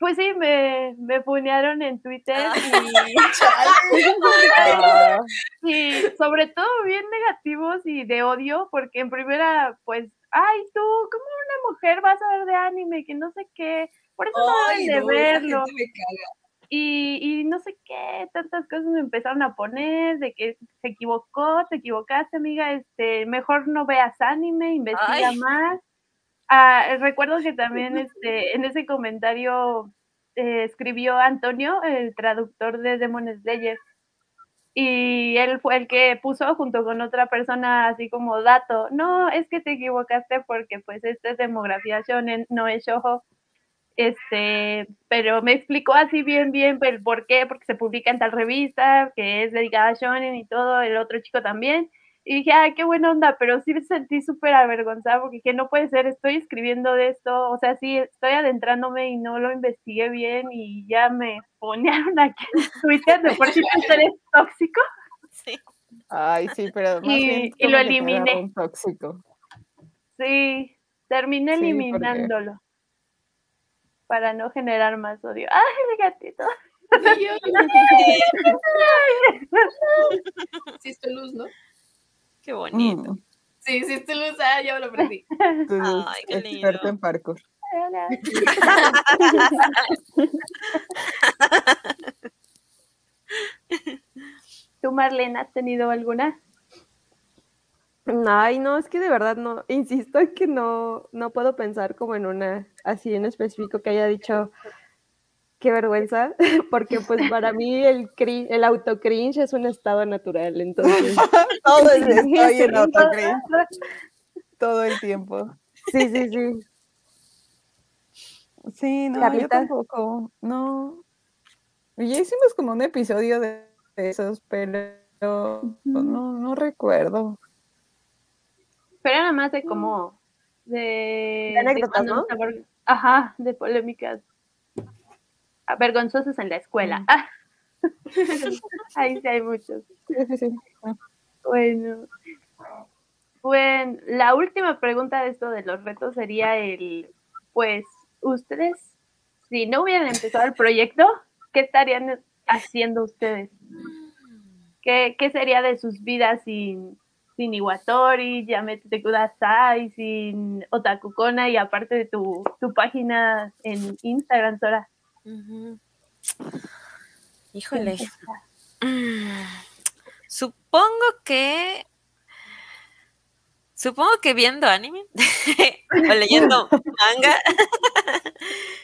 Speaker 1: Pues sí, me, me punearon en Twitter
Speaker 6: Ah,
Speaker 1: y, <laughs> y <laughs> sobre todo bien negativos y de odio, porque en primera, pues, ay, tú, ¿cómo una mujer vas a ver de anime? Que no sé qué, por eso no deben de
Speaker 8: no,
Speaker 1: verlo. Y, y no sé qué, tantas cosas me empezaron a poner de que se equivocó, te equivocaste, amiga, este, mejor no veas anime, investiga
Speaker 2: Ay.
Speaker 1: más. Ah, recuerdo que también este, en ese comentario eh, escribió Antonio, el traductor de Demon Slayer, y él fue el que puso junto con otra persona así como dato, no, es que te equivocaste porque pues esta es demografía shonen, no es shojo. Este, pero me explicó así bien, bien el por qué, porque se publica en tal revista, que es dedicada a Shonen y todo, el otro chico también. Y dije, ay, qué buena onda, pero sí me sentí súper avergonzada porque dije, no puede ser, estoy escribiendo de esto, o sea, sí, estoy adentrándome y no lo investigué bien y ya me ponían aquí en <laughs> Twitter de por sí Twitter es tóxico.
Speaker 2: sí.
Speaker 6: Ay, sí, pero más
Speaker 1: Y-
Speaker 6: bien
Speaker 1: y lo eliminé.
Speaker 6: un tóxico.
Speaker 1: Sí, terminé
Speaker 6: Sí, porque-
Speaker 1: eliminándolo para no generar más odio. Ay, mi gatito.
Speaker 7: Sí, <laughs> es luz, ¿no?
Speaker 2: Qué bonito.
Speaker 6: Mm,
Speaker 7: Sí, sí, luz. Ah, ya me lo aprendí.
Speaker 6: tú
Speaker 2: Ay, qué
Speaker 6: experto
Speaker 2: lindo.
Speaker 6: en parkour.
Speaker 1: Hola. <laughs> ¿Tú, Marlene, has tenido alguna?
Speaker 5: Ay, no, es que de verdad no, insisto en que no, no puedo pensar como en una así en específico que haya dicho qué vergüenza, <laughs> porque <laughs> pues para mí el cri- el auto cringe es un estado natural, entonces <laughs>
Speaker 6: Todo el estoy en
Speaker 5: Sí.
Speaker 6: autocringe todo el tiempo.
Speaker 5: sí, sí, sí.
Speaker 6: Sí, no, yo
Speaker 5: Carlita.
Speaker 6: tampoco. No. Ya hicimos como un episodio de esos, pero no, no recuerdo.
Speaker 1: Pero nada más de como... De,
Speaker 5: De anécdotas,
Speaker 1: cuando
Speaker 5: ¿no?
Speaker 1: Ajá, de polémicas vergonzosas en la escuela. Ah. <laughs> Ahí sí hay muchos. Bueno, bueno, la última pregunta de esto de los retos sería el, pues, ustedes, si no hubieran empezado el proyecto, ¿qué estarían haciendo ustedes? ¿Qué, qué sería de sus vidas sin, sin Iwatori, Yamete Kudasai, sin Otakukona y aparte de tu, tu página en Instagram, Sora?
Speaker 2: Híjole. Mm, Supongo que. Supongo que viendo anime <laughs> o leyendo manga, <laughs>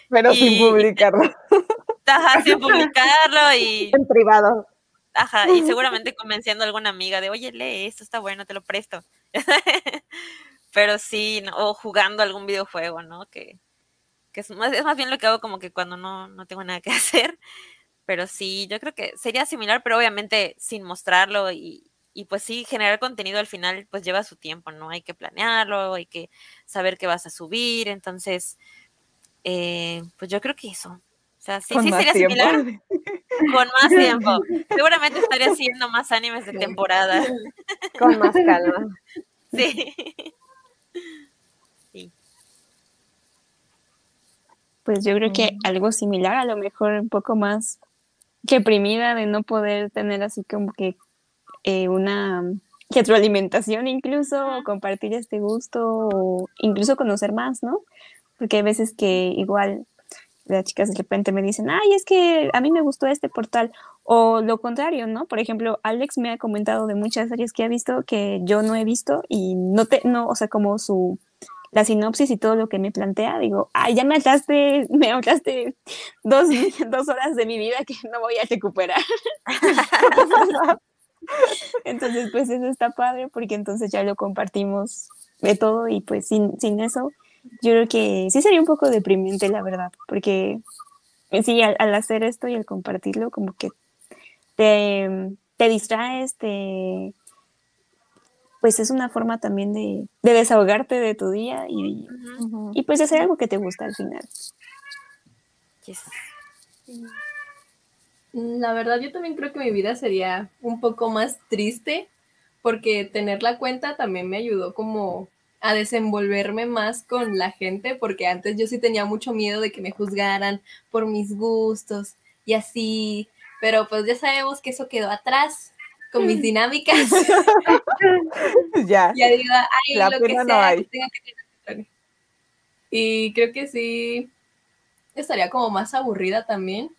Speaker 6: Pero
Speaker 2: Y-
Speaker 6: sin publicarlo. <laughs>
Speaker 2: ajá, sin publicarlo y,
Speaker 5: En privado.
Speaker 2: ajá, y seguramente convenciendo a alguna amiga de, oye, lee esto, está bueno, te lo presto. Pero sí, no, o jugando algún videojuego, ¿no? Que, que es, más, es más bien lo que hago como que cuando no, no tengo nada que <laughs> hacer. Pero sí, yo creo que sería similar, pero obviamente sin mostrarlo y, y pues sí, generar contenido al final pues lleva su tiempo, ¿no? Hay que planearlo, hay que saber qué vas a subir, entonces, eh, pues yo creo que eso. O sea, sí, sí sería
Speaker 6: tiempo.
Speaker 2: similar con más tiempo. Seguramente estaría haciendo más animes de temporada.
Speaker 5: Con más calma. <laughs>
Speaker 2: Sí.
Speaker 3: Pues yo creo que algo similar, a lo mejor un poco más que primida de no poder tener así como que eh, una retroalimentación incluso, o compartir este gusto, o incluso conocer más, ¿no? Porque hay veces que igual las chicas de repente me dicen, ay, es que a mí me gustó este portal, o lo contrario, ¿no? Por ejemplo, Alex me ha comentado de muchas series que ha visto que yo no he visto y no te, no, o sea, como su, la sinopsis y todo lo que me plantea, digo, ay, ya me ahorraste, <laughs> me ahorraste dos, <laughs> dos horas de mi vida que no voy a recuperar. <laughs> entonces, pues eso está padre porque entonces ya lo compartimos de todo y pues sin, sin eso, yo creo que sí sería un poco deprimente, la verdad, porque sí, al, hacer esto y al compartirlo, como que te, te distraes, pues es una forma también de, de desahogarte de tu día y, pues de hacer algo que te gusta al final.
Speaker 2: Yes.
Speaker 7: La verdad, yo también creo que mi vida sería un poco más triste porque tener la cuenta también me ayudó como a desenvolverme más con la gente porque antes yo sí tenía mucho miedo de que me juzgaran por mis gustos y así, pero pues ya sabemos que eso quedó atrás con mis <laughs> dinámicas. <laughs>
Speaker 6: ya.
Speaker 7: Ya digo, ay,
Speaker 6: La
Speaker 7: lo que
Speaker 6: no
Speaker 7: sea
Speaker 6: hay.
Speaker 7: que tenga que tener. Y creo que sí estaría como más aburrida también.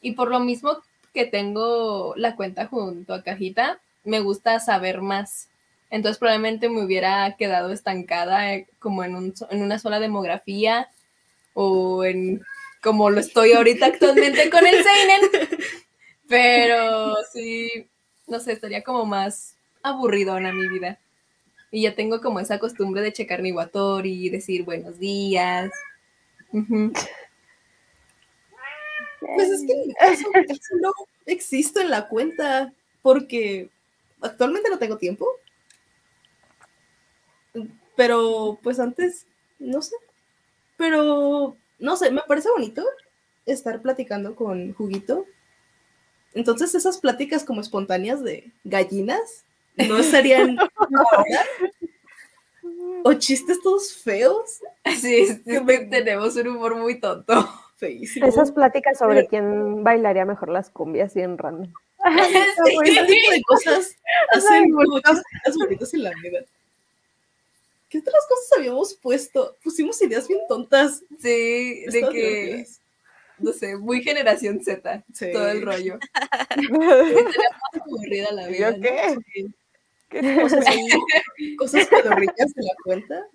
Speaker 7: Y por lo mismo que tengo la cuenta junto a Cajita, me gusta saber más. Entonces probablemente me hubiera quedado estancada eh, como en, un, en una sola demografía o en como lo estoy ahorita actualmente con el Seinen. <laughs> Pero sí, no sé, estaría como más aburridona mi vida. Y ya tengo como esa costumbre de checar mi Watori y decir buenos días.
Speaker 8: Pues es que eso no existo en la cuenta porque actualmente no tengo tiempo. Pero pues antes, no sé. Pero, no sé, me parece bonito estar platicando con Juguito. Entonces esas pláticas como espontáneas de gallinas no estarían <laughs> ahora. O chistes todos feos.
Speaker 7: Sí, es que tenemos un humor muy tonto.
Speaker 8: Feísimo.
Speaker 5: Esas pláticas sobre quién bailaría mejor las cumbias bien random. <laughs> <laughs>
Speaker 8: Ese tipo de cosas hacen como chistes bonitos en la vida. ¿Qué otras cosas habíamos puesto? Pusimos ideas bien tontas.
Speaker 7: Sí, de que,
Speaker 8: divertidas.
Speaker 7: No sé, muy generación Z,
Speaker 8: Sí.
Speaker 7: todo el rollo. <laughs> Más aburrida la vida.
Speaker 6: ¿Yo
Speaker 7: ¿no?
Speaker 6: qué?
Speaker 8: Sí.
Speaker 6: ¿Qué
Speaker 8: sí, <laughs> cosas pedorrillas en la cuenta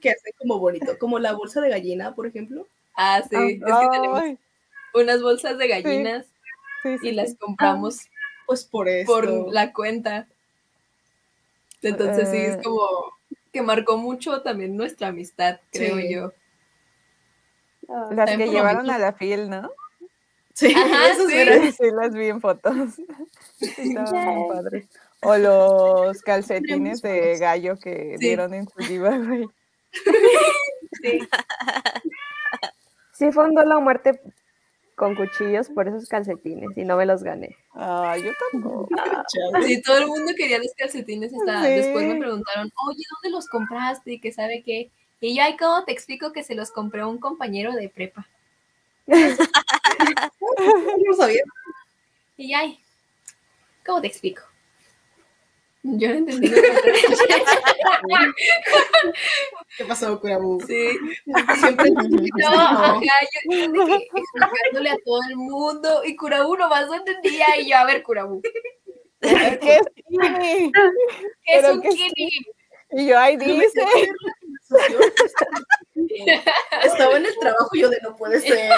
Speaker 8: que hacen como bonito, como la bolsa de gallina, por ejemplo.
Speaker 7: Ah, sí, es que tenemos
Speaker 6: Ay,
Speaker 7: unas bolsas de gallinas
Speaker 6: sí,
Speaker 7: y las compramos
Speaker 8: Pues por eso.
Speaker 7: por la cuenta. Entonces sí,
Speaker 6: Eh.
Speaker 7: es como que marcó mucho también nuestra amistad, creo yo.
Speaker 3: Ah,
Speaker 6: Las que llevaron a la fil, ¿no?
Speaker 8: Sí,
Speaker 7: Ajá, <laughs> sí.
Speaker 8: eran-
Speaker 6: Sí, las vi en fotos. <laughs> Estaban bien padres. O los calcetines de gallo que
Speaker 7: Sí.
Speaker 6: dieron en su giveaway.
Speaker 7: Sí.
Speaker 5: Sí fue un duelo a muerte con cuchillos por esos calcetines y no me los gané.
Speaker 6: Ah, yo tampoco. <laughs>
Speaker 8: Chale.
Speaker 7: Sí, todo el mundo quería los calcetines. Hasta
Speaker 6: Sí.
Speaker 7: después me preguntaron, oye, ¿dónde los compraste? Y que sabe qué. Y yo, ay, ¿cómo te explico que se los compré a un compañero de prepa?
Speaker 8: No <laughs> sabía.
Speaker 7: Y yo, ay, ¿cómo te explico? Yo no entendí. lo que
Speaker 8: ¿Qué pasó, Kurabu?
Speaker 7: Sí.
Speaker 8: Siempre
Speaker 7: No, ajá, yo explicándole a todo el mundo y Kurabu nomás no entendía y yo, a ver, Kurabu,
Speaker 6: Es que sí.
Speaker 7: ¿qué es un
Speaker 6: que sí.
Speaker 7: kini?
Speaker 6: Y yo, ay, dice.
Speaker 8: Estaba en el trabajo y yo de no puede ser.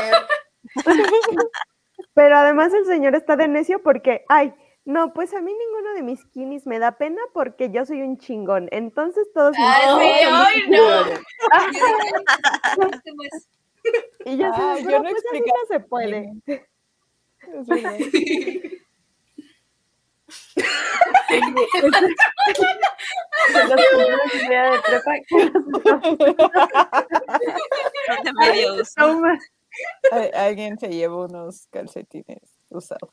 Speaker 5: Pero además el señor está de necio porque, ay, no, pues a mí ninguno de mis kinis me da pena porque yo soy un chingón. Entonces todos mis
Speaker 7: sí, ay,
Speaker 5: mis
Speaker 7: no.
Speaker 5: Y yo,
Speaker 6: yo
Speaker 5: "Pero,
Speaker 6: no
Speaker 5: pues así no se puede. <laughs> <laughs>
Speaker 6: Alguien se llevó unos calcetines usados.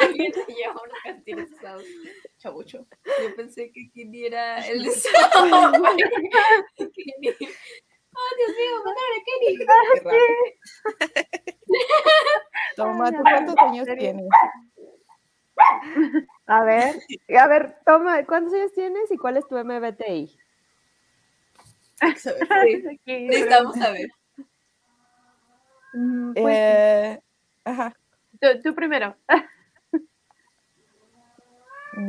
Speaker 7: alguien se llevó unos calcetines usados.
Speaker 8: Chabucho.
Speaker 7: Yo pensé que Kini era el de. Oh, Dios mío, mataron a Kenny.
Speaker 6: Toma, ¿tú cuántos años tienes?
Speaker 5: A ver, <laughs> a ver, toma, ¿cuántos años tienes y cuál es tu MBTI? <laughs>
Speaker 7: Sí, Necesitamos saber.
Speaker 1: Mm, Pues,
Speaker 6: Eh, ajá,
Speaker 1: tú, tú primero. <laughs>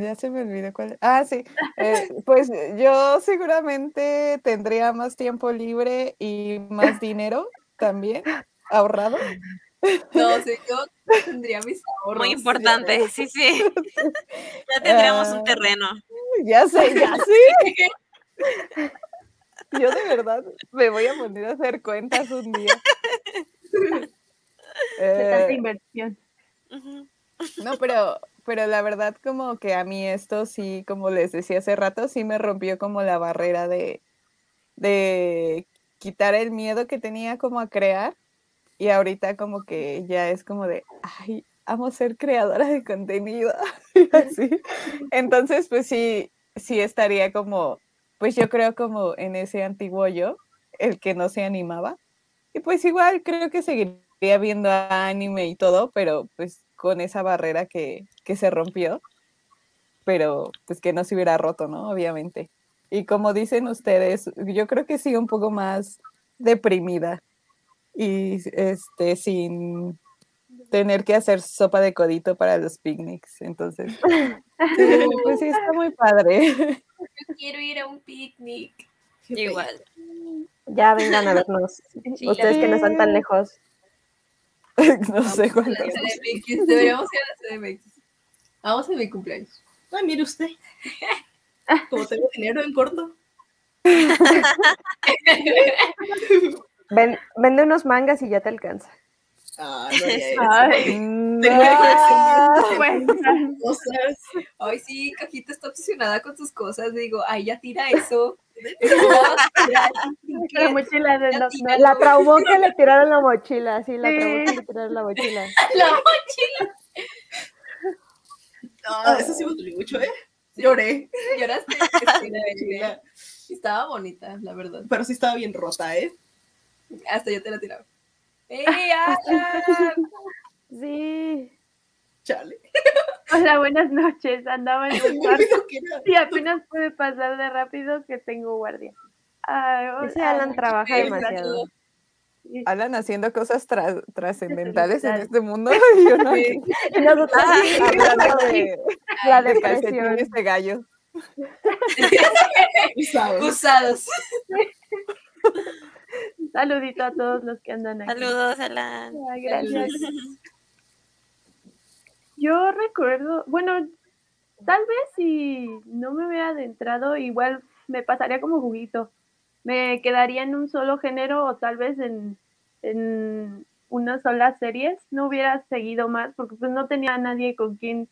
Speaker 6: ya se me olvidó cuál. Ah, sí. eh, pues yo seguramente tendría más tiempo libre y más dinero también ahorrado.
Speaker 7: No <laughs> sé, yo tendría mis ahorros.
Speaker 2: Muy importante, sí, sí. Ya <laughs> tendríamos un
Speaker 6: Ah.
Speaker 2: terreno.
Speaker 6: Ya sé, ya <laughs> sé. Yo de verdad me voy a poner a hacer cuentas un día.
Speaker 1: De tanta
Speaker 6: Eh,
Speaker 1: inversión.
Speaker 2: Ujú.
Speaker 6: No, pero, pero la verdad como que a mí esto sí, como les decía hace rato, sí me rompió como la barrera de, de quitar el miedo que tenía como a crear y ahorita como que ya es como de, ay, amo ser creadora de contenido. <laughs> así. Entonces, pues sí, sí estaría como, pues yo creo como en ese antiguo yo, el que no se animaba. Y pues igual creo que seguiría viendo anime y todo, pero pues con esa barrera que, que se rompió, pero pues que no se hubiera roto, ¿no? Obviamente. Y como dicen ustedes, yo creo que sí un poco más deprimida y este sin tener que hacer sopa de codito para los picnics. Entonces, sí, <laughs> pues sí está muy padre.
Speaker 7: Yo quiero ir a un picnic.
Speaker 2: Igual.
Speaker 5: Ya vengan a vernos.
Speaker 2: Sí,
Speaker 5: Ustedes que no están tan lejos. <laughs>
Speaker 6: no sé
Speaker 7: CDMX, Deberíamos ir a la CDMX. Vamos a mi cumpleaños.
Speaker 8: Ay, mire usted. <laughs> Como tengo dinero en corto.
Speaker 5: Ven- vende unos mangas y ya te alcanza.
Speaker 8: Ah, no, ya
Speaker 1: Ay, <laughs>
Speaker 8: Tengo que
Speaker 6: ah,
Speaker 1: pues,
Speaker 8: cosas.
Speaker 7: Ay, sí, Cajita está obsesionada con sus cosas. Digo, ay, ya tira eso.
Speaker 1: La mochila de los
Speaker 7: tira
Speaker 5: La traumó que le tiraron la mochila, sí, la
Speaker 1: Sí.
Speaker 5: traumó que le tiraron la mochila.
Speaker 7: la mochila.
Speaker 8: No, eso sí me dolió mucho, ¿eh? Lloré.
Speaker 7: Lloraste. Sí, la mochila. Estaba bonita, la verdad.
Speaker 8: Pero sí estaba bien rota, ¿eh?
Speaker 7: Hasta yo te la tiraba. ¡Ey, Alan!
Speaker 5: Sí.
Speaker 8: Chale.
Speaker 1: Hola, buenas noches. Andaba en
Speaker 8: me
Speaker 1: cuarto y apenas pude pasar de rápido que tengo guardia. Ay, hola.
Speaker 5: Ese Alan trabaja demasiado.
Speaker 6: Alan haciendo cosas tras- trascendentales en este mundo. y yo no
Speaker 7: Sí.
Speaker 5: Y nosotros
Speaker 6: hablando de,
Speaker 5: la
Speaker 6: de
Speaker 5: depresión.
Speaker 6: calcetines de gallo.
Speaker 8: Usado.
Speaker 7: Usados.
Speaker 1: Saludito a todos los que andan aquí.
Speaker 2: Saludos, Alan.
Speaker 1: Ay, gracias. Yo recuerdo, bueno, tal vez si no me hubiera adentrado, igual me pasaría como juguito. Me quedaría en un solo género o tal vez en, en una sola series. No hubiera seguido más porque pues no tenía a nadie con quien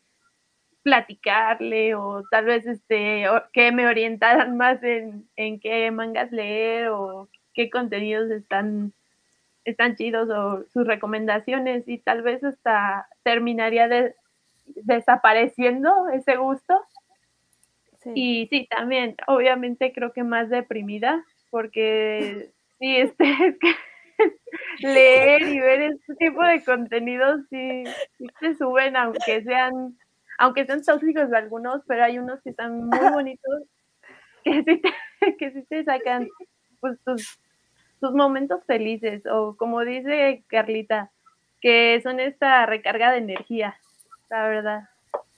Speaker 1: platicarle o tal vez este o- que me orientaran <laughs> más en, en qué mangas leer o qué contenidos están están chidos o sus recomendaciones y tal vez hasta terminaría de- desapareciendo ese gusto.
Speaker 5: Sí.
Speaker 1: Y sí, también, obviamente creo que más deprimida, porque <laughs> sí, este, es que <laughs> leer y ver este tipo de contenidos sí, sí te suben, aunque sean, aunque sean tóxicos algunos, pero hay unos que están muy <laughs> bonitos, que sí te, que sí te sacan pues, tus, tus momentos felices, o como dice Carlita, que son esta recarga de energía, la verdad.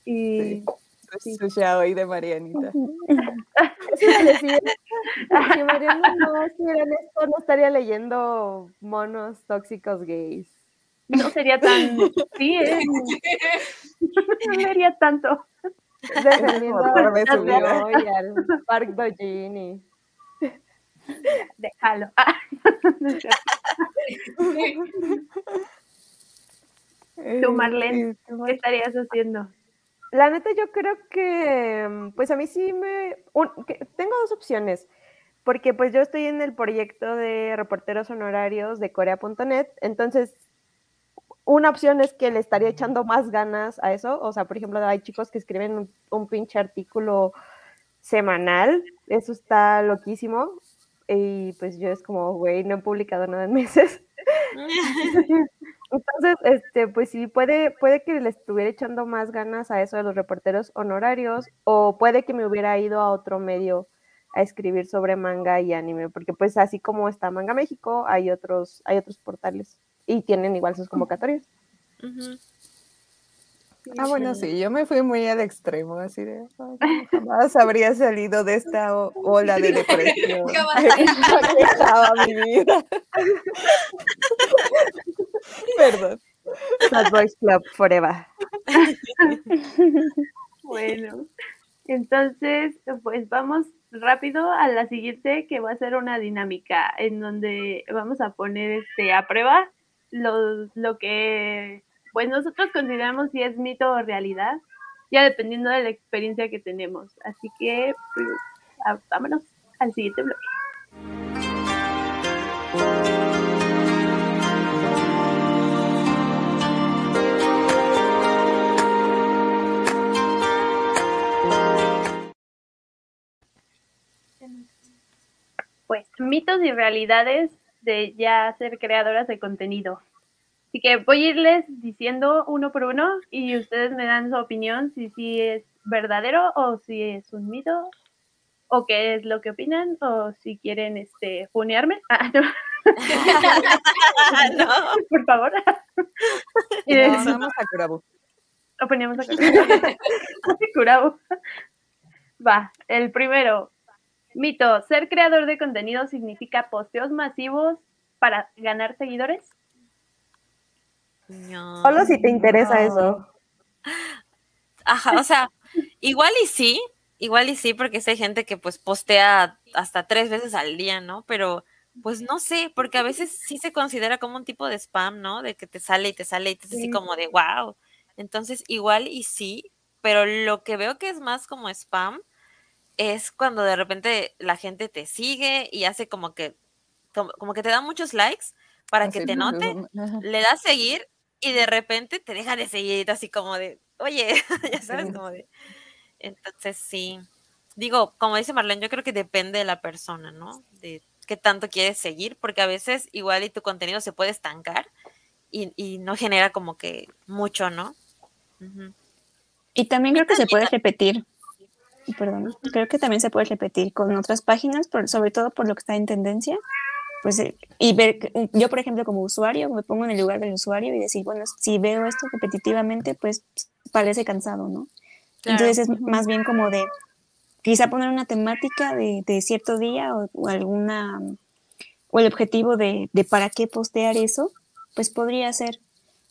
Speaker 1: Y
Speaker 6: Sí. Su hoy de Marianita.
Speaker 5: Eso iba a decir. Si Mariana no estuviera en esto, no estaría leyendo monos tóxicos gays.
Speaker 1: no sería tan, sí, ¿eh? no leería tanto.
Speaker 5: Defendiendo a
Speaker 6: vida.
Speaker 5: Joy, al Park Dojin
Speaker 1: Déjalo. <laughs> Ah. <laughs> Tú, Marlene, ¿qué estarías haciendo?
Speaker 5: La neta, yo creo que, mm, pues a mí sí me... un- que- tengo dos opciones, porque pues yo estoy en el proyecto de reporteros honorarios de Corea.net, entonces una opción es que le estaría echando más ganas a eso, o sea, por ejemplo, hay chicos que escriben un, un pinche artículo semanal, eso está loquísimo, y pues yo es como, güey, no he publicado nada en meses. <laughs> Entonces, este, pues sí, puede, puede que le estuviera echando más ganas a eso de los reporteros honorarios, o puede que me hubiera ido a otro medio a escribir sobre manga y anime, porque pues así como está Manga México, hay otros, hay otros portales y tienen igual sus convocatorias.
Speaker 2: Ujú.
Speaker 6: Ah, bueno, sí, yo me fui muy al extremo, así de "Ay, <laughs> jamás habría salido de esta ola de depresión. <laughs>
Speaker 7: Jamás. <laughs>
Speaker 6: que estaba mi vida. Perdón.
Speaker 5: Sad Boys Club Forever.
Speaker 1: Bueno, entonces, pues vamos rápido a la siguiente que va a ser una dinámica en donde vamos a poner este a prueba lo, lo que pues nosotros consideramos si es mito o realidad, ya dependiendo de la experiencia que tenemos. Así que pues, vámonos al siguiente bloque. Pues mitos y realidades de ya ser creadoras de contenido. Así que voy a irles diciendo uno por uno y ustedes me dan su opinión si sí es verdadero o si es un mito o qué es lo que opinan o si quieren este funearme. <laughs> Ah, no, <laughs>
Speaker 2: no.
Speaker 1: por favor. Y
Speaker 6: No, vamos a Curabu.
Speaker 1: lo poníamos acá. Curado. <laughs> Va, el primero. Mito, ser creador de contenido significa posteos masivos para ganar seguidores.
Speaker 2: No.
Speaker 5: Solo si te interesa
Speaker 6: No.
Speaker 5: eso.
Speaker 2: Ajá, o sea, igual y sí, igual y sí, porque sí hay gente que pues postea hasta tres veces al día, ¿no? Pero pues no sé, porque a veces sí se considera como un tipo de spam, ¿no? De que te sale y te sale y te es así
Speaker 1: Sí.
Speaker 2: como de wow. Entonces, igual y sí, pero lo que veo que es más como spam es cuando de repente la gente te sigue y hace como que como, como que te da muchos likes para que te note le das seguir y de repente te deja de seguir, así como de, oye, <laughs> ya sabes,
Speaker 6: Sí.
Speaker 2: como de. Entonces, sí. Digo, como dice Marlene, yo creo que depende de la persona, ¿no? De qué tanto quieres seguir, porque a veces igual y tu contenido se puede estancar y, y no genera como que mucho, ¿no?
Speaker 3: Y también creo que se puede repetir. Perdón, creo que también se puede repetir con otras páginas, por- sobre todo por lo que está en tendencia. Pues, eh, y ver, yo por ejemplo como usuario, me pongo en el lugar del usuario y decir, bueno, si veo esto repetitivamente, pues parece cansado, ¿no?
Speaker 2: Claro.
Speaker 3: Entonces es más bien como de quizá poner una temática de, de cierto día o, o alguna o el objetivo de, de para qué postear eso, pues podría ser.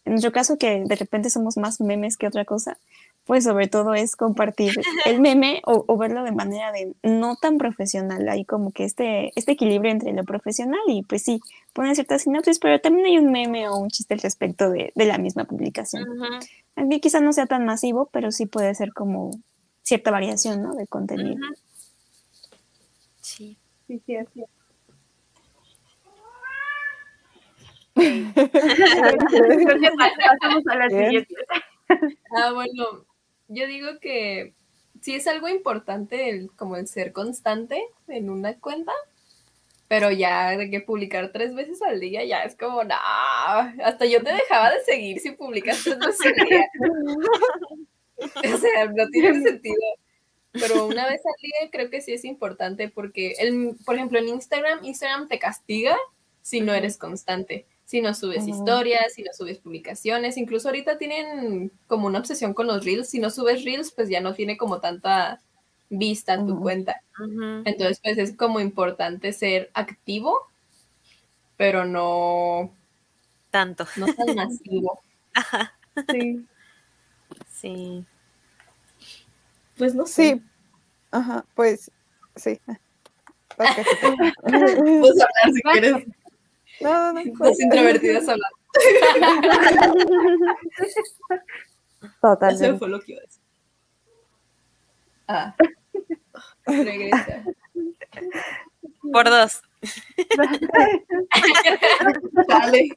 Speaker 3: En nuestro caso, que de repente somos más memes que otra cosa, pues sobre todo es compartir el <laughs> meme o, o verlo de manera de no tan profesional. Hay como que este, este equilibrio entre lo profesional y pues sí, poner ciertas sinopsis, pero también hay un meme o un chiste al respecto de, de la misma publicación.
Speaker 2: Ujú,
Speaker 3: Aquí quizá no sea tan masivo, pero sí puede ser como cierta variación, ¿no? De contenido.
Speaker 2: ujú. Sí.
Speaker 1: Sí, sí, así es. <laughs> <laughs> Pasamos a la siguiente.
Speaker 7: Ah, bueno, yo digo que sí es algo importante el, como el ser constante en una cuenta, pero ya de que publicar tres veces al día ya es como, no, hasta yo te dejaba de seguir si publicas tres veces al día. <laughs> o sea, no tiene sentido. Pero una vez al día creo que sí es importante porque, el, por ejemplo, en Instagram, Instagram te castiga si no eres constante, si no subes historias, si no subes publicaciones. Incluso ahorita tienen como una obsesión con los reels. Si no subes reels, pues ya no tiene como tanta vista en tu cuenta. Entonces, pues es como importante ser activo, pero no,
Speaker 2: Tanto.
Speaker 7: no tan <laughs> masivo.
Speaker 1: Sí.
Speaker 2: Sí.
Speaker 8: Pues no sé.
Speaker 6: Sí. Ajá, pues sí. <laughs> Ok, sí.
Speaker 8: Puedes hablar si quieres.
Speaker 6: No, no, no.
Speaker 7: Dos introvertidas hablando. <laughs>
Speaker 8: Eso
Speaker 5: Totalmente.
Speaker 8: fue lo que iba a decir.
Speaker 7: Ah. Regresa.
Speaker 2: Por dos.
Speaker 8: Dale,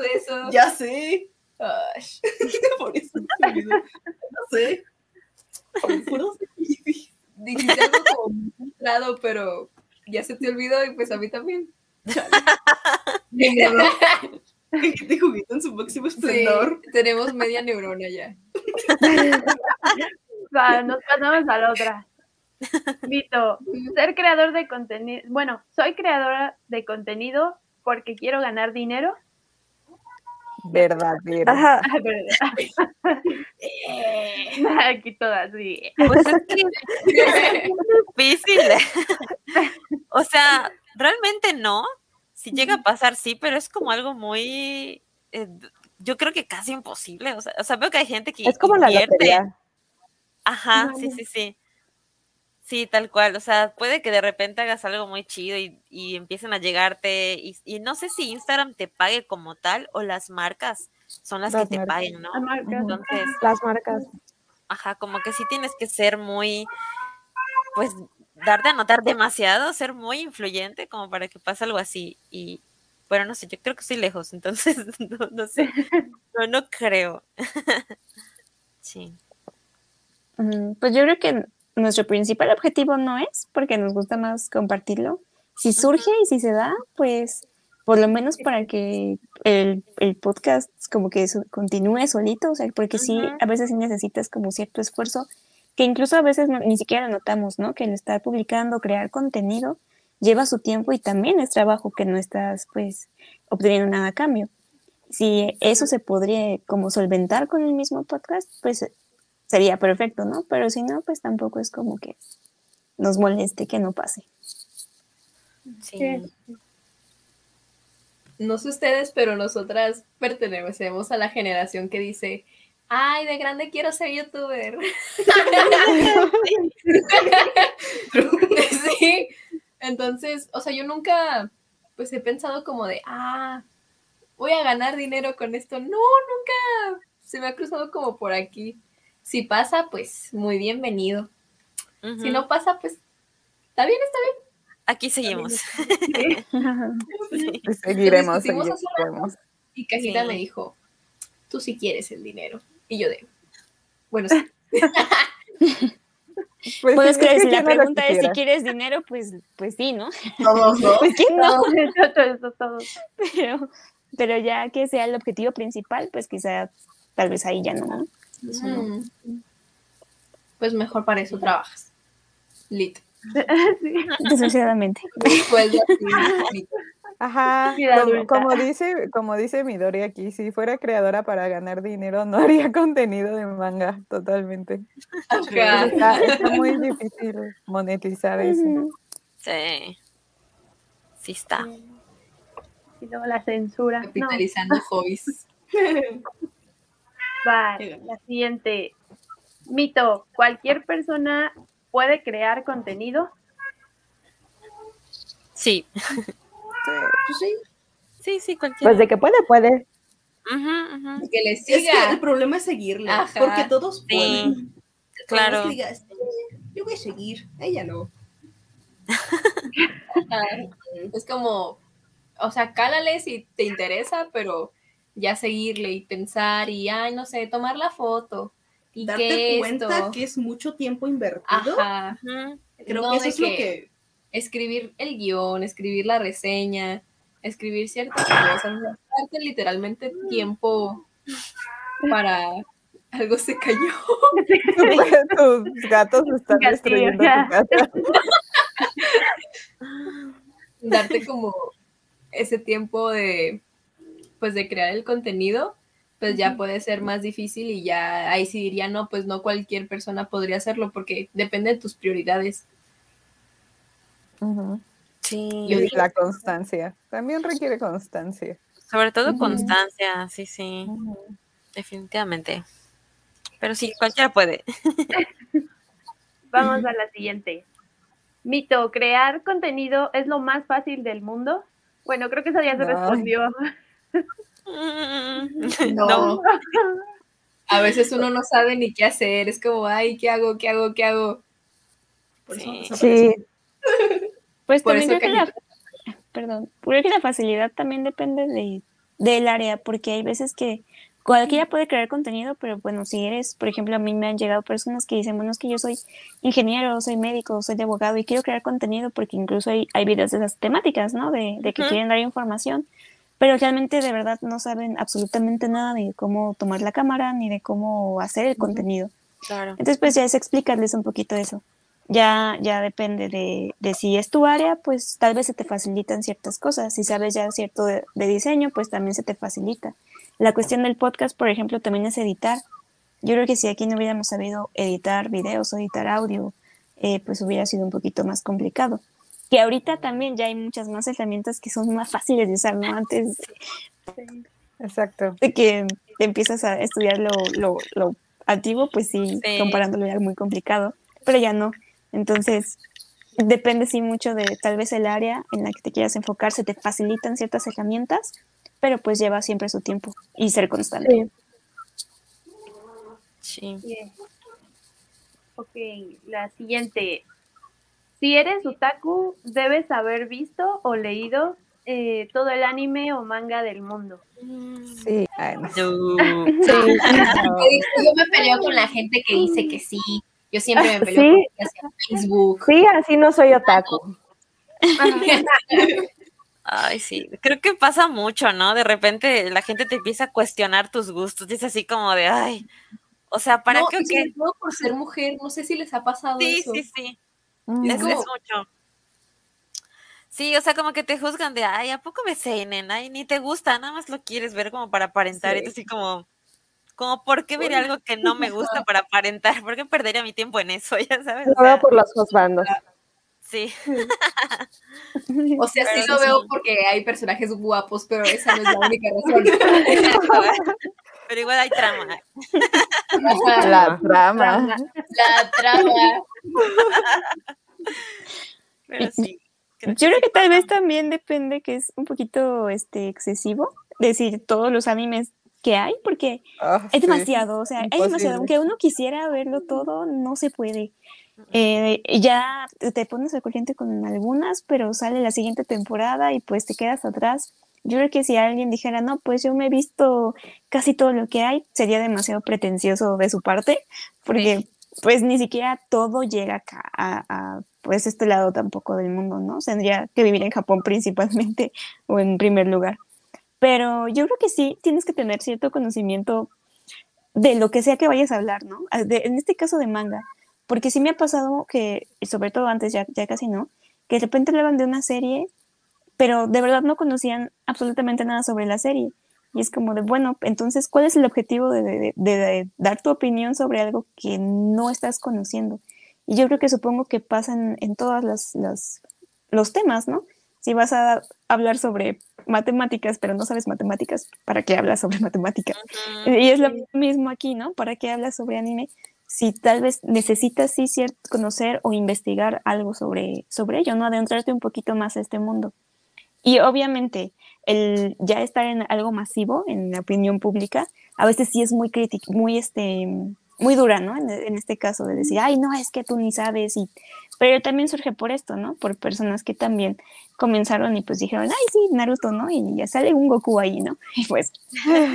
Speaker 7: de eso.
Speaker 8: ya sé.
Speaker 7: Ay,
Speaker 8: Por eso. No sé. Puro
Speaker 7: dijiste algo como centrado, pero ya se te olvidó y pues a mí también. <laughs>
Speaker 8: Y juguito en su máximo
Speaker 7: Sí,
Speaker 8: esplendor.
Speaker 7: tenemos media neurona ya. <laughs>
Speaker 1: Va, nos pasamos a la otra. Vito, ser creador de contenido. Bueno, soy creadora de contenido porque quiero ganar dinero.
Speaker 6: Verdadero.
Speaker 5: Ajá.
Speaker 1: Ah, perdón. <laughs> <laughs> Aquí todas, sí.
Speaker 2: Pues es que es difícil. o sea, realmente no. Si llega a pasar, sí, pero es como algo muy. eh, yo creo que casi imposible. O sea, o sea, veo que hay gente que.
Speaker 5: Es como la lotería.
Speaker 2: Ajá, sí, sí, sí. Sí, tal cual. O sea, puede que de repente hagas algo muy chido y, y empiecen a llegarte. Y, y no sé si Instagram te pague como tal o las marcas son las
Speaker 6: Las
Speaker 2: que te paguen, ¿no?
Speaker 1: Ah, marcas.
Speaker 2: Entonces,
Speaker 5: Las marcas.
Speaker 2: ajá, como que sí tienes que ser muy, pues, darte a notar demasiado, ser muy influyente como para que pase algo así. Y, bueno, no sé, yo creo que estoy lejos, entonces, <laughs> no, no sé, <laughs> no, no creo. <laughs> Sí.
Speaker 3: Pues yo creo que nuestro principal objetivo no es porque nos gusta más compartirlo. Si surge y si se da, pues por lo menos para que el, el podcast como que continúe solito, o sea, porque sí, a veces sí necesitas como cierto esfuerzo, que incluso a veces no- ni siquiera notamos, ¿no? Que el estar publicando, crear contenido, lleva su tiempo y también es trabajo que no estás pues obteniendo nada a cambio. Si eso se podría como solventar con el mismo podcast, pues sería perfecto, ¿no? Pero si no, pues tampoco es como que nos moleste que no pase.
Speaker 2: Sí.
Speaker 7: No sé ustedes, pero nosotras pertenecemos a la generación que dice, ay, de grande quiero ser youtuber. <laughs> sí. Entonces, o sea, yo nunca, pues he pensado como de, ah, voy a ganar dinero con esto. No, nunca se me ha cruzado como por aquí. Si pasa, pues muy bienvenido. Si no pasa, pues está bien, está bien.
Speaker 2: Aquí seguimos. <laughs>
Speaker 6: Seguiremos,
Speaker 7: rato.
Speaker 6: seguiremos.
Speaker 7: Y Cajita
Speaker 2: Sí.
Speaker 7: me dijo, tú sí quieres el dinero. Y yo de, bueno, sí. <laughs>
Speaker 6: Pues
Speaker 3: Puedes
Speaker 6: sí,
Speaker 3: creer, si la
Speaker 6: ¿quién no lo
Speaker 3: pregunta es si quieres dinero, pues, pues sí, ¿no?
Speaker 8: Todos, ¿no? <laughs>
Speaker 3: Pues quién no,
Speaker 1: Todo eso, todo.
Speaker 3: pero, pero ya que sea el objetivo principal, pues quizá tal vez ahí ya no,
Speaker 7: Mm. Pues mejor para eso trabajas. Lit. <laughs>
Speaker 1: Sí.
Speaker 3: Desgraciadamente.
Speaker 7: Así. <laughs>
Speaker 6: Ajá, como, dice, como dice Midori aquí, si fuera creadora para ganar dinero, no haría contenido de manga, totalmente.
Speaker 7: Ajá.
Speaker 6: Está, está muy difícil monetizar eso.
Speaker 2: Sí. Sí está.
Speaker 1: Y luego la censura. No,
Speaker 7: Capitalizando hobbies. <laughs>
Speaker 1: va, la siguiente. Mito, ¿cualquier persona puede crear contenido?
Speaker 2: Sí.
Speaker 8: Pues sí.
Speaker 2: Sí, sí, cualquiera.
Speaker 5: Pues de que puede, puede.
Speaker 7: Que le
Speaker 8: Es que el
Speaker 7: siga.
Speaker 8: problema es seguirle,
Speaker 7: Ajá.
Speaker 8: porque todos
Speaker 2: Sí,
Speaker 8: pueden.
Speaker 2: Claro.
Speaker 8: que digas, "Eh, yo voy a seguir, ella no. <laughs>
Speaker 7: Es como, o sea, cálale si te interesa, pero ya seguirle y pensar y, ay, no sé, tomar la foto. Y
Speaker 8: Darte
Speaker 7: que
Speaker 8: cuenta
Speaker 7: esto.
Speaker 8: que es mucho tiempo invertido.
Speaker 7: Ajá.
Speaker 8: Creo
Speaker 7: No,
Speaker 8: que eso es lo
Speaker 7: que-
Speaker 8: que
Speaker 7: escribir el guion, escribir la reseña, escribir ciertas cosas, darte literalmente tiempo para algo se cayó. <laughs>
Speaker 6: Tus gatos están
Speaker 1: Gatillo,
Speaker 6: destruyendo
Speaker 1: ya.
Speaker 6: tu casa.
Speaker 7: Darte como ese tiempo de pues de crear el contenido, pues ya puede ser más difícil y ya ahí sí diría, no, pues no cualquier persona podría hacerlo porque depende de tus prioridades.
Speaker 2: Sí.
Speaker 6: Y la constancia. También requiere constancia.
Speaker 2: Sobre todo constancia, sí, sí. Definitivamente. Pero sí, cualquiera puede. <laughs>
Speaker 1: Vamos a la siguiente. Mito, ¿crear contenido es lo más fácil del mundo? Bueno, creo que esa ya se respondió. <laughs>
Speaker 7: No.
Speaker 2: No.
Speaker 7: A veces uno no sabe ni qué hacer, es como, ay, ¿qué hago? ¿Qué hago? ¿Qué hago?
Speaker 8: por eso
Speaker 2: Sí.
Speaker 5: Sí. <laughs>
Speaker 3: Pues
Speaker 7: Por
Speaker 3: también
Speaker 7: eso
Speaker 3: creo que la, perdón, creo que la facilidad también depende de, del área, porque hay veces que cualquiera puede crear contenido, pero bueno, si eres, por ejemplo, a mí me han llegado personas que dicen, bueno, es que yo soy ingeniero, soy médico, soy de abogado y quiero crear contenido porque incluso hay, hay videos de esas temáticas, ¿no? De, de que quieren dar información, pero realmente de verdad no saben absolutamente nada de cómo tomar la cámara ni de cómo hacer el contenido.
Speaker 2: Claro.
Speaker 3: Entonces, pues ya es explicarles un poquito eso. Ya, ya depende de, de si es tu área, pues tal vez se te facilitan ciertas cosas. Si sabes ya cierto de, de diseño, pues también se te facilita. La cuestión del podcast, por ejemplo, también es editar. Yo creo que si aquí no hubiéramos sabido editar videos o editar audio, eh, pues hubiera sido un poquito más complicado. Que ahorita también ya hay muchas más herramientas que son más fáciles de usar, ¿no? Antes
Speaker 6: Exacto.
Speaker 3: de que te empiezas a estudiar lo, lo, lo antiguo, pues sí,
Speaker 2: Sí.
Speaker 3: comparándolo era muy complicado, pero ya no. Entonces, depende sí mucho de tal vez el área en la que te quieras enfocar, se te facilitan ciertas herramientas, pero pues lleva siempre su tiempo y ser constante.
Speaker 2: Sí.
Speaker 1: Bien. Ok, la siguiente. Si eres otaku, debes haber visto o leído eh, todo el anime o manga del mundo.
Speaker 6: Sí. Ay, no.
Speaker 2: No.
Speaker 7: Yo <laughs> me peleo con la gente que dice que sí. Yo siempre me peleo
Speaker 5: Sí.
Speaker 7: con gente hacia Facebook.
Speaker 5: Sí, así no soy otaku.
Speaker 2: Ay, sí, creo que pasa mucho, ¿no? De repente la gente te empieza a cuestionar tus gustos, dice así como de, ay, o sea, ¿para
Speaker 7: no,
Speaker 2: qué o
Speaker 7: y sobre
Speaker 2: qué?
Speaker 7: todo por ser mujer, no sé si les ha pasado
Speaker 2: Sí,
Speaker 7: eso.
Speaker 2: sí, sí,
Speaker 6: Mm.
Speaker 2: es,
Speaker 7: como-
Speaker 2: es mucho. Sí, o sea, como que te juzgan de, ay, ¿a poco me seinen? Ay, ni te gusta, nada más lo quieres ver como para aparentar, y
Speaker 7: Sí.
Speaker 2: tú así como, como, ¿por qué veré algo que no me gusta para aparentar? ¿Por qué perdería mi tiempo en eso? <laughs> Ya sabes,
Speaker 5: Lo veo por los dos bandos.
Speaker 2: sí. <laughs>
Speaker 7: O sea, sí
Speaker 2: Pero
Speaker 7: lo
Speaker 2: sí.
Speaker 7: veo porque hay personajes guapos, pero esa no es la única razón. <laughs>
Speaker 2: Pero igual hay trama. <laughs>
Speaker 6: La trama.
Speaker 7: la trama.
Speaker 2: Pero sí. creo
Speaker 3: Yo creo que tal vez también depende que es un poquito este excesivo decir todos los animes que hay, porque
Speaker 6: Ah,
Speaker 3: es
Speaker 6: sí.
Speaker 3: demasiado, o sea, hay
Speaker 6: imposible.
Speaker 3: demasiado. Aunque uno quisiera verlo todo, no se puede. Eh, ya te pones al corriente con algunas, pero sale la siguiente temporada y pues te quedas atrás. Yo creo que si alguien dijera, no, pues yo me he visto casi todo lo que hay, sería demasiado pretencioso de su parte, porque pues ni siquiera todo llega acá a, a, pues este lado tampoco del mundo, ¿no? Tendría que vivir en Japón principalmente <laughs> o en primer lugar. Pero yo creo que sí, tienes que tener cierto conocimiento de lo que sea que vayas a hablar, ¿no? Ah, de- en este caso de manga, porque sí me ha pasado que, sobre todo antes, ya, ya casi no, que de repente hablaban de una serie, pero de verdad no conocían absolutamente nada sobre la serie. Y es como de, bueno, entonces, ¿cuál es el objetivo de, de- de- de dar tu opinión sobre algo que no estás conociendo? Y yo creo que supongo que pasa en, en todos las, las- los temas, ¿no? Si vas a hablar sobre matemáticas, pero no sabes matemáticas, ¿para qué hablas sobre matemáticas? Y es lo mismo aquí, ¿no? ¿Para qué hablas sobre anime? Si tal vez necesitas sí conocer o investigar algo sobre, sobre ello, ¿no? Adentrarte un poquito más a este mundo. Y obviamente, el ya estar en algo masivo, en la opinión pública, a veces sí es muy crítico, muy este muy dura, ¿no? En, en este caso de decir, ay, no, es que tú ni sabes, y... pero también surge por esto, ¿no? Por personas que también comenzaron y pues dijeron, ay, sí, Naruto, ¿no? Y ya sale un Goku ahí, ¿no? <laughs> Y pues,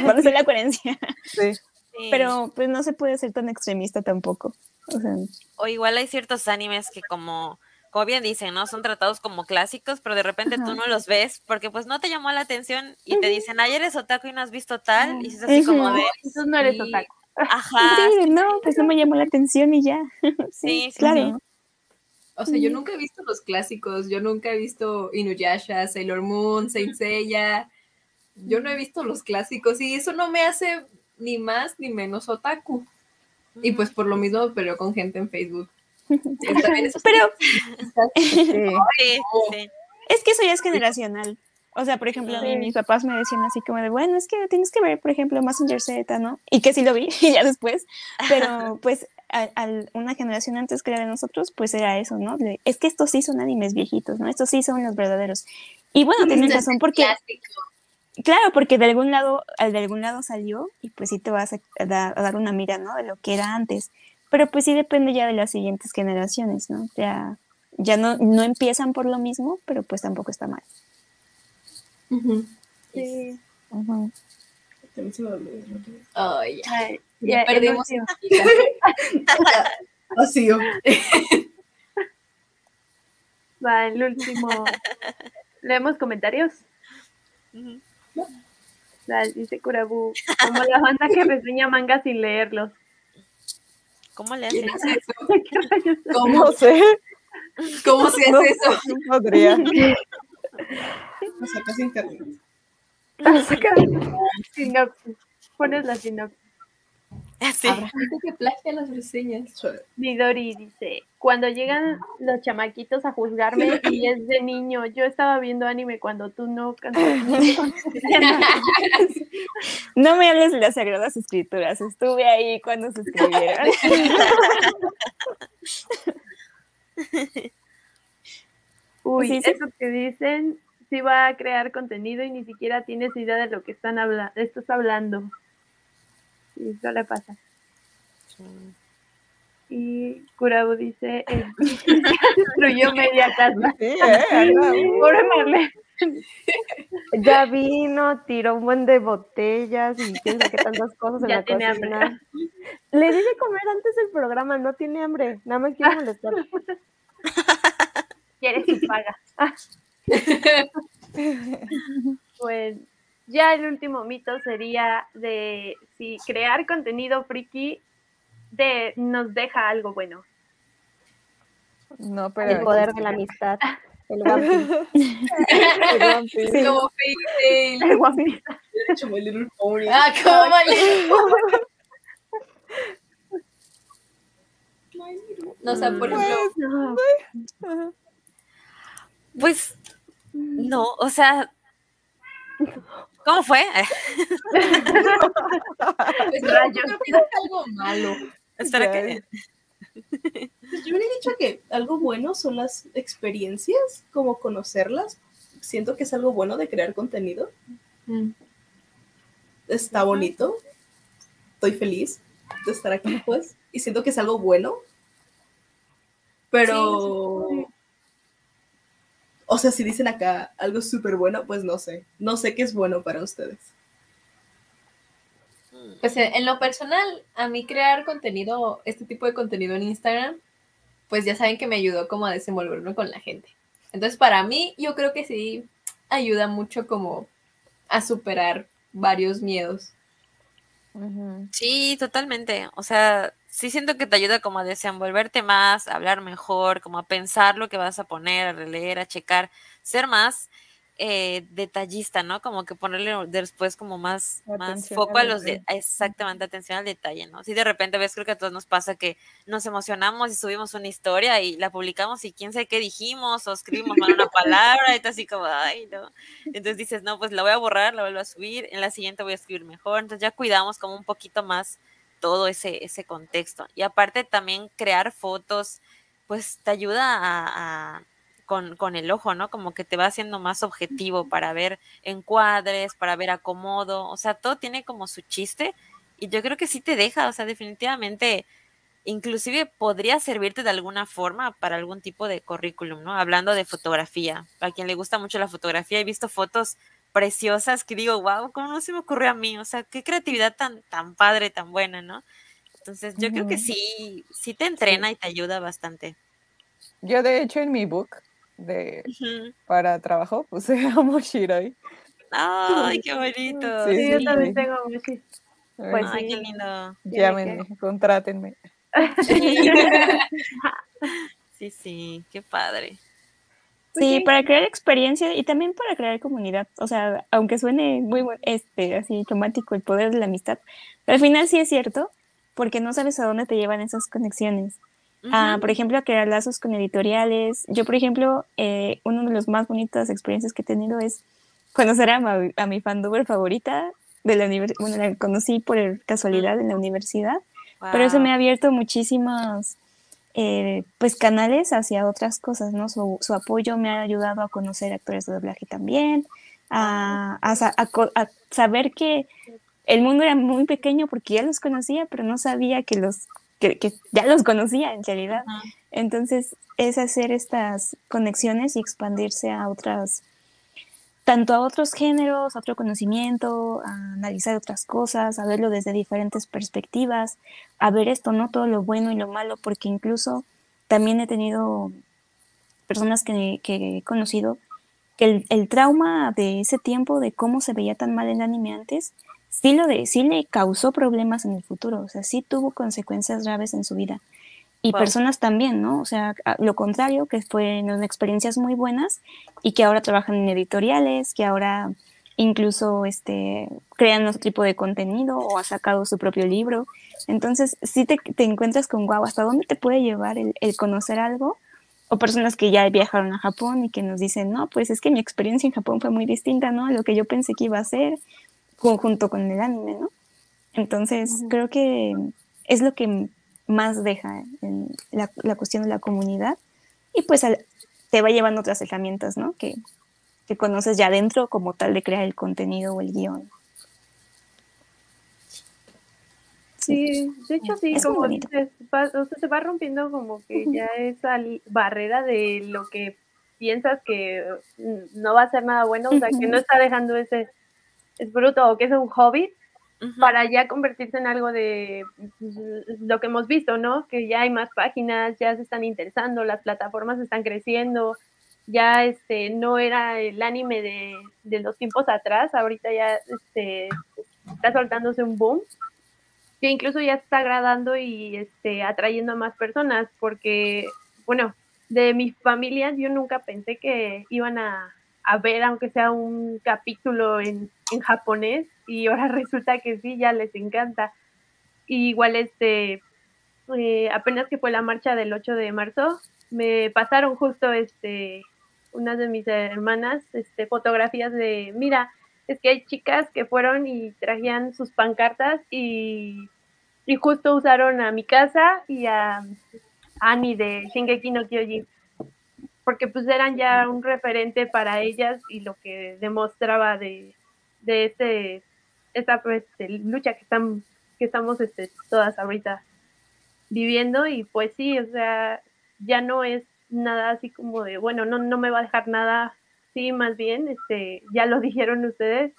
Speaker 3: ¿cuál es la coherencia?
Speaker 6: Sí.
Speaker 2: Sí.
Speaker 3: Pero pues no se puede ser tan extremista tampoco. O sea,
Speaker 2: O igual hay ciertos animes que como, como bien dicen, ¿no? Son tratados como clásicos, pero de repente tú no los ves porque pues no te llamó la atención y te dicen, ay, eres otaku y no has visto tal, y es así como de,
Speaker 1: Entonces no eres
Speaker 2: sí,
Speaker 1: otaku. <laughs>
Speaker 2: Ajá,
Speaker 3: sí, no, pues no me llamó la atención y ya. <laughs>
Speaker 2: Sí,
Speaker 3: sí,
Speaker 2: sí,
Speaker 3: claro.
Speaker 2: sí.
Speaker 7: O sea, yo nunca he visto los clásicos, yo nunca he visto Inuyasha, Sailor Moon, Saint Seiya. Yo no he visto los clásicos y eso no me hace ni más ni menos otaku. Y pues por lo mismo me peleo con gente en Facebook.
Speaker 3: Pero <laughs>
Speaker 6: sí.
Speaker 3: es que eso ya es generacional. O sea, por ejemplo,
Speaker 1: Sí.
Speaker 3: mis papás me decían así como de, bueno, es que tienes que ver, por ejemplo, Messenger Z, ¿no? Y que sí lo vi, <laughs> y ya después. Pero pues a, a una generación antes que la de nosotros, pues era eso, ¿no? De, es que estos sí son animes viejitos, ¿no? Estos sí son los verdaderos. Y bueno, tienen
Speaker 7: Este es
Speaker 3: razón porque
Speaker 7: clásico.
Speaker 3: Claro, porque de algún lado, de algún lado salió y pues sí te vas a, a da- a dar una mira, ¿no? De lo que era antes. Pero pues sí depende ya de las siguientes generaciones, ¿no? Ya, ya no, no empiezan por lo mismo, pero pues tampoco está mal.
Speaker 1: Sí.
Speaker 8: Mí se me olvidó.
Speaker 7: Ay, ya. Ya perdimos.
Speaker 8: Vacío. <laughs>
Speaker 1: Va, el último. ¿Leemos comentarios? Va, dice Kurabu, como la banda que reseña manga sin leerlos.
Speaker 2: ¿Cómo le <laughs>
Speaker 7: ¿Quién
Speaker 2: hacen?
Speaker 7: hace eso? ¿Cómo,
Speaker 6: No sé,
Speaker 7: cómo se
Speaker 6: no,
Speaker 7: hace eso?
Speaker 6: no podría.
Speaker 8: Lo sacas internet.
Speaker 1: Saca sinopsis. Pones la sinopsis. <laughs>
Speaker 2: Sí.
Speaker 7: Habrá gente que plagia las reseñas.
Speaker 1: Midori dice, cuando llegan los chamaquitos a juzgarme y es de niño, yo estaba viendo anime cuando tú no <laughs> <laughs>
Speaker 3: No me hables de las sagradas escrituras, estuve ahí cuando se escribieron.
Speaker 1: Uy,
Speaker 3: Sí, sí.
Speaker 1: eso que dicen, sí va a crear contenido y ni siquiera tienes idea de lo que están habla estás hablando. Sí, eso le pasa. Y Kurabu dice, <laughs> destruyó media casa.
Speaker 6: Sí, eh, uh.
Speaker 1: Pobre Marlene. <laughs>
Speaker 5: Ya vino, tiró un buen de botellas y quién sabe qué tantas cosas en
Speaker 1: Ya
Speaker 5: la
Speaker 1: tiene
Speaker 5: cocina. Le di de comer antes del programa, no tiene hambre, nada más quiere molestar. <laughs>
Speaker 1: Quiere su paga. Pues ya el último mito sería de si crear contenido friki de, nos deja algo bueno.
Speaker 6: No,
Speaker 5: El
Speaker 6: pero.
Speaker 5: poder de la amistad. <laughs> <laughs> El One Piece.
Speaker 6: El.
Speaker 7: Como Fairy.
Speaker 1: El One Piece.
Speaker 8: Hubiera hecho My Little Pony.
Speaker 7: Ah, como vale. No, o sea, por ejemplo,
Speaker 1: No,
Speaker 6: Ajá.
Speaker 2: Pues, no, o sea, ¿cómo fue?
Speaker 7: pues, <laughs>
Speaker 1: Rayos.
Speaker 7: creo que es algo malo.
Speaker 2: Espera que...
Speaker 8: Pues yo hubiera dicho que algo bueno son las experiencias, como conocerlas. Siento que es algo bueno de crear contenido. Está bonito. Estoy feliz de estar aquí, pues. Y siento que es algo bueno. Pero. O sea, si dicen acá algo súper bueno, pues no sé. No sé qué es bueno para ustedes.
Speaker 7: Pues en en lo personal, a mí crear contenido, este tipo de contenido en Instagram, pues ya saben que me ayudó como a desenvolverme con la gente. Entonces, para mí, yo creo que sí ayuda mucho como a superar varios miedos.
Speaker 2: Sí, totalmente. O sea, sí siento que te ayuda como a desenvolverte más, a hablar mejor, como a pensar lo que vas a poner, a releer, a checar, ser más eh, detallista, ¿no? Como que ponerle después como más, más foco a los de, exactamente, atención al detalle, ¿no? Si de repente ves, creo que a todos nos pasa que nos emocionamos y subimos una historia y la publicamos y quién sabe qué dijimos o escribimos mal una palabra y así como, ay, no. Entonces dices, no, pues la voy a borrar, la vuelvo a subir, en la siguiente voy a escribir mejor. Entonces ya cuidamos como un poquito más todo ese, ese contexto. Y aparte también crear fotos, pues te ayuda a, a- con, con el ojo, ¿no? Como que te va haciendo más objetivo para ver encuadres, para ver acomodo, o sea, todo tiene como su chiste y yo creo que sí te deja, o sea, definitivamente, inclusive podría servirte de alguna forma para algún tipo de currículum, ¿no? Hablando de fotografía, a quien le gusta mucho la fotografía, he visto fotos preciosas que digo, wow, ¿cómo no se me ocurrió a mí? O sea, qué creatividad tan, tan padre, tan buena, ¿no? Entonces, yo creo que sí, sí te entrena y te ayuda bastante.
Speaker 6: Yo, de hecho, en mi book de, para trabajo <laughs> puse a Moshiroi.
Speaker 2: Ay, qué bonito.
Speaker 6: Sí,
Speaker 1: Sí,
Speaker 6: sí,
Speaker 1: yo también tengo. Pues
Speaker 2: Ay,
Speaker 1: sí.
Speaker 2: qué lindo.
Speaker 6: Llámenme, contrátenme. <laughs>
Speaker 2: Sí, sí, qué padre.
Speaker 3: Sí, para crear experiencia y también para crear comunidad. O sea, aunque suene muy este, así romántico el poder de la amistad, pero al final sí es cierto, porque no sabes a dónde te llevan esas conexiones. Ah, por ejemplo, a crear lazos con editoriales. Yo, por ejemplo, eh, uno de los más bonitas experiencias que he tenido es conocer a, ma- a mi fanduber favorita de la universidad. Bueno, la conocí por casualidad en la universidad, pero eso me ha abierto muchísimos eh, pues canales hacia otras cosas, ¿no? Su, su apoyo me ha ayudado a conocer actores de doblaje también, a, a sa- a co- a saber que el mundo era muy pequeño porque ya los conocía, pero no sabía que los que, que ya los conocía en realidad. Entonces es hacer estas conexiones y expandirse a otras tanto a otros géneros, a otro conocimiento, a analizar otras cosas, a verlo desde diferentes perspectivas, a ver esto, no todo lo bueno y lo malo, porque incluso también he tenido personas que, que he conocido que el, el, trauma de ese tiempo, de cómo se veía tan mal el anime antes, sí, lo de, sí le causó problemas en el futuro, o sea, sí tuvo consecuencias graves en su vida. Y
Speaker 2: Wow.
Speaker 3: personas también, ¿no? O sea, lo contrario, que fueron experiencias muy buenas y que ahora trabajan en editoriales, que ahora incluso este, crean otro tipo de contenido o ha sacado su propio libro. Entonces, sí te, te encuentras con, wow, ¿hasta dónde te puede llevar el, el conocer algo? O personas que ya viajaron a Japón y que nos dicen, no, pues es que mi experiencia en Japón fue muy distinta, ¿no? A lo que yo pensé que iba a ser junto con el anime, ¿no? Entonces, creo que es lo que más deja en la, la cuestión de la comunidad y pues al- te va llevando otras herramientas, ¿no? Que, que conoces ya dentro como tal de crear el contenido o el guion.
Speaker 1: Sí, de hecho sí,
Speaker 3: Es
Speaker 1: como dices, va- o sea, se va rompiendo como que ya esa barrera de lo que piensas que mm, no va a ser nada bueno, o sea, que no está dejando ese es bruto o que es un hobby para ya convertirse en algo de pues, lo que hemos visto, ¿no? Que ya hay más páginas, ya se están interesando, las plataformas están creciendo, ya este no era el anime de, de los tiempos atrás, ahorita ya este está soltándose un boom que incluso ya está agradando y este atrayendo a más personas porque bueno de mi familia yo nunca pensé que iban a, a ver aunque sea un capítulo en, en japonés y ahora <laughs> resulta que sí ya les encanta. Y igual este eh, apenas que fue la marcha del 8 de marzo me pasaron justo este unas de mis hermanas este fotografías de mira es que hay chicas que fueron y traían sus pancartas y, y justo usaron a mi casa y a Annie de Shingeki no Kyojin porque pues eran ya un referente para ellas y lo que demostraba de, de este esta pues, este, lucha que están que estamos este, todas ahorita viviendo y pues sí, o sea, ya no es nada así como de, bueno, no, no me va a dejar nada, sí, más bien, este, ya lo <laughs> dijeron ustedes.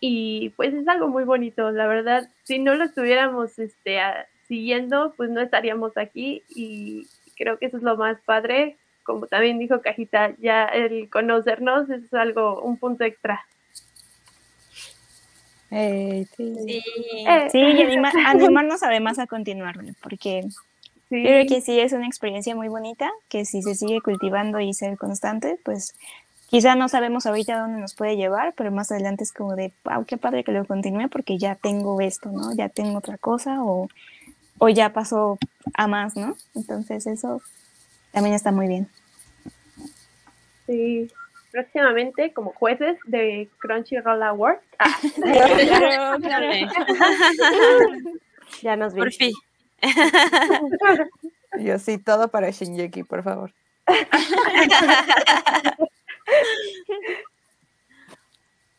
Speaker 1: Y pues es algo muy bonito, la verdad, si no lo estuviéramos este, a- siguiendo, pues no estaríamos aquí y creo que eso es lo más padre. Como también dijo Cajita, ya el conocernos es algo, un punto extra.
Speaker 6: Ey, sí.
Speaker 2: Sí.
Speaker 1: Eh,
Speaker 3: Sí, y anima- <laughs> animarnos además a continuarlo, porque
Speaker 1: sí,
Speaker 3: Yo creo que sí es una experiencia muy bonita, que si se sigue cultivando y ser constante, pues quizá no sabemos ahorita dónde nos puede llevar, pero más adelante es como de, wow, qué padre que lo continúe porque ya tengo esto, ¿no? Ya tengo otra cosa o, o ya pasó a más, ¿no? Entonces eso también está muy bien.
Speaker 1: sí. Próximamente como jueces de Crunchyroll Awards. Ah,
Speaker 3: Claro, claro.
Speaker 2: Ándale.
Speaker 5: Ya nos vi.
Speaker 2: Por fin.
Speaker 6: Yo sí, todo para Shinjeki, por favor.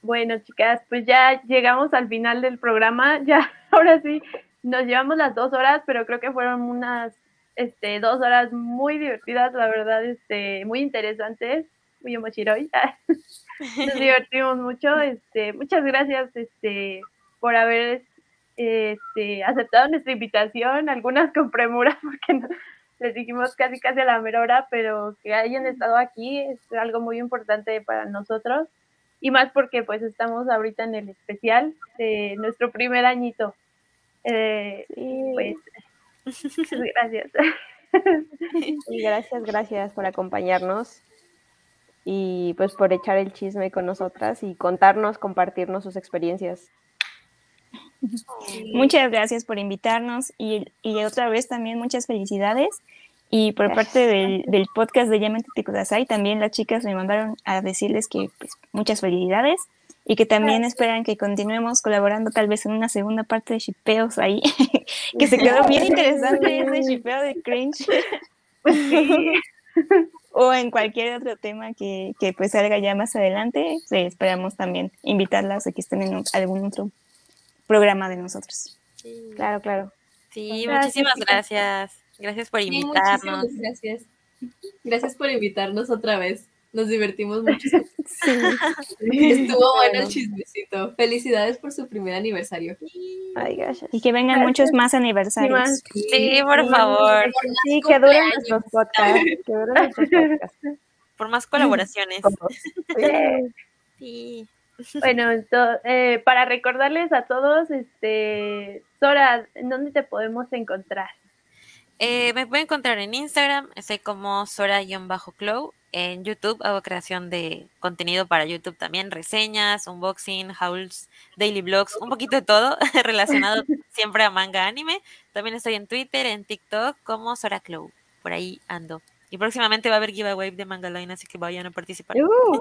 Speaker 1: Bueno, chicas, pues ya llegamos al final del programa. Ya, <laughs> ahora sí, nos llevamos las dos horas, pero creo que fueron unas este, dos horas muy divertidas, la verdad, este, muy interesantes, muy emochiroi. <laughs> Nos divertimos mucho. Este, muchas gracias este, por haber este, aceptado nuestra invitación, algunas con premura, <laughs> porque no- les dijimos casi casi a la mera hora, pero que hayan estado aquí es algo muy importante para nosotros y más porque pues estamos ahorita en el especial de nuestro primer añito. Eh, pues <laughs> gracias. <laughs>
Speaker 5: Y gracias, gracias por acompañarnos y pues por echar el chisme con nosotras y contarnos, compartirnos sus experiencias.
Speaker 3: Muchas gracias por invitarnos y, y otra vez también muchas felicidades. Y por parte del, del podcast de Yamete Tikudasai, también las chicas me mandaron a decirles que pues, muchas felicidades y que también esperan que continuemos colaborando tal vez en una segunda parte de shipeos ahí, <laughs> que se quedó bien <laughs> interesante ese shipeo de cringe. <laughs> o en cualquier otro tema que, que pues salga ya más adelante, pues, esperamos también invitarlas a que estén en un- algún otro programa de nosotros.
Speaker 2: Sí,
Speaker 5: Claro, claro.
Speaker 2: Sí,
Speaker 1: Gracias,
Speaker 2: muchísimas
Speaker 1: chicas.
Speaker 2: gracias. Gracias por
Speaker 7: Sí,
Speaker 2: invitarnos.
Speaker 7: muchísimas gracias. Gracias por invitarnos otra vez. Nos divertimos <laughs> mucho.
Speaker 3: Sí.
Speaker 7: Estuvo bueno el chismecito. Felicidades por su primer aniversario.
Speaker 5: Ay, gracias.
Speaker 3: Y que vengan muchos más aniversarios.
Speaker 5: más.
Speaker 2: Sí, por favor.
Speaker 5: Sí, que duren nuestros podcasts. Que duren nuestros podcasts.
Speaker 2: Por más colaboraciones.
Speaker 5: Sí.
Speaker 1: Bueno, ento- eh, para recordarles a todos, este, Sora, ¿en dónde te podemos encontrar?
Speaker 2: Eh, me pueden encontrar en Instagram, estoy como Sora-Clow. En YouTube hago creación de contenido para YouTube también, reseñas, unboxing, hauls, daily blogs, un poquito de todo <laughs> relacionado <laughs> siempre a manga anime. También estoy en Twitter, en TikTok como Sora Clow. Por ahí ando. Y próximamente va a haber giveaway de Mangaloin, así que vayan a participar.
Speaker 5: Uh,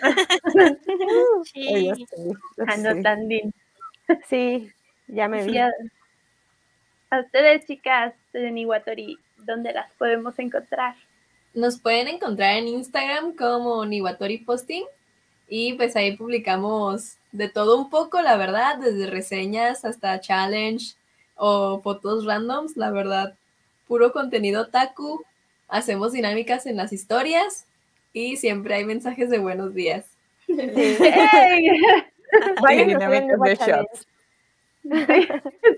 Speaker 5: <laughs>
Speaker 2: Sí.
Speaker 5: ay, ya sé, ya sé.
Speaker 1: Anotandín.
Speaker 5: Sí, ya me vi.
Speaker 1: A, a ustedes, chicas de Niwatori, ¿dónde las podemos encontrar?
Speaker 7: Nos pueden encontrar en Instagram como Niwatori Posting y pues ahí publicamos de todo un poco, la verdad, desde reseñas hasta challenge o fotos randoms, la verdad, puro contenido taku. Hacemos dinámicas en las historias y siempre hay mensajes de buenos días.
Speaker 1: ¡Ey! <laughs>
Speaker 5: Vayan
Speaker 6: de shots.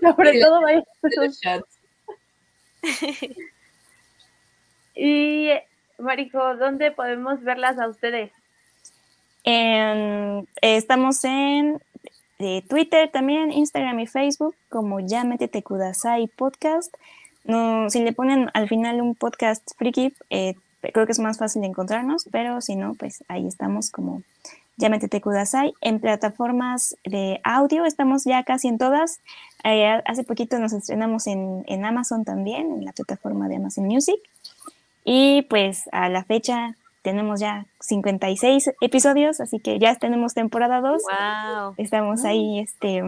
Speaker 1: Sobre todo, vaya.
Speaker 7: De los chats.
Speaker 1: Y, Marijo, ¿dónde podemos verlas a ustedes?
Speaker 3: Estamos en eh, Twitter también, Instagram y Facebook como Ya Métete Kudasai Podcast. Si le ponen al final un podcast friki, eh, creo que es más fácil de encontrarnos, pero si no, pues ahí estamos como Ya Métete Kudasai. En plataformas de audio estamos ya casi en todas. Eh, hace poquito nos estrenamos en, en Amazon también, en la plataforma de Amazon Music. Y pues a la fecha tenemos ya 56 episodios, así que ya tenemos temporada 2.
Speaker 2: Wow.
Speaker 3: Estamos ahí, este,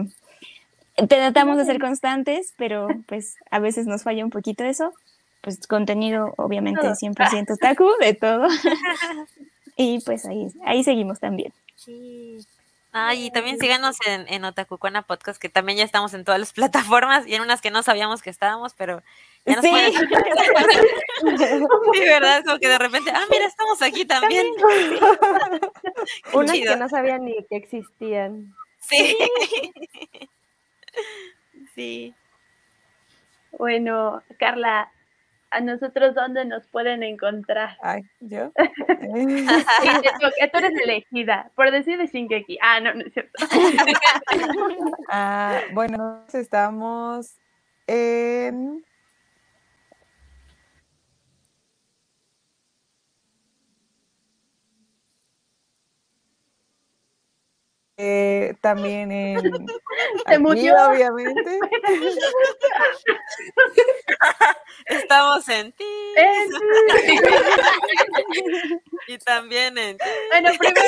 Speaker 3: tratamos de ser constantes, pero <laughs> pues a veces nos falla un poquito eso. Pues contenido obviamente
Speaker 1: Todo.
Speaker 3: 100% taku, de todo. <laughs> y pues ahí, ahí seguimos también.
Speaker 2: Sí. Ay, y también síganos en, en Otakucona Podcast, que también ya estamos en todas las <laughs> plataformas y en unas que no sabíamos que estábamos, pero ya nos
Speaker 3: Sí.
Speaker 2: pueden- <laughs> Sí, ¿verdad? Como que de repente, ah, mira, estamos aquí también.
Speaker 5: Unas
Speaker 2: chido.
Speaker 5: que no sabían ni que existían.
Speaker 2: Sí. Sí. <laughs>
Speaker 1: Bueno, Carla, ¿a nosotros dónde nos pueden encontrar?
Speaker 6: Ay, ¿yo? <laughs>
Speaker 1: Sí, tú eres elegida, por decir de Shingeki. Ah, no, no es cierto. <laughs>
Speaker 6: Ah, bueno, estamos en... Eh, también en... <laughs> aquí,
Speaker 1: muteó.
Speaker 6: obviamente. <laughs> <laughs>
Speaker 2: Estamos en ti. Y también en ti.
Speaker 1: Bueno, primero.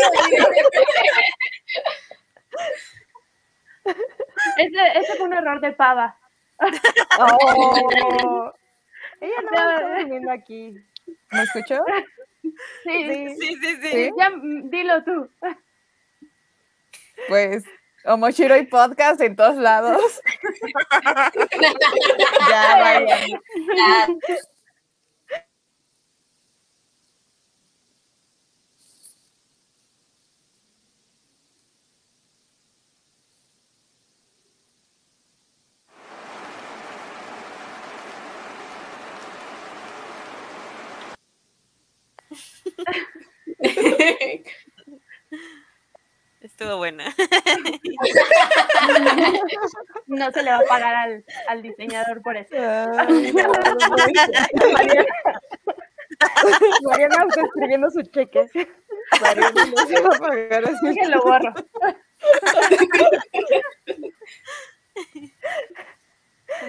Speaker 1: Ese, ese fue un error de pava.
Speaker 5: Oh. Ella no está viniendo aquí.
Speaker 6: ¿Me escuchó?
Speaker 1: Sí,
Speaker 5: Sí.
Speaker 2: Sí, sí, sí.
Speaker 6: Sí.
Speaker 1: Ya, dilo tú.
Speaker 6: Pues Omoshiro y podcast en todos lados. <laughs> ya, vayan.
Speaker 7: Ah, <laughs>
Speaker 2: Estuvo buena.
Speaker 1: No se le va a pagar al, al diseñador por eso.
Speaker 5: Mariana, Mariana está escribiendo su cheque.
Speaker 6: Mariana no se va a pagar así.
Speaker 1: Que lo borro. <laughs>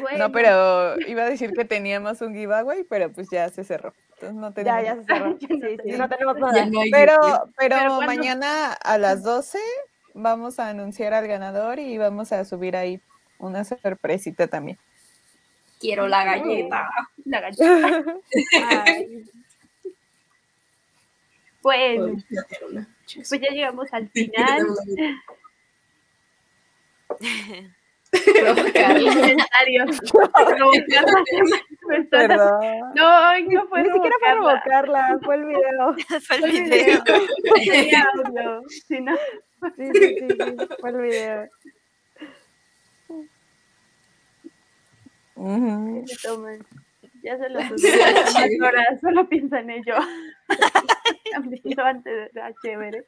Speaker 1: Bueno,
Speaker 6: No, pero iba a decir que teníamos un giveaway, pero pues ya se cerró. Entonces no tenemos.
Speaker 5: Ya, ya se cerró. <laughs> Sí, sí, no tenemos nada.
Speaker 7: no
Speaker 6: Pero, pero, mañana a las 12 vamos a anunciar al ganador y vamos a subir ahí una sorpresita también.
Speaker 7: Quiero la galleta.
Speaker 1: la galleta.
Speaker 5: Ay,
Speaker 1: Pues, pues ya llegamos al final. <laughs>
Speaker 7: Provocar. <laughs>
Speaker 1: Comentarios. Estás-
Speaker 6: Perdón.
Speaker 1: No, ay, no fue
Speaker 5: Ni siquiera fue
Speaker 1: provocarla.
Speaker 5: fue el video. <laughs>
Speaker 2: Fue el
Speaker 1: Fue el
Speaker 2: video.
Speaker 1: video. <laughs> Si no,
Speaker 5: Sí, sí, sí, sí, fue el video.
Speaker 1: Se toman. Ya se lo subí hace unas horas, solo piensa en ello. Antes de la chévere.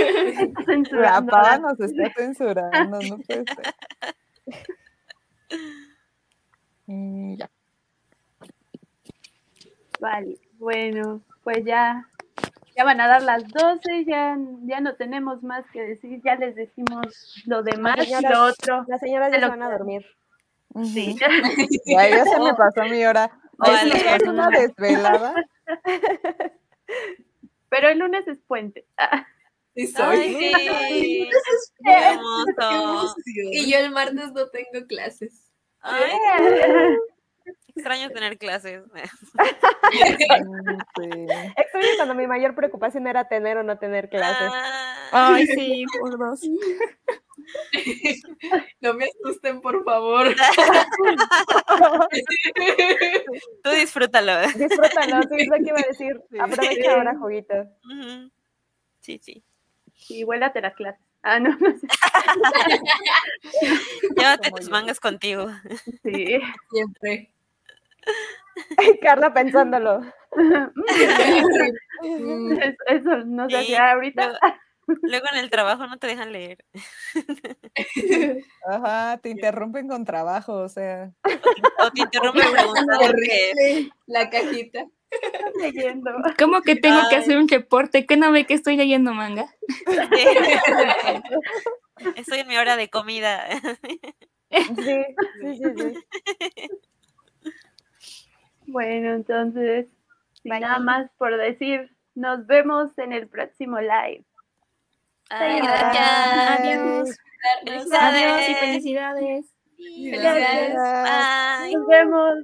Speaker 1: Está
Speaker 6: La
Speaker 1: censurando la-
Speaker 6: nos está censurando, no puede ser. <laughs> Mm, ya.
Speaker 1: Vale, bueno, pues ya, ya van a dar las 12, ya, ya no tenemos más que decir, ya les decimos lo demás
Speaker 5: señoras-
Speaker 1: lo otro.
Speaker 5: Las señoras
Speaker 1: Se
Speaker 5: ya se van a dormir.
Speaker 1: Sí. <laughs>
Speaker 6: Ya, ya se me pasó mi hora.
Speaker 2: Leer.
Speaker 6: es una desvelada. <laughs>
Speaker 1: Pero el lunes es puente. Ah,
Speaker 8: Sí,
Speaker 2: Ay,
Speaker 8: soy.
Speaker 2: sí. <laughs>
Speaker 8: Qué
Speaker 2: hermoso.
Speaker 7: Y yo el martes no tengo clases.
Speaker 2: Ay, <laughs> extraño tener clases. <laughs>
Speaker 5: Extraño cuando mi mayor preocupación era tener o no tener clases.
Speaker 2: Ah,
Speaker 3: Ay, sí, por dos.
Speaker 7: No me asusten, por favor.
Speaker 2: Tú disfrútalo.
Speaker 5: Disfrútalo, sí, es lo que iba a decir. Aprovecha ahora, juguito.
Speaker 2: Sí, sí.
Speaker 1: Y vuélate a la clase. Ah, no, no sé. <laughs>
Speaker 2: Llévate tus
Speaker 6: yo.
Speaker 2: mangas contigo.
Speaker 1: Sí.
Speaker 7: Siempre.
Speaker 5: Ay, Carla pensándolo. <laughs>
Speaker 1: Eso, eso no se
Speaker 2: Sí,
Speaker 1: hacía ahorita.
Speaker 2: Luego, luego en el trabajo no te dejan leer. <laughs>
Speaker 6: Ajá, te interrumpen con trabajo, o sea.
Speaker 2: O te interrumpen preguntando.
Speaker 7: La cajita.
Speaker 1: Estás leyendo.
Speaker 3: ¿Cómo que tengo que hacer un reporte? ¿Qué no ve que estoy leyendo manga? <laughs>
Speaker 2: Estoy en mi hora de comida.
Speaker 5: Sí, sí, sí, sí.
Speaker 1: Bueno, entonces,
Speaker 3: Bye.
Speaker 1: nada más por decir, nos vemos en el próximo live.
Speaker 2: Ay,
Speaker 1: Gracias.
Speaker 2: gracias.
Speaker 3: Adiós.
Speaker 2: Felicidades.
Speaker 3: Adiós y felicidades.
Speaker 7: Felicidades.
Speaker 2: Bye.
Speaker 1: Nos vemos.